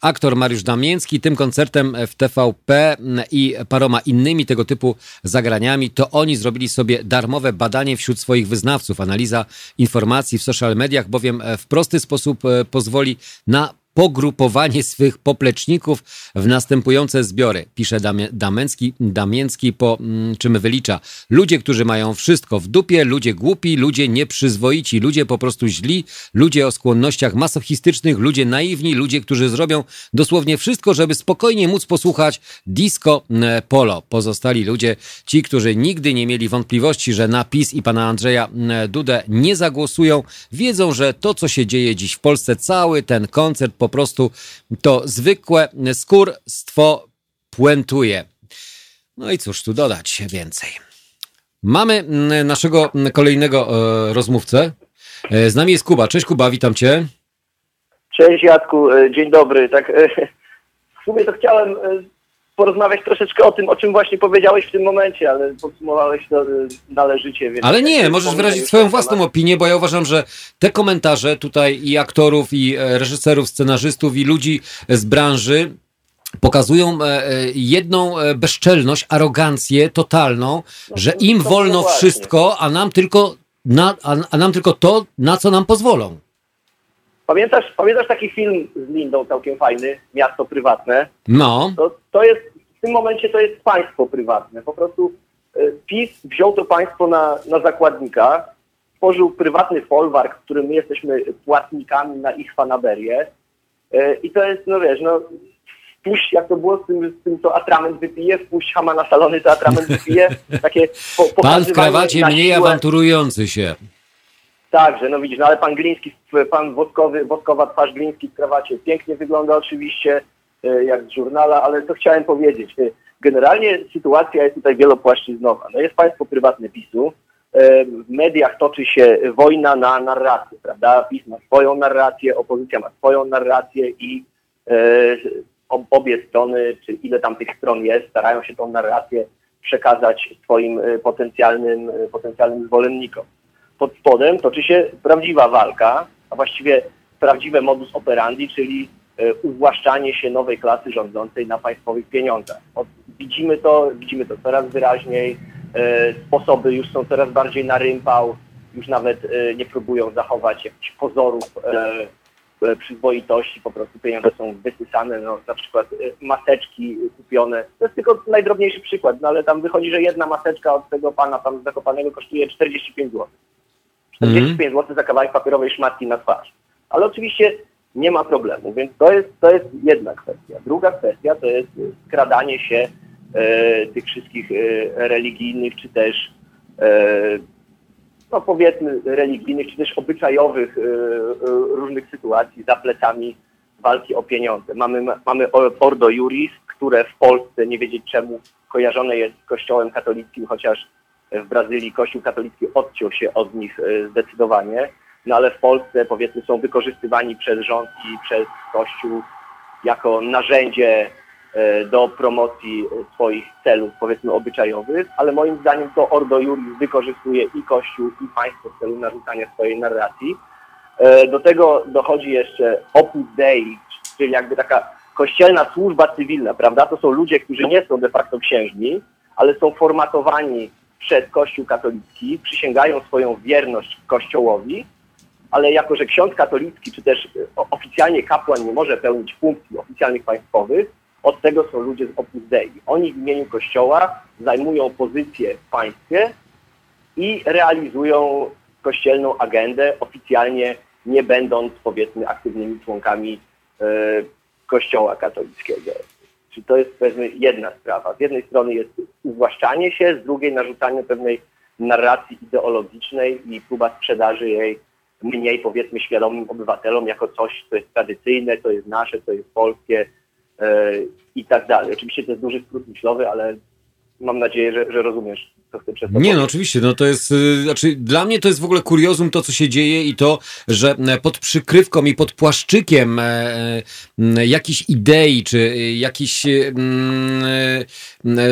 aktor Mariusz Damiński. Tym koncertem w TVP mm, i paroma innymi tego typu zagraniami to oni zrobili sobie darmowe badanie wśród swoich wyznawców. Analiza informacji w social mediach bowiem w prosty sposób e, pozwoli na pogrupowanie swych popleczników w następujące zbiory. Pisze Damięcki, Damięcki po mm, czym wylicza. Ludzie, którzy mają wszystko w dupie, ludzie głupi, ludzie nieprzyzwoici, ludzie po prostu źli, ludzie o skłonnościach masochistycznych, ludzie naiwni, ludzie, którzy zrobią dosłownie wszystko, żeby spokojnie móc posłuchać disco mm, polo. Pozostali ludzie, ci, którzy nigdy nie mieli wątpliwości, że na PiS i pana Andrzeja mm, Dudę nie zagłosują, wiedzą, że to, co się dzieje dziś w Polsce, cały ten koncert po prostu to zwykłe skórstwo puentuje. No i cóż tu dodać więcej. Mamy mm, naszego kolejnego e, rozmówcę. E, z nami jest Kuba. Cześć Kuba, witam cię. Cześć Jacku, e, dzień dobry. Tak, w sumie to chciałem porozmawiać troszeczkę o tym, o czym właśnie powiedziałeś w tym momencie, ale podsumowałeś to y, należycie. Więc ale nie, możesz wyrazić swoją własną opinię, bo ja uważam, że te komentarze tutaj i aktorów, i e, reżyserów, scenarzystów, i ludzi z branży pokazują e, e, jedną bezczelność, arogancję totalną, no, że im wolno wszystko, a nam tylko na, a nam tylko to, na co nam pozwolą. Pamiętasz, pamiętasz taki film z Lindą całkiem fajny, Miasto Prywatne? No. To, to jest, w tym momencie to jest państwo prywatne. Po prostu y, PiS wziął to państwo na, na zakładnika stworzył prywatny folwark, w którym my jesteśmy płatnikami na ich fanaberię. E, I to jest, no wiesz, no wpuść, jak to było z tym, z tym co atrament wypije, wpuść hama na salony, to atrament wypije. Takie po, Pan w krawacie mniej siłę. awanturujący się. Także, no widzisz, no ale pan Gliński, pan woskowy, woskowa twarz Gliński w krawacie pięknie wygląda oczywiście, e, jak z żurnala, ale co chciałem powiedzieć. E, generalnie sytuacja jest tutaj wielopłaszczyznowa. No jest państwo prywatne PiSu, e, w mediach toczy się wojna na narrację, prawda? PiS ma swoją narrację, opozycja ma swoją narrację i obie strony, czy ile tam tych stron jest, starają się tą narrację przekazać swoim potencjalnym, potencjalnym zwolennikom pod spodem toczy się prawdziwa walka, a właściwie prawdziwe modus operandi, czyli e, uwłaszczanie się nowej klasy rządzącej na państwowych pieniądzach. widzimy to, widzimy to coraz wyraźniej, e, sposoby już są coraz bardziej na rympał, już nawet e, nie próbują zachować jakichś pozorów przyzwoitości, po prostu pieniądze są wysysane, no, na przykład maseczki kupione. To jest tylko najdrobniejszy przykład, no ale tam wychodzi, że jedna maseczka od tego pana tam zakopanego kosztuje 45 zł. 45 mm. zł za kawałek papierowej szmatki na twarz. Ale oczywiście nie ma problemu, więc to jest, to jest jedna kwestia. Druga kwestia to jest skradanie się e, tych wszystkich e, religijnych, czy też e, no powiedzmy religijnych, czy też obyczajowych e, e, różnych sytuacji za plecami walki o pieniądze. Mamy, mamy Ordo Juris, które w Polsce, nie wiedzieć czemu, kojarzone jest z kościołem katolickim, chociaż w Brazylii Kościół katolicki odciął się od nich e, zdecydowanie, no ale w Polsce powiedzmy są wykorzystywani przez rząd i przez Kościół jako narzędzie e, do promocji swoich celów powiedzmy obyczajowych, ale moim zdaniem to Ordo Juris wykorzystuje i Kościół i państwo w celu narzucania swojej narracji. E, do tego dochodzi jeszcze Opus Dei, czyli jakby taka kościelna służba cywilna, prawda? To są ludzie, którzy nie są de facto księżmi, ale są formatowani przez Kościół katolicki, przysięgają swoją wierność Kościołowi, ale jako, że ksiądz katolicki, czy też e, oficjalnie kapłan nie może pełnić funkcji oficjalnych państwowych, od tego są ludzie z Opus Dei. Oni w imieniu Kościoła zajmują pozycję w państwie i realizują kościelną agendę, oficjalnie nie będąc, powiedzmy, aktywnymi członkami e, Kościoła katolickiego. Czy to jest powiedzmy jedna sprawa. Z jednej strony jest uwłaszczanie się, z drugiej narzucanie pewnej narracji ideologicznej i próba sprzedaży jej mniej powiedzmy świadomym obywatelom jako coś, co jest tradycyjne, co jest nasze, co jest polskie yy, i tak dalej. Oczywiście to jest duży skrót myślowy, ale mam nadzieję, że, że rozumiesz co chcę przez to Nie, no oczywiście, no to jest, y, znaczy dla mnie to jest w ogóle kuriozum to, co się dzieje i to, że e, pod przykrywką i pod płaszczykiem e, e, jakichś idei, czy jakichś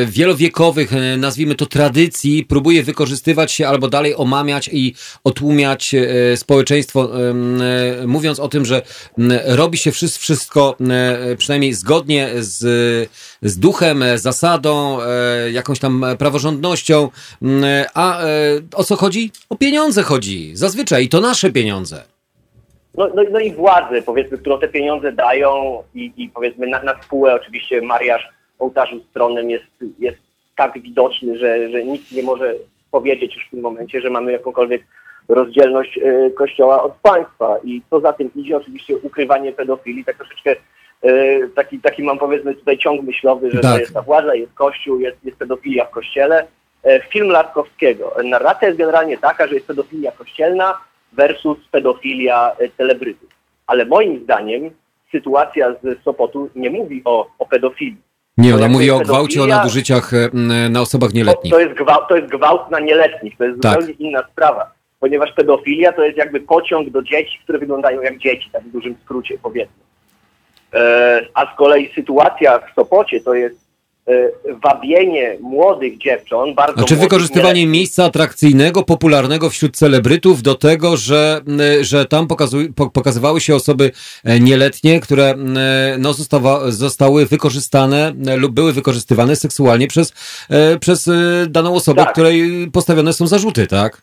wielowiekowych, nazwijmy to tradycji, próbuje wykorzystywać się albo dalej omamiać i otłumiać społeczeństwo, mówiąc o tym, że robi się wszystko przynajmniej zgodnie z, z duchem, zasadą, jakąś tam praworządnością, a e, o co chodzi? O pieniądze chodzi. Zazwyczaj i to nasze pieniądze. No, no, no i władze, powiedzmy, którą te pieniądze dają i, i powiedzmy na, na spółę oczywiście mariaż ołtarzu stronnym jest, jest tak widoczny, że, że nikt nie może powiedzieć już w tym momencie, że mamy jakąkolwiek rozdzielność y, Kościoła od państwa. I co za tym idzie, oczywiście ukrywanie pedofilii, tak troszeczkę y, taki, taki mam powiedzmy tutaj ciąg myślowy, że tak. jest ta władza, jest Kościół, jest, jest pedofilia w Kościele, E, film Latkowskiego. Narracja jest generalnie taka, że jest pedofilia kościelna versus pedofilia e, celebrytów. Ale moim zdaniem sytuacja z Sopotu nie mówi o, o pedofilii. Nie, ona mówi o gwałcie, o nadużyciach e, na osobach nieletnich. To, to, jest gwałt, to jest gwałt na nieletnich, to jest tak. zupełnie inna sprawa. Ponieważ pedofilia to jest jakby pociąg do dzieci, które wyglądają jak dzieci, tak w dużym skrócie powiedzmy. a z kolei sytuacja w Sopocie to jest E, wabienie młodych dziewcząt, bardzo Znaczy wykorzystywanie miejsca atrakcyjnego, popularnego wśród celebrytów do tego, że, że tam pokazywały się osoby e, nieletnie, które no, zostawa, zostały wykorzystane lub były wykorzystywane seksualnie przez, e, przez daną osobę, tak. której postawione są zarzuty, tak?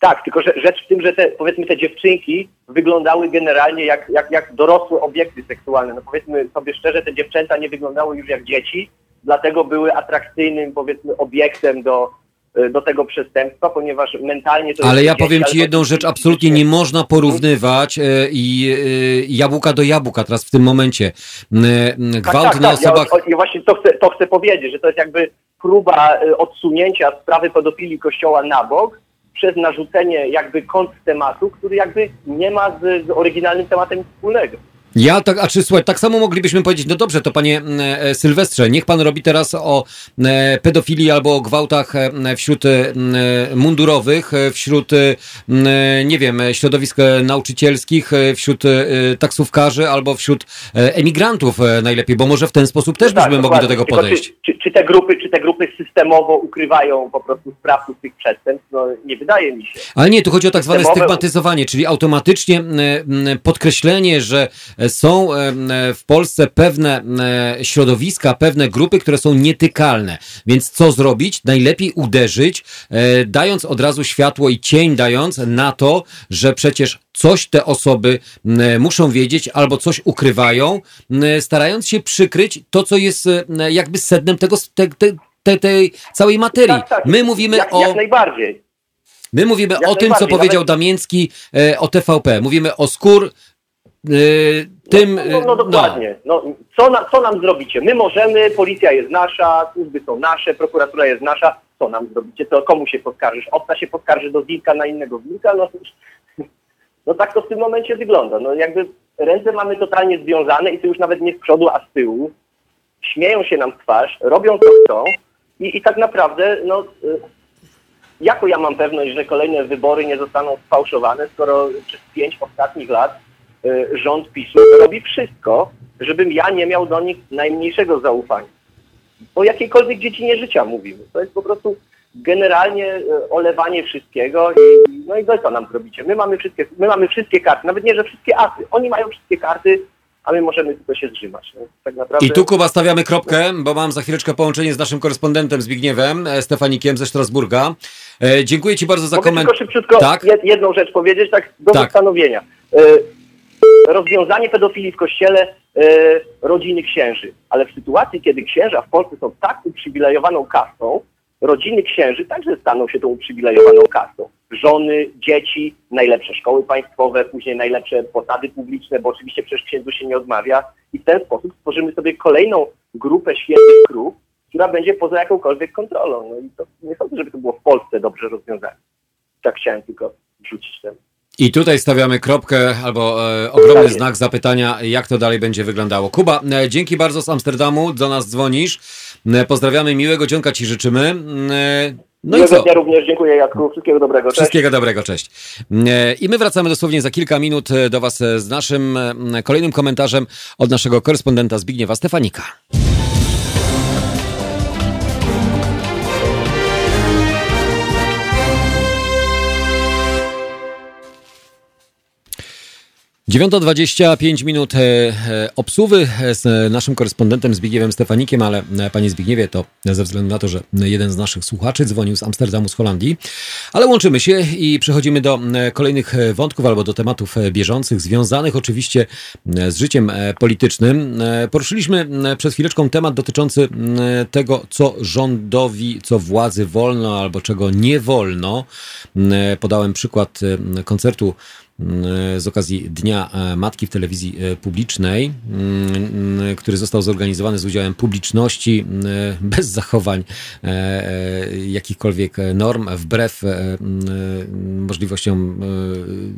Tak, tylko że rzecz w tym, że te, powiedzmy te dziewczynki wyglądały generalnie jak, jak, jak dorosłe obiekty seksualne. No powiedzmy sobie szczerze, te dziewczęta nie wyglądały już jak dzieci, dlatego były atrakcyjnym, powiedzmy, obiektem do, y, do tego przestępstwa, ponieważ mentalnie to Ale ja dzieci, powiem Ci jedną rzecz, absolutnie nie można porównywać e, i e, jabłka do jabłka teraz w tym momencie. Tak, Gwałt tak, na tak. Ja, osobach... o- ja właśnie to chcę, to chcę powiedzieć, że to jest jakby próba y, odsunięcia sprawy pedofilii kościoła na bok przez narzucenie jakby kąt tematu, który jakby nie ma z, z oryginalnym tematem wspólnego. Ja tak, a czy słuchaj, tak samo moglibyśmy powiedzieć, no dobrze, to panie m, e, Sylwestrze, niech pan robi teraz o e, pedofilii albo o gwałtach e, wśród mundurowych, wśród, nie wiem, środowisk nauczycielskich, wśród taksówkarzy albo wśród emigrantów najlepiej, bo może w ten sposób też No tak, byśmy mogli do tego podejść. Czy, czy, te grupy, czy te grupy systemowo ukrywają po prostu sprawców tych przestępstw? No nie wydaje mi się. Ale nie, tu chodzi o tak zwane Systemowe- stygmatyzowanie, czyli automatycznie podkreślenie, że są em, w Polsce pewne środowiska, pewne grupy, które są nietykalne. Więc co zrobić? Najlepiej uderzyć, e, dając od razu światło i cień dając na to, że przecież coś te osoby muszą wiedzieć albo coś ukrywają, starając się przykryć to, co jest e, jakby sednem tego, te, te, te, tej całej materii. Tak, tak. My mówimy jak, o... Jak najbardziej. My mówimy Jak o tym, co powiedział nawet- Damięcki e, o TVP. Mówimy o skór, e, tym... No, no, no dokładnie. No, co, na, co nam zrobicie? My możemy, policja jest nasza, służby są nasze, prokuratura jest nasza. Co nam zrobicie? To komu się poskarżysz? Obca się poskarży do wilka na innego wilka? No, no tak to w tym momencie wygląda. No jakby ręce mamy totalnie związane i to już nawet nie z przodu, a z tyłu. Śmieją się nam w twarz, robią co chcą i, i tak naprawdę, no... y, Jaką ja mam pewność, że kolejne wybory nie zostaną sfałszowane, skoro przez pięć ostatnich lat y, rząd PiSu robi wszystko, żebym ja nie miał do nich najmniejszego zaufania. O jakiejkolwiek dziedzinie życia mówimy. To jest po prostu generalnie y, olewanie wszystkiego i no i co nam zrobicie? My mamy wszystkie, my mamy wszystkie karty, nawet nie, że wszystkie asy. Oni mają wszystkie karty, a my możemy tylko się zrzymać. No, tak naprawdę... I tu, Kuba, stawiamy kropkę, bo mam za chwileczkę połączenie z naszym korespondentem Zbigniewem e, Stefanikiem ze Strasburga. E, dziękuję Ci bardzo za Mogę komentarz. tylko szybciutko Tak? jed- jedną rzecz powiedzieć, tak do Tak. zastanowienia. E, rozwiązanie pedofilii w kościele e, rodziny księży. Ale w sytuacji, kiedy księża w Polsce są tak uprzywilejowaną kastą, rodziny księży także staną się tą uprzywilejowaną kastą. Żony, dzieci, najlepsze szkoły państwowe, później najlepsze posady publiczne, bo oczywiście przecież księdzu się nie odmawia. I w ten sposób stworzymy sobie kolejną grupę świętych krów, która będzie poza jakąkolwiek kontrolą. No i to nie sądzę, żeby to było w Polsce dobrze rozwiązane. Tak chciałem tylko wrzucić ten. I tutaj stawiamy kropkę albo e, ogromny Tak znak zapytania, jak to dalej będzie wyglądało. Kuba, e, dzięki bardzo z Amsterdamu, do nas dzwonisz. E, pozdrawiamy, miłego dzionka Ci życzymy. E, no i Miłego co? dnia również, dziękuję Jacku, wszystkiego dobrego. Cześć. Wszystkiego dobrego, cześć. E, I my wracamy dosłownie za kilka minut e, do Was e, z naszym kolejnym komentarzem od naszego korespondenta Zbigniewa Stefanika. Dziewiąta dwadzieścia pięć minut e, e, obsługi z naszym korespondentem Zbigniewem Stefanikiem, ale e, panie Zbigniewie, to ze względu na to, że jeden z naszych słuchaczy dzwonił z Amsterdamu, z Holandii, ale łączymy się i przechodzimy do e, kolejnych e, wątków albo do tematów e, bieżących, związanych oczywiście e, z życiem e, politycznym. E, Poruszyliśmy e, przed chwileczką temat dotyczący tego, co rządowi, co władzy wolno albo czego nie wolno. Podałem przykład e, koncertu z okazji Dnia e, Matki w telewizji e, publicznej, mm, który został zorganizowany z udziałem publiczności e, bez zachowań jakichkolwiek norm, wbrew mm, możliwościom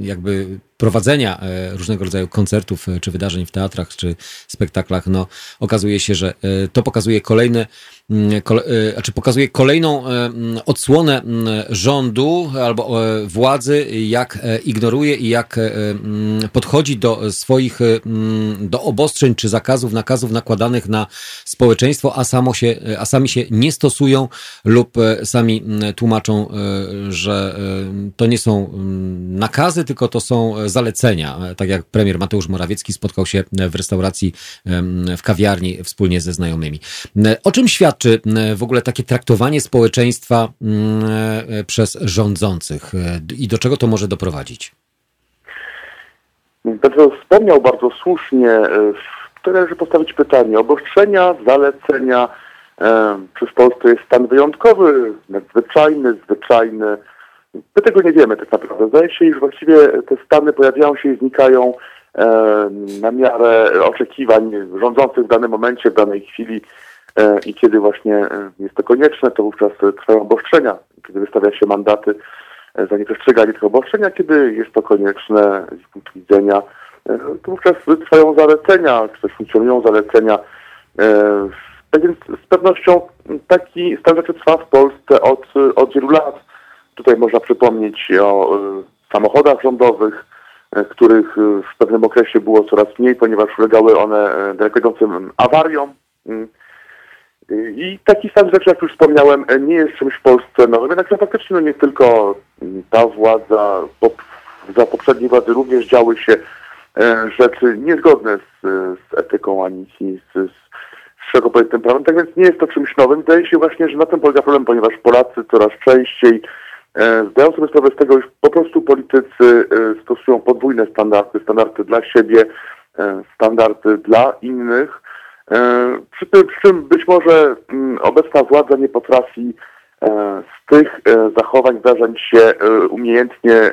jakby prowadzenia różnego rodzaju koncertów czy wydarzeń w teatrach czy spektaklach. No, okazuje się, że to pokazuje kolejne mm, znaczy pokazuje kolejną e, mm, odsłonę mm, rządu albo e, władzy, jak e, ignoruje i jak e, podchodzi do swoich, mm, do obostrzeń czy zakazów, nakazów nakładanych na społeczeństwo, a, samo się, a sami się nie stosują lub sami tłumaczą, że to nie są nakazy, tylko to są zalecenia. Tak jak premier Mateusz Morawiecki spotkał się w restauracji w kawiarni wspólnie ze znajomymi. O czym świadczy e, w ogóle takie traktowanie społeczeństwa e, przez rządzących E, i do czego to może doprowadzić? Pedro wspomniał bardzo słusznie, e, to należy postawić pytanie. Obostrzenia, zalecenia, czy w Polsce jest stan wyjątkowy, nadzwyczajny, zwyczajny. My tego nie wiemy tak naprawdę. Zdaje się, iż właściwie te stany pojawiają się i znikają na miarę oczekiwań rządzących w danym momencie, w danej chwili i kiedy właśnie e, jest to konieczne, to wówczas trwają obostrzenia, kiedy wystawia się mandaty e, za nieprzestrzeganie tych obostrzeń, a kiedy jest to konieczne z punktu widzenia, e, to wówczas trwają zalecenia, czy też funkcjonują zalecenia. E, Tak więc z pewnością taki stan rzeczy trwa w Polsce od, od wielu lat. Tutaj można przypomnieć o e, samochodach rządowych, e, których e, w pewnym okresie było coraz mniej, ponieważ ulegały one e, daleko awariom. I taki stan rzeczy, jak już wspomniałem, nie jest czymś w Polsce nowym. Jednak faktycznie no nie tylko mm, ta władza, pop, za poprzedniej władzy również działy się e, rzeczy niezgodne z, z etyką ani z, z, szeroko pojętym prawem. Tak więc nie jest to czymś nowym. Wydaje się właśnie, że na tym polega problem, ponieważ Polacy coraz częściej e, zdają sobie sprawę z tego, że po prostu politycy e, stosują podwójne standardy, standardy dla siebie, standardy dla innych. E, Przy tym, przy czym być może mm, obecna władza nie potrafi e, z tych e, zachowań, zdarzeń się umiejętnie, e,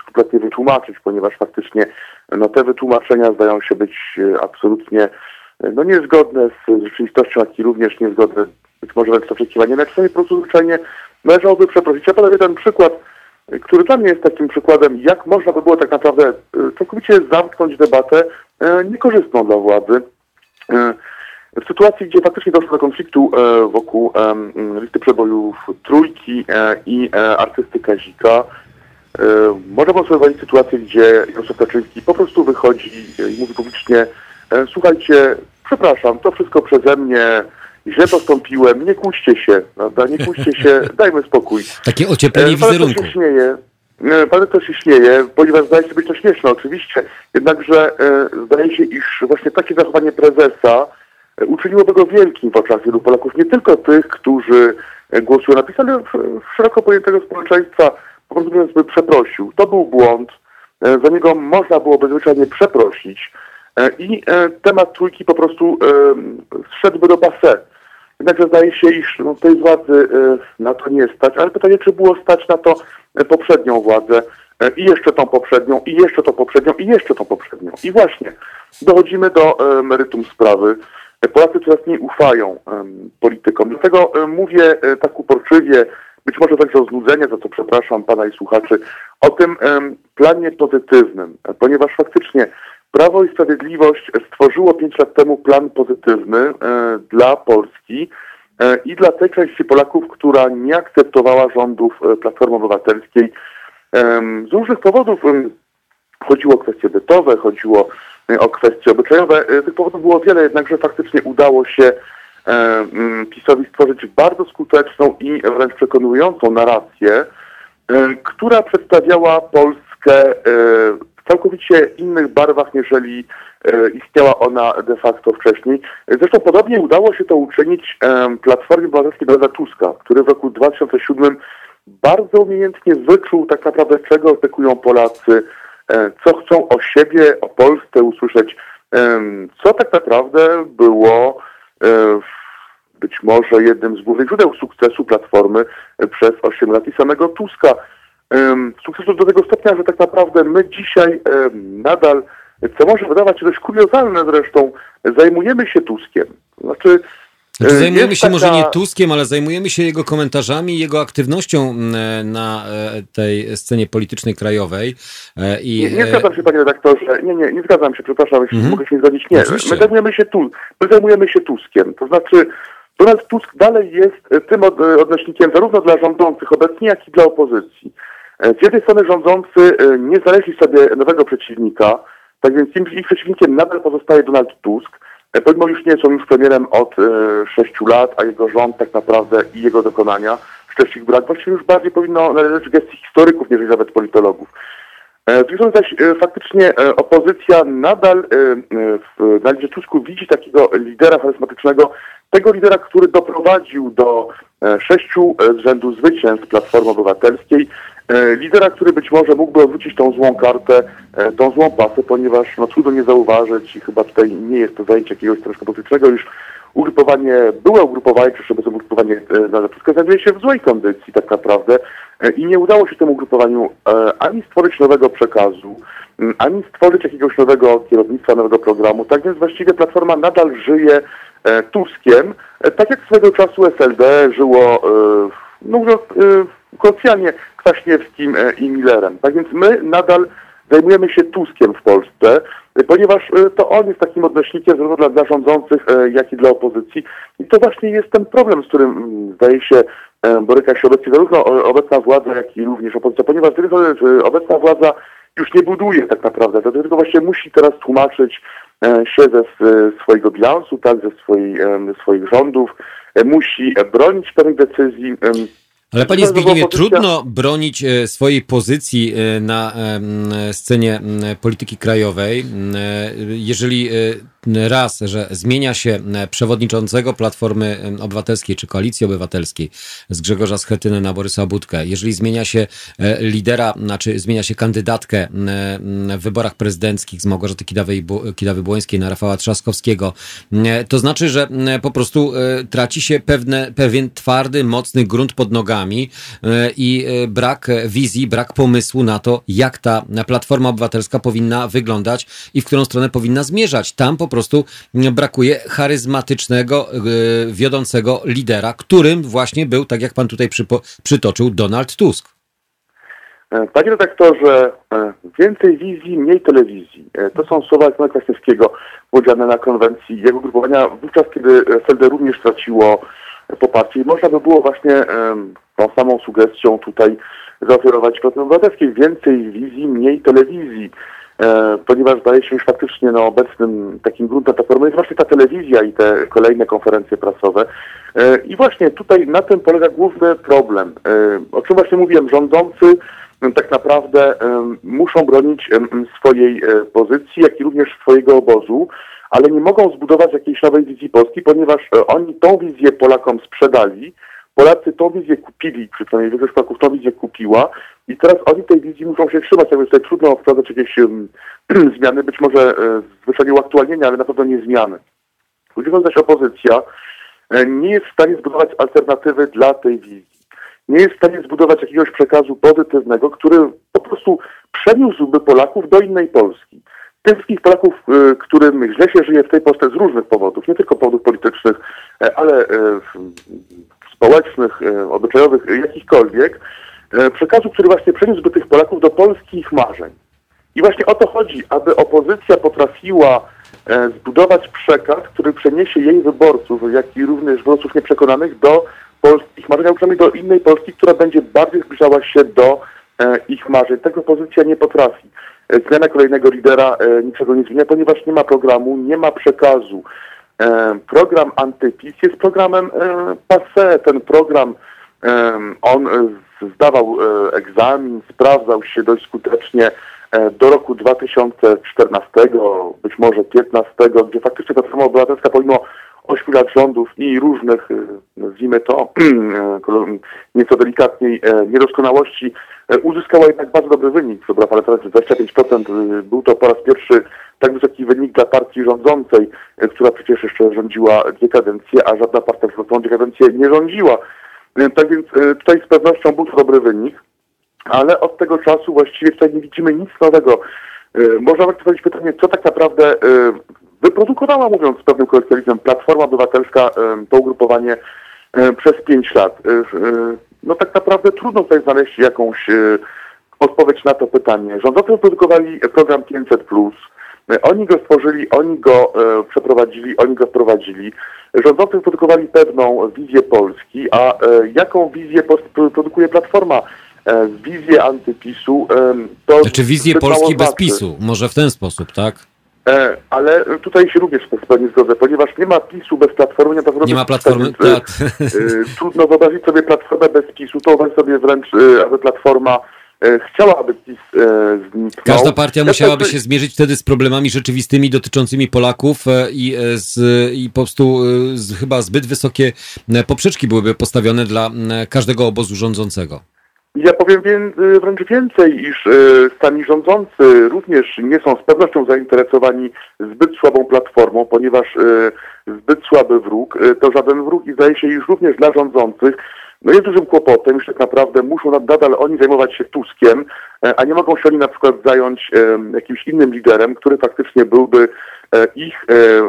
skrupulatnie wytłumaczyć, ponieważ faktycznie no, te wytłumaczenia zdają się być absolutnie no, niezgodne z rzeczywistością, jak i również niezgodne być może wręcz z oczekiwaniem. Jak sobie po prostu zwyczajnie należałoby przeprosić. Ja podam jeden przykład, który dla mnie jest takim przykładem, jak można by było tak naprawdę całkowicie zamknąć debatę niekorzystną dla władzy. W sytuacji, gdzie faktycznie doszło do konfliktu e, wokół listy przebojów Trójki e, i e, artysty Kazika, można wyobrazić sytuację, gdzie Jarosław Kaczyński po prostu wychodzi i mówi publicznie słuchajcie, przepraszam, to wszystko przeze mnie, źle postąpiłem, nie kłóćcie się, prawda, nie kłóćcie się, dajmy spokój. Takie ocieplenie E, wizerunku. się śmieje. E, Pan też się śmieje, ponieważ zdaje się być to śmieszne oczywiście. Jednakże e, zdaje się, iż właśnie takie zachowanie prezesa e, uczyniłoby go wielkim w oczach wielu Polaków. Nie tylko tych, którzy głosują na PiS, ale szeroko pojętego społeczeństwa po prostu by przeprosił. To był błąd. Za niego można byłoby zwyczajnie przeprosić. I temat trójki po prostu zszedłby do passé. Jednakże zdaje się, iż no, tej władzy e, na to nie stać, ale pytanie, czy było stać na to e, poprzednią władzę e, i jeszcze tą poprzednią, i jeszcze tą poprzednią, i jeszcze tą poprzednią. I właśnie dochodzimy do meritum sprawy. Polacy coraz mniej ufają politykom. Dlatego mówię tak uporczywie, być może także o znudzenie, za co przepraszam pana i słuchaczy, o tym planie pozytywnym, ponieważ faktycznie Prawo i Sprawiedliwość stworzyło pięć lat temu plan pozytywny e, dla Polski e, i dla tej części Polaków, która nie akceptowała rządów e, Platformy Obywatelskiej z różnych powodów. Chodziło o kwestie bytowe, chodziło o kwestie obyczajowe. Tych powodów było wiele, jednakże faktycznie udało się PiSowi stworzyć bardzo skuteczną i wręcz przekonującą narrację, która przedstawiała Polskę całkowicie innych barwach, niżeli e, istniała ona de facto wcześniej. Zresztą podobnie udało się to uczynić Platformie Obywatelskiej Donalda Tuska, który w roku 2007 bardzo umiejętnie wyczuł tak naprawdę, czego oczekują Polacy, e, co chcą o siebie, o Polsce usłyszeć, co tak naprawdę było e, być może jednym z głównych źródeł sukcesu Platformy przez 8 lat i samego Tuska. Sukcesu do tego stopnia, że tak naprawdę my dzisiaj nadal, co może wydawać się dość kuriozalne zresztą, zajmujemy się Tuskiem. Znaczy, Znaczy, e, zajmujemy się może taka- nie Tuskiem, ale zajmujemy się jego komentarzami i jego aktywnością m, na e, tej scenie politycznej krajowej. E, I, Nie, nie e, zgadzam się, panie redaktorze. Nie, nie, nie zgadzam się, przepraszam, jeśli Mhm. mogę się nie zgodzić. Nie, Oczywiście. my zajmujemy się tu, my zajmujemy się Tuskiem. To znaczy, Donald Tusk dalej jest e, tym od, e, odnośnikiem zarówno dla rządzących obecnie, jak i dla opozycji. E, Z jednej strony rządzący e, nie znaleźli sobie nowego przeciwnika, tak więc ich przeciwnikiem nadal pozostaje Donald Tusk, e, pomimo już nie są już premierem od sześciu lat, a jego rząd tak naprawdę i jego dokonania, szczyć ich brak, właściwie już bardziej powinno należeć gestii historyków, niż nawet politologów. Z drugiej strony zaś faktycznie opozycja nadal w Donaldzie Tusku widzi takiego lidera charyzmatycznego, tego lidera, który doprowadził do sześciu z rzędu zwycięstw Platformy Obywatelskiej, lidera, który być może mógłby odwrócić tą złą kartę, e, tą złą pasę, ponieważ no, trudno nie zauważyć i chyba tutaj nie jest to zajęcie jakiegoś strasznego politycznego, już ugrupowanie, byłe ugrupowanie, czy obecne ugrupowanie na wszystko znajduje się w złej kondycji tak naprawdę i nie udało się temu ugrupowaniu ani stworzyć nowego przekazu, ani stworzyć jakiegoś nowego kierownictwa, nowego programu. Tak więc właściwie Platforma nadal żyje Tuskiem, tak jak swego czasu SLD żyło, no mówiąc kolokwialnie, Kwaśniewskim i Millerem. Tak więc my nadal zajmujemy się Tuskiem w Polsce, ponieważ e, to on jest takim odnośnikiem zarówno dla rządzących, e, jak i dla opozycji. I to właśnie jest ten problem, z którym mm, zdaje się e, boryka się obecnie zarówno obecna władza, jak i również opozycja, ponieważ obecna władza już nie buduje tak naprawdę, dlatego właśnie musi teraz tłumaczyć się ze swojego bilansu, tak, ze swojej, swoich rządów, musi bronić pewnych decyzji, ale panie Zbigniewie, trudno bronić e, swojej pozycji e, na scenie polityki krajowej, jeżeli e, raz, że zmienia się przewodniczącego Platformy Obywatelskiej czy Koalicji Obywatelskiej z Grzegorza Schetyny na Borysa Budkę, jeżeli zmienia się lidera, znaczy zmienia się kandydatkę w wyborach prezydenckich z Małgorzaty Kidawy-Błońskiej na Rafała Trzaskowskiego, to znaczy, że po prostu traci się pewne, pewien twardy, mocny grunt pod nogami E, i e, brak wizji, brak pomysłu na to, jak ta Platforma Obywatelska powinna wyglądać i w którą stronę powinna zmierzać. Tam po prostu brakuje charyzmatycznego, e, wiodącego lidera, którym właśnie był, tak jak pan tutaj przytoczył, Donald Tusk. Panie redaktorze, więcej wizji, mniej telewizji. To są słowa Jana Kwaśniewskiego powiedziane na konwencji jego grupowania wówczas, kiedy SLD również straciło poparcie. I można by było właśnie tą samą sugestią tutaj zaoferować Platformie Obywatelskiej więcej wizji, mniej telewizji. E, ponieważ zdaje się, że faktycznie no, obecnym takim gruntem Platformy jest właśnie ta telewizja i te kolejne konferencje prasowe. E, I właśnie tutaj na tym polega główny problem. E, o czym właśnie mówiłem, rządzący tak naprawdę muszą bronić swojej pozycji, jak i również swojego obozu, ale nie mogą zbudować jakiejś nowej wizji Polski, ponieważ oni tą wizję Polakom sprzedali, Polacy tą wizję kupili, przynajmniej większość Polaków tą wizję kupiła i teraz oni tej wizji muszą się trzymać. Jakby tutaj trudno wprowadzać jakieś um, zmiany, być może e, zwyczajnie uaktualnienia, ale na pewno nie zmiany. Mówiąc zaś opozycja e, nie jest w stanie zbudować alternatywy dla tej wizji. Nie jest w stanie zbudować jakiegoś przekazu pozytywnego, który po prostu przeniósłby Polaków do innej Polski. Tych wszystkich Polaków, e, którym źle się żyje w tej Polsce z różnych powodów, nie tylko powodów politycznych, ale społecznych, e, obyczajowych, jakichkolwiek, e, przekazu, który właśnie przeniósłby tych Polaków do polskich marzeń. I właśnie o to chodzi, aby opozycja potrafiła e, zbudować przekaz, który przeniesie jej wyborców, jak i również wyborców nieprzekonanych do polskich marzeń, a przynajmniej do innej Polski, która będzie bardziej zbliżała się do ich marzeń. Tego opozycja nie potrafi. Zmiana kolejnego lidera niczego nie zmienia, ponieważ nie ma programu, nie ma przekazu. E, program Antypis jest programem e, passe. Ten program, e, on zdawał egzamin, sprawdzał się dość skutecznie do roku 2014, być może 2015, gdzie faktycznie Platforma Obywatelska pomimo 8 lat rządów i różnych, nazwijmy to nieco delikatniej, niedoskonałości, uzyskała jednak bardzo dobry wynik. Wybrała ale teraz 25%. Był to po raz pierwszy tak wysoki wynik dla partii rządzącej, e, która przecież jeszcze rządziła dwie kadencje, a żadna partia przez tą dwie kadencje nie rządziła. E, tak więc e, tutaj z pewnością był to dobry wynik, ale od tego czasu właściwie tutaj nie widzimy nic nowego. Można by zadać pytanie, co tak naprawdę wyprodukowała, mówiąc z pewnym kolekcjonizmem, Platforma Obywatelska, to ugrupowanie przez pięć lat. No tak naprawdę trudno tutaj znaleźć jakąś odpowiedź na to pytanie. Rządzący wyprodukowali program 500+, oni go stworzyli, oni go e, przeprowadzili, oni go wprowadzili. Rządzący produkowali pewną wizję Polski, a e, jaką wizję produkuje Platforma? E, wizję antypisu. E, to znaczy wizję Polski bez PiSu, może w ten sposób, tak? E, ale tutaj się również pewnie zgodzę, ponieważ nie ma PiSu bez Platformy, nie ma Platformy, nie ma platformy tak. E, trudno wyobrazić sobie Platformę bez PiSu, to wyobraź sobie wręcz, aby Platforma E, chciałaby PiS e, zniknął. Każda partia musiałaby się zmierzyć wtedy z problemami rzeczywistymi dotyczącymi Polaków e, i, z, i po prostu z, chyba zbyt wysokie poprzeczki byłyby postawione dla każdego obozu rządzącego. Ja powiem wię, wręcz więcej, iż y, rządzący również nie są z pewnością zainteresowani zbyt słabą platformą, ponieważ y, zbyt słaby wróg y, to żaden wróg i zdaje się, iż również dla rządzących no jest dużym kłopotem, już tak naprawdę muszą nadal oni zajmować się Tuskiem, a nie mogą się oni na przykład zająć jakimś innym liderem, który faktycznie byłby ich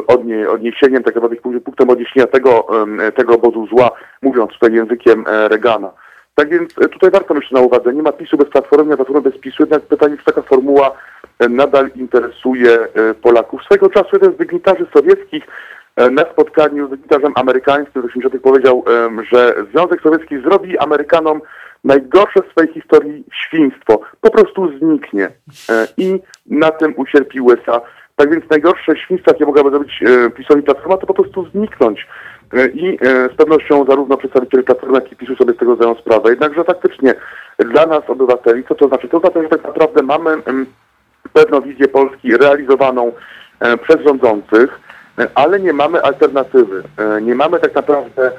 odnie, odniesieniem, tak naprawdę punktem odniesienia tego, tego obozu zła, mówiąc tutaj językiem Regana. Tak więc e, tutaj warto mieć na uwadze, nie ma PiSu bez Platformy, nie Platformy bez PiSu, jednak pytanie, czy taka formuła e, nadal interesuje e, Polaków. Swego czasu jeden z dygnitarzy sowieckich na spotkaniu z dygnitarzem amerykańskim w 80 powiedział, że Związek Sowiecki zrobi Amerykanom najgorsze w swojej historii świństwo. Po prostu zniknie. I na tym ucierpi USA. Tak więc najgorsze świństwo, jakie mogłaby zrobić PiSowi Platforma, to po prostu zniknąć. E, I e, z pewnością zarówno przedstawiciele Platformy, jak i PiSu sobie z tego zdają sprawę. Jednakże faktycznie dla nas, obywateli, co to znaczy? To znaczy, że tak naprawdę mamy pewną wizję Polski realizowaną e, przez rządzących, ale nie mamy alternatywy. Nie mamy tak naprawdę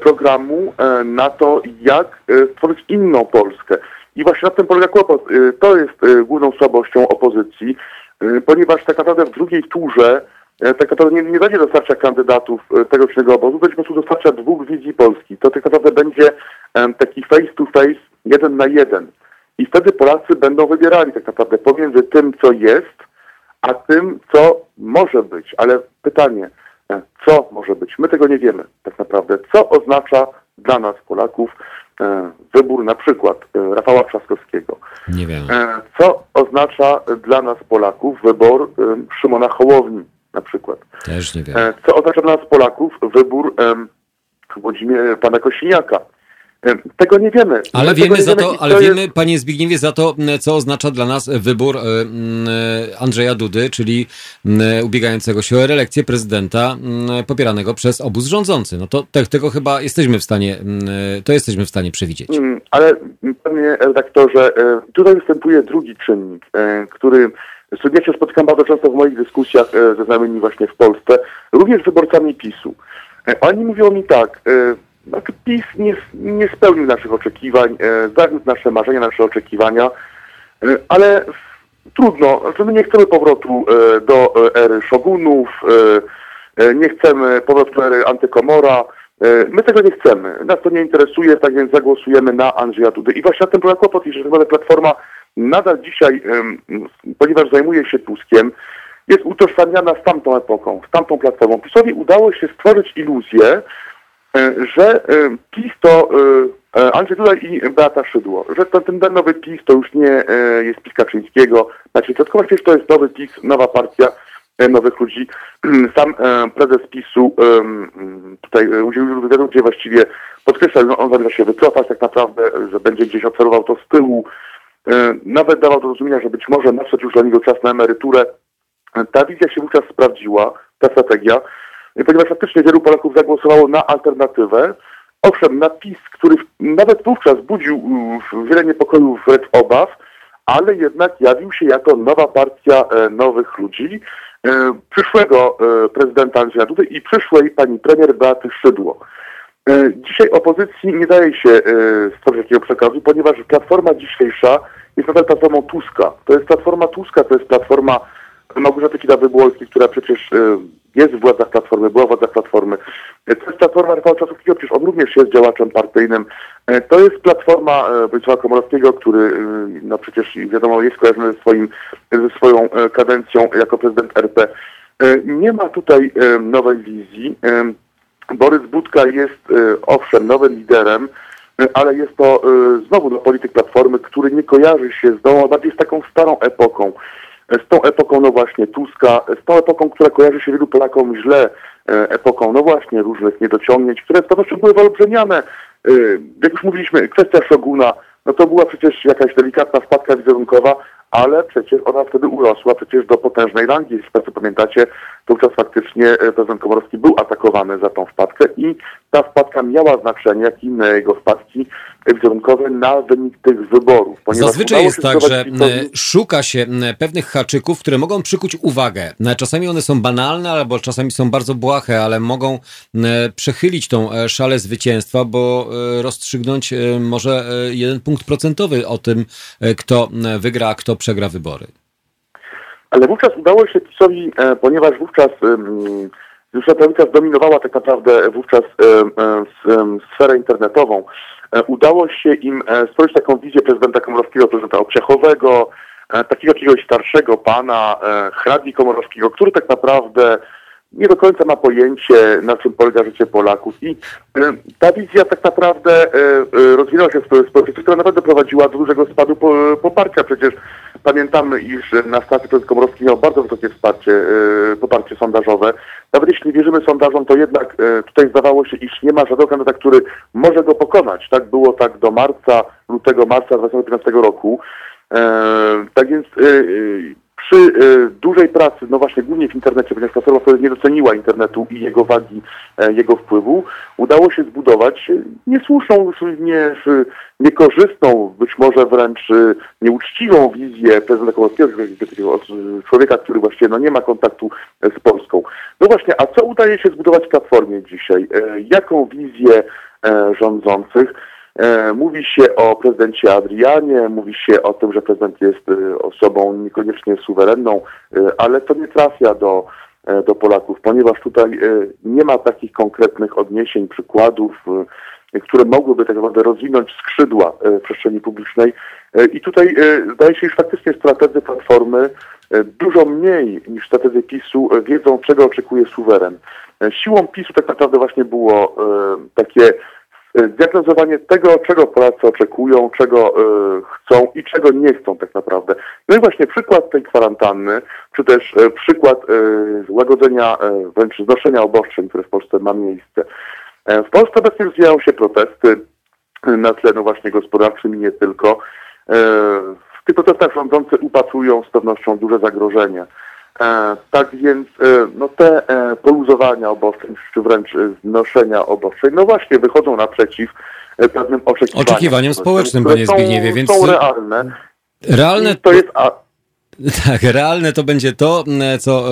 programu na to, jak stworzyć inną Polskę. I właśnie na tym polega kłopot. To jest główną słabością opozycji, ponieważ tak naprawdę w drugiej turze tak naprawdę nie, nie będzie dostarcza kandydatów e, tego czy innego obozu, będzie po prostu dostarcza dwóch wizji Polski. To tak naprawdę będzie taki face to face, jeden na jeden. I wtedy Polacy będą wybierali tak naprawdę pomiędzy tym, co jest, a tym, co może być. Ale pytanie, e, co może być? My tego nie wiemy tak naprawdę. Co oznacza dla nas, Polaków, wybór na przykład Rafała Trzaskowskiego? Nie wiem. Co oznacza dla nas, Polaków, wybór Szymona Hołowni? Na przykład. Też nie wiem. E, co oznacza dla nas Polaków wybór Włodzimierza pana Kosiniaka. Tego nie wiemy. Ale wiemy za to, ale wiemy, jest... panie Zbigniewie, za to, co oznacza dla nas wybór Andrzeja Dudy, czyli ubiegającego się o reelekcję prezydenta popieranego przez obóz rządzący. No to tego chyba jesteśmy w stanie, to jesteśmy w stanie przewidzieć. Mm, ale panie redaktorze, e, tutaj występuje drugi czynnik, e, który z ja się spotykam bardzo często w moich dyskusjach e, ze znajomymi właśnie w Polsce, również z wyborcami PiSu. E, oni mówią mi tak, e, znaczy PiS nie, nie spełnił naszych oczekiwań, zawiódł nasze marzenia, nasze oczekiwania, ale trudno, że my nie chcemy powrotu do ery szogunów, nie chcemy powrotu do ery antykomora, My tego nie chcemy. Nas to nie interesuje, tak więc zagłosujemy na Andrzeja Dudy. I właśnie na tym polega kłopot, że chyba Platforma nadal dzisiaj, ponieważ zajmuje się Tuskiem, jest utożsamiana z tamtą epoką, z tamtą platformą. PiSowi udało się stworzyć iluzję, e, że PiS to e, e, Andrzej Duda i Beata Szydło, że to, ten nowy PiS to już nie jest PiS Kaczyńskiego, znaczy środkowa przecież to jest nowy PiS, nowa partia nowych ludzi. Sam prezes PiSu tutaj udzielił wywiadu, gdzie właściwie podkreślał, że on zamierza się wycofać tak naprawdę, że będzie gdzieś obserwował to z tyłu, E, nawet dawał do zrozumienia, że być może nadszedł już dla niego czas na emeryturę. Ta wizja się wówczas sprawdziła, ta strategia, ponieważ faktycznie wielu Polaków zagłosowało na alternatywę. Owszem, na PiS, który nawet wówczas budził wiele niepokojów, wręcz obaw, ale jednak jawił się jako nowa partia e, nowych ludzi, e, przyszłego prezydenta Andrzeja Dudy i przyszłej pani premier Beaty Szydło. E, dzisiaj opozycji nie daje się e, stworzyć takiego przekazu, ponieważ platforma dzisiejsza jest nadal platformą Tuska. To jest platforma Tuska, to jest platforma Małgorzaty Kidawy-Błońskiej, która przecież e, jest w władzach Platformy, była w władzach Platformy. To jest platforma Rafała Czasowskiego, przecież on również jest działaczem partyjnym. To jest platforma Wojciecha Komorowskiego, który no przecież wiadomo jest kojarzony ze, swoim, ze swoją kadencją jako prezydent RP. Nie ma tutaj nowej wizji. Borys Budka jest y, owszem nowym liderem, y, ale jest to y, znowu do polityk Platformy, który nie kojarzy się z nową, a bardziej z taką starą epoką. Z tą epoką, no właśnie, Tuska, z tą epoką, która kojarzy się wielu Polakom źle, epoką, no właśnie, różnych niedociągnięć, które z pewnością były wyolbrzymiane. Jak już mówiliśmy, kwestia Szoguna, no to była przecież jakaś delikatna wpadka wizerunkowa, ale przecież ona wtedy urosła przecież do potężnej rangi. Jeśli Państwo pamiętacie, wówczas faktycznie e, prezydent Komorowski był atakowany za tą wpadkę i ta wpadka miała znaczenie, jak inne jego wpadki, wizerunkowe na wynik tych wyborów. Zazwyczaj jest tak, że szuka się pewnych haczyków, które mogą przykuć uwagę. Czasami one są banalne, albo czasami są bardzo błahe, ale mogą przechylić tą szalę zwycięstwa, bo rozstrzygnąć może jeden punkt procentowy o tym, kto wygra, a kto przegra wybory. Ale wówczas udało się PiSowi, ponieważ wówczas Zresztą prawica zdominowała tak naprawdę wówczas sferę internetową. E, udało się im e, stworzyć taką wizję prezydenta Komorowskiego, prezydenta obciachowego, e, takiego jakiegoś starszego pana, hrabni Komorowskiego, który tak naprawdę nie do końca ma pojęcie, na czym polega życie Polaków. I ta wizja tak naprawdę rozwinęła się w społeczeństwie, która naprawdę prowadziła do dużego spadu poparcia. Przecież pamiętamy, iż na stacji prezydent Komorowski miał bardzo wysokie wsparcie, poparcie sondażowe. Nawet jeśli wierzymy sondażom, to jednak tutaj zdawało się, iż nie ma żadnego kandydata, który może go pokonać. Tak było tak do marca, lutego, marca 2015 roku. Tak więc przy y, dużej pracy, no właśnie głównie w internecie, ponieważ platforma wtedy nie doceniła internetu i jego wagi, e, jego wpływu, udało się zbudować niesłuszną, nie, niekorzystną, być może wręcz y, nieuczciwą wizję prezydenta Kowalskiego, człowieka, który właściwie no, nie ma kontaktu z Polską. No właśnie, a co udaje się zbudować Platformie dzisiaj? E, jaką wizję e, rządzących? E, mówi się o prezydencie Adrianie, mówi się o tym, że prezydent jest e, osobą niekoniecznie suwerenną, e, ale to nie trafia do, do Polaków, ponieważ tutaj nie ma takich konkretnych odniesień, przykładów, które mogłyby tak naprawdę rozwinąć skrzydła przestrzeni publicznej. I tutaj zdaje się, iż faktycznie strategzy Platformy dużo mniej niż strategzy PiSu wiedzą, czego oczekuje suweren. Siłą PiSu tak naprawdę właśnie było takie zdiagnozowanie tego, czego Polacy oczekują, czego y, chcą i czego nie chcą tak naprawdę. No i właśnie przykład tej kwarantanny, czy też y, przykład y, łagodzenia, wręcz znoszenia obostrzeń, które w Polsce ma miejsce. w Polsce obecnie rozwijają się protesty na tle no właśnie gospodarczym i nie tylko. w tych protestach rządzący upatrują z pewnością duże zagrożenie. E, tak więc e, no te e, poluzowania obostrzeń, czy wręcz znoszenia obostrzeń, no właśnie wychodzą naprzeciw pewnym oczekiwaniom. Oczekiwaniom społecznym, panie Zbigniewie, więc... Są realne. Realne... I to jest... A, Tak, realne to będzie to, co,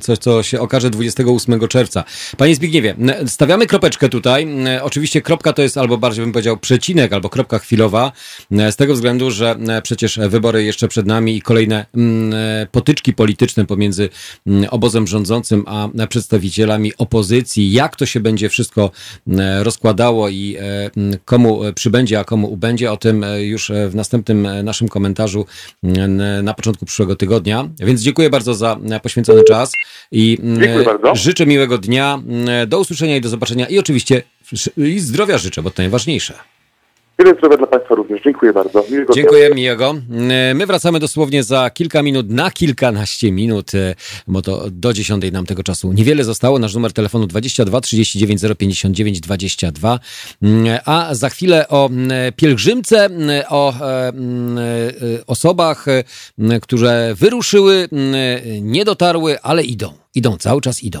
co, co się okaże 28 czerwca. Panie Zbigniewie, stawiamy kropeczkę tutaj. Oczywiście kropka to jest albo bardziej bym powiedział przecinek, albo kropka chwilowa, z tego względu, że przecież wybory jeszcze przed nami i kolejne potyczki polityczne pomiędzy obozem rządzącym a przedstawicielami opozycji. Jak to się będzie wszystko rozkładało i komu przybędzie, a komu ubędzie, o tym już w następnym naszym komentarzu na początku przyszłego tygodnia. Więc dziękuję bardzo za poświęcony czas i mm, życzę miłego dnia. Mm, do usłyszenia i do zobaczenia i oczywiście i zdrowia życzę, bo to najważniejsze. Tyle zdrowia dla Państwa również. Dziękuję bardzo. Miłego Dziękuję, dnia. miłego. E, my wracamy dosłownie za kilka minut, na kilkanaście minut, e, bo to do dziesiątej nam tego czasu niewiele zostało. Nasz numer telefonu 22 39 059 22. A za chwilę o pielgrzymce, o e, osobach, które wyruszyły, nie dotarły, ale idą. Idą, cały czas idą.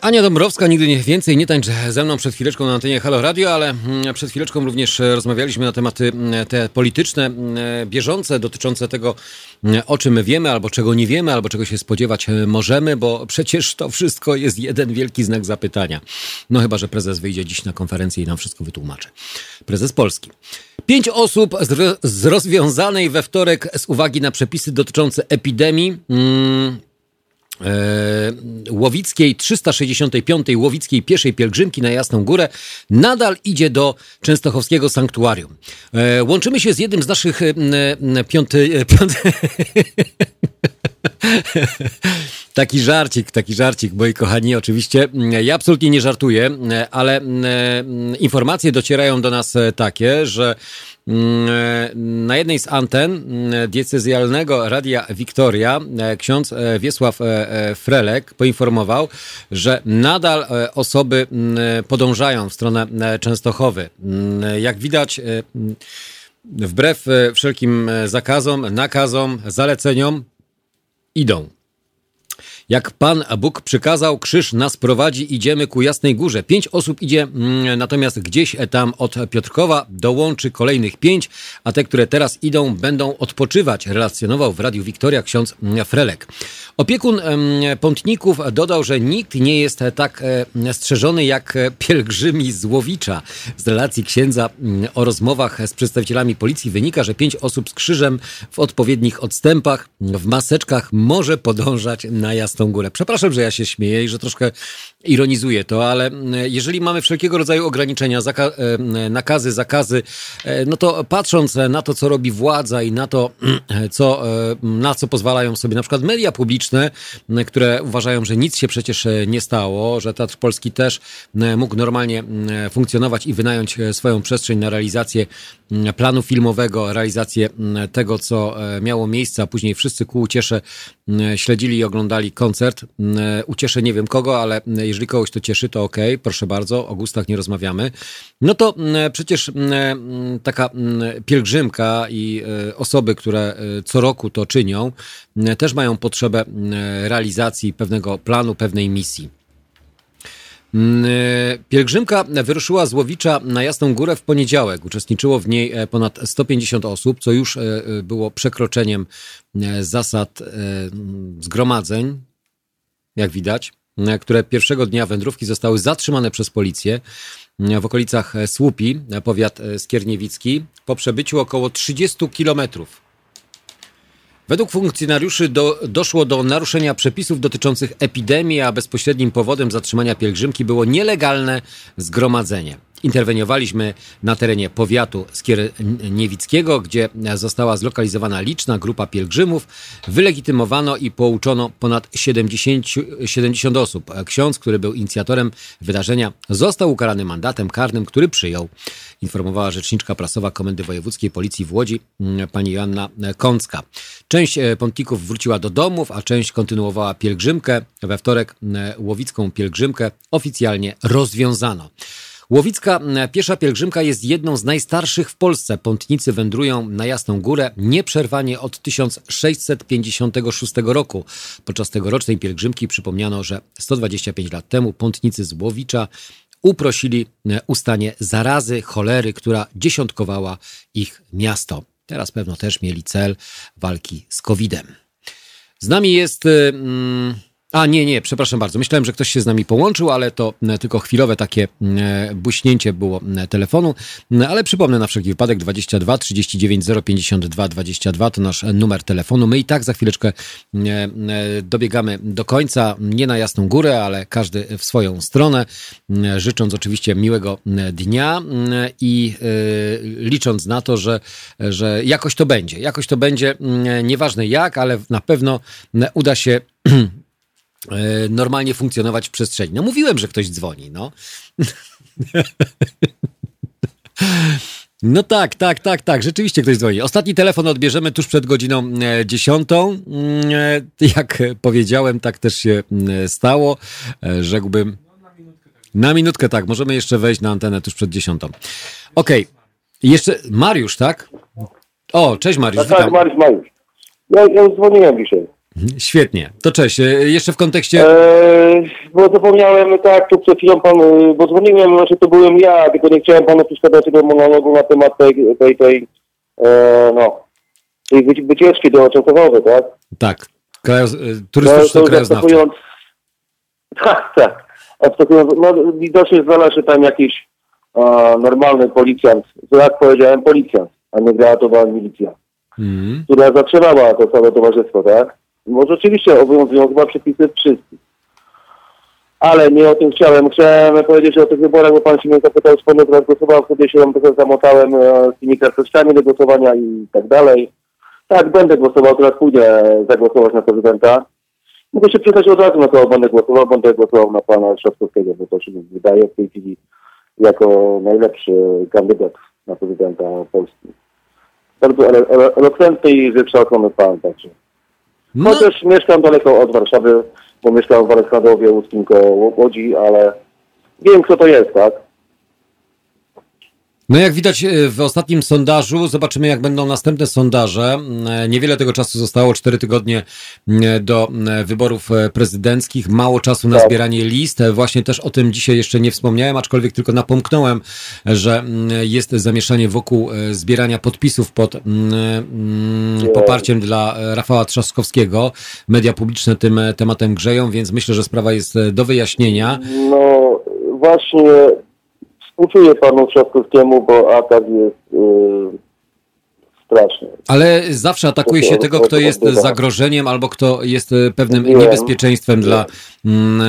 Ania Dąbrowska, nigdy nie więcej, nie tańcz ze mną przed chwileczką na antenie Halo Radio, ale mm, przed chwileczką również rozmawialiśmy na tematy mm, te polityczne, mm, bieżące, dotyczące tego, o czym wiemy, albo czego nie wiemy, albo czego się spodziewać e, możemy, bo przecież to wszystko jest jeden wielki znak zapytania. No chyba, że prezes wyjdzie dziś na konferencję i nam wszystko wytłumaczy. Prezes Polski. Pięć osób z rozwiązanej we wtorek z uwagi na przepisy dotyczące epidemii. Hmm, E, Łowickiej 365. Łowickiej pieszej pielgrzymki na Jasną Górę nadal idzie do Częstochowskiego Sanktuarium. E, łączymy się z jednym z naszych piąty, piąty Taki żarcik, taki żarcik, moi kochani, oczywiście. Ja absolutnie nie żartuję, ale mm, informacje docierają do nas takie, że mm, na jednej z anten mm, diecezjalnego Radia Wiktoria ksiądz Wiesław Frelek poinformował, że nadal osoby podążają w stronę Częstochowy. Jak widać, wbrew wszelkim zakazom, nakazom, zaleceniom, idą. Jak Pan Bóg przykazał, krzyż nas prowadzi, idziemy ku Jasnej Górze. Pięć osób idzie, mm, natomiast gdzieś tam od Piotrkowa dołączy kolejnych pięć, a te, które teraz idą, będą odpoczywać, relacjonował w Radiu Wiktoria ksiądz Frelek. Opiekun pątników dodał, że nikt nie jest tak e, strzeżony jak pielgrzymi z Łowicza. Z relacji księdza mm, o rozmowach z przedstawicielami policji wynika, że pięć osób z krzyżem w odpowiednich odstępach, w maseczkach może podążać na Jasną Górę. Przepraszam, że ja się śmieję i że troszkę ironizuję to, ale jeżeli mamy wszelkiego rodzaju ograniczenia, zaka e, nakazy, zakazy, e, no to patrząc na to, co robi władza i na to, co, na co pozwalają sobie na przykład media publiczne, które uważają, że nic się przecież e, nie stało, że Teatr Polski też e, mógł normalnie funkcjonować i wynająć e, swoją przestrzeń na realizację planu filmowego, realizację tego, co miało miejsce, a później wszyscy ku uciesze śledzili i oglądali koncert. Ucieszę nie wiem kogo, ale kogoś to cieszy, to ok, proszę bardzo, o gustach nie rozmawiamy. No to przecież taka pielgrzymka i osoby, które co roku to czynią, też mają potrzebę realizacji pewnego planu, pewnej misji. Pielgrzymka wyruszyła z Łowicza na Jasną Górę w poniedziałek. Uczestniczyło w niej e, ponad 150 osób, co już e, e, było przekroczeniem zasad zgromadzeń, jak widać, które pierwszego dnia wędrówki zostały zatrzymane przez policję w okolicach Słupi, powiat skierniewicki, po przebyciu około 30 kilometrów Według funkcjonariuszy do, doszło do naruszenia przepisów dotyczących epidemii, a bezpośrednim powodem zatrzymania pielgrzymki było nielegalne zgromadzenie. Interweniowaliśmy na terenie powiatu Skierniewickiego, gdzie została zlokalizowana liczna grupa pielgrzymów. Wylegitymowano i pouczono ponad 70, 70 osób. Ksiądz, który był inicjatorem wydarzenia, został ukarany mandatem karnym, który przyjął. Informowała rzeczniczka prasowa Komendy Wojewódzkiej Policji w Łodzi, mm, pani Joanna Kącka. Część e, pątników wróciła do domów, a część kontynuowała pielgrzymkę. We wtorek e, łowicką pielgrzymkę oficjalnie rozwiązano. Łowicka piesza pielgrzymka jest jedną z najstarszych w Polsce. Pątnicy wędrują na Jasną Górę nieprzerwanie od 1656 roku. Podczas tegorocznej pielgrzymki przypomniano, że 125 lat temu pątnicy z Łowicza uprosili ustanie zarazy, cholery, która dziesiątkowała ich miasto. Teraz pewno też mieli cel walki z COVID-em. Z nami jest... Yy, a nie, nie, przepraszam bardzo. Myślałem, że ktoś się z nami połączył, ale to e, tylko chwilowe takie e, buśnięcie było e, telefonu. Ale przypomnę na wszelki wypadek 22 39 052 22 to nasz numer telefonu. My i tak za chwileczkę dobiegamy do końca, nie na Jasną Górę, ale każdy w swoją stronę, życząc oczywiście miłego dnia i licząc na to, że, że jakoś to będzie. Jakoś to będzie, nieważne jak, ale na pewno uda się normalnie funkcjonować w przestrzeni. No mówiłem, że ktoś dzwoni, no. No tak, tak, tak, tak, rzeczywiście ktoś dzwoni. Ostatni telefon odbierzemy tuż przed godziną e, dziesiątą. Mm, e, jak powiedziałem, tak też się mm, stało. Rzekłbym. Na minutkę tak, możemy jeszcze wejść na antenę tuż przed dziesiątą. Okej, okay. jeszcze Mariusz, tak? O, cześć Mariusz, no tak, Mariusz, Mariusz. Ja, ja dzwoniłem dzisiaj. Mhm, świetnie. To cześć. E, jeszcze w kontekście... Eee, bo zapomniałem, tak, tu przed chwilą pan, e, bo dzwoniłem, znaczy to byłem ja, tylko nie chciałem panu przeszkadzać tego monologu na temat tej, tej, tej e, no, tej wycieczki do Częstochowy, tak? Tak. Krajoz... E, turystyczno no, krajoznawcze. Tak, tak. Abstrahując, no widocznie znalazł się tam jakiś normalny policjant, jak powiedziałem policjant, a nie granatowa milicja, mm. która zatrzymała to całe towarzystwo, tak? Może oczywiście obowiązują chyba przepisy wszystkich. Ale nie o tym chciałem. Chciałem powiedzieć o tych wyborach, bo pan się mnie zapytał, z teraz głosował, wtedy się tam trochę zamotałem e, z tymi karteczkami do głosowania i tak dalej. Tak, będę głosował, teraz pójdę zagłosować na prezydenta. Mogę się przyznać od razu na kogo będę głosował. Będę głosował na pana Trzaskowskiego, bo to się wydaje w tej chwili jako najlepszy kandydat na prezydenta Polski. Bardzo elo- elo- elokwentny i wykształcony pan także. No, Chociaż mieszkam daleko od Warszawy, bo mieszkam w Warszawie, Łódzkim koło Łodzi, ale wiem kto to jest, tak? No jak widać e, w ostatnim sondażu, zobaczymy jak będą następne sondaże. E, Niewiele tego czasu zostało, cztery tygodnie m, do wyborów e, prezydenckich, mało czasu na Tak. zbieranie list. E, Właśnie też o tym dzisiaj jeszcze nie wspomniałem, aczkolwiek tylko napomknąłem, że jest zamieszanie wokół e, zbierania podpisów pod poparciem dla e, Rafała Trzaskowskiego. Media publiczne tym e, tematem grzeją, więc myślę, że sprawa jest e, do wyjaśnienia. No właśnie współczuję panu Trzaskowskiemu, bo atak jest yy, straszny. Ale zawsze atakuje się tego, to- kto to jest zagrożeniem albo kto jest e, pewnym Wiem. niebezpieczeństwem dla mm,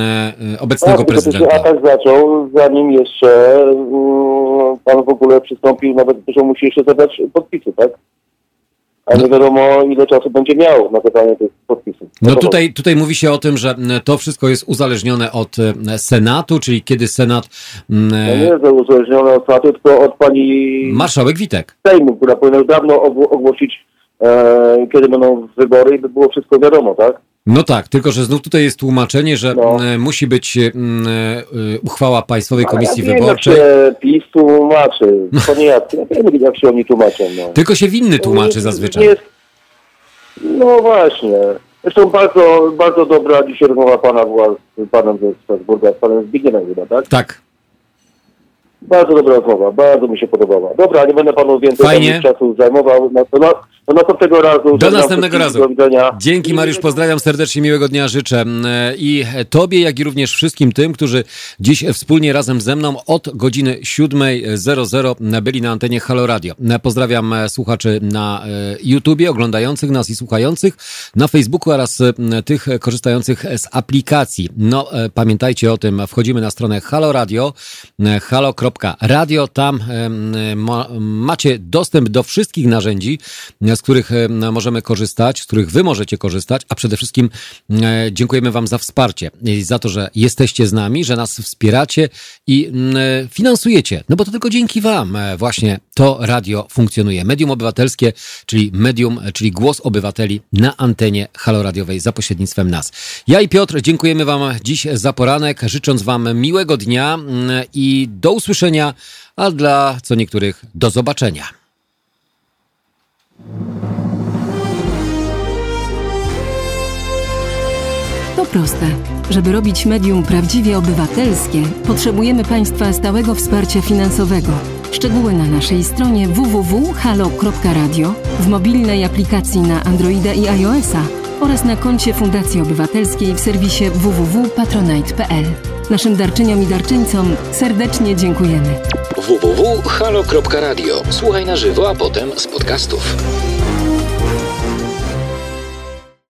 e, obecnego Tak, że się prezydenta. atak zaczął, zanim jeszcze mm, pan w ogóle przystąpił, nawet że musi jeszcze zebrać podpisy, tak? A nie wiadomo ile czasu będzie miał na zebranie tych podpisów. No tutaj, tutaj mówi się o tym, że to wszystko jest uzależnione od Senatu, czyli kiedy Senat, No nie jest uzależnione od Senatu, tylko od pani marszałek Witek. Sejmu, która powinna dawno ogło- ogłosić, e, kiedy będą wybory i by było wszystko wiadomo, tak? No tak, tylko że znów tutaj jest tłumaczenie, że No. musi być mm, e, uchwała Państwowej Komisji ja wiem, Wyborczej. Jak się PiS tłumaczy. To nie ja, ja wiem, jak się oni tłumaczą. No. Tylko się winny tłumaczy Nie- zazwyczaj. nie jest- No właśnie. Zresztą bardzo, bardzo dobra dzisiaj rozmowa pana była z panem ze Strasburga, z panem Zbigniewem chyba, tak? Tak. Bardzo dobra rozmowa, bardzo mi się podobała. Dobra, nie będę panu więcej Fajnie. czasu zajmował. No, to na, do następnego razu. Do następnego razu. Do widzenia. Dzięki Mariusz, pozdrawiam serdecznie, miłego dnia życzę i Tobie, jak i również wszystkim tym, którzy dziś wspólnie razem ze mną od godziny 7.00 byli na antenie Halo Radio. Pozdrawiam słuchaczy na e, YouTubie, oglądających nas i słuchających, na Facebooku oraz e, tych korzystających z aplikacji. No, e, pamiętajcie o tym, wchodzimy na stronę Halo Radio, e, halo.radio, tam ma, macie dostęp do wszystkich narzędzi, z których możemy korzystać, z których wy możecie korzystać, a przede wszystkim e, dziękujemy wam za wsparcie za to, że jesteście z nami, że nas wspieracie i e, finansujecie, no bo to tylko dzięki wam e, właśnie to radio funkcjonuje. Medium obywatelskie, czyli medium, czyli głos obywateli na antenie haloradiowej za pośrednictwem nas. Ja i Piotr dziękujemy wam dziś za poranek, życząc wam miłego dnia i do usłyszenia, a dla co niektórych do zobaczenia. To proste. Żeby robić medium prawdziwie obywatelskie, potrzebujemy Państwa stałego wsparcia finansowego. Szczegóły na naszej stronie www.halo.radio, w mobilnej aplikacji na Androida i iOS-a oraz na koncie Fundacji Obywatelskiej w serwisie www.patronite.pl. Naszym darczyniom i darczyńcom serdecznie dziękujemy. www.halo.radio. Słuchaj na żywo, a potem z podcastów.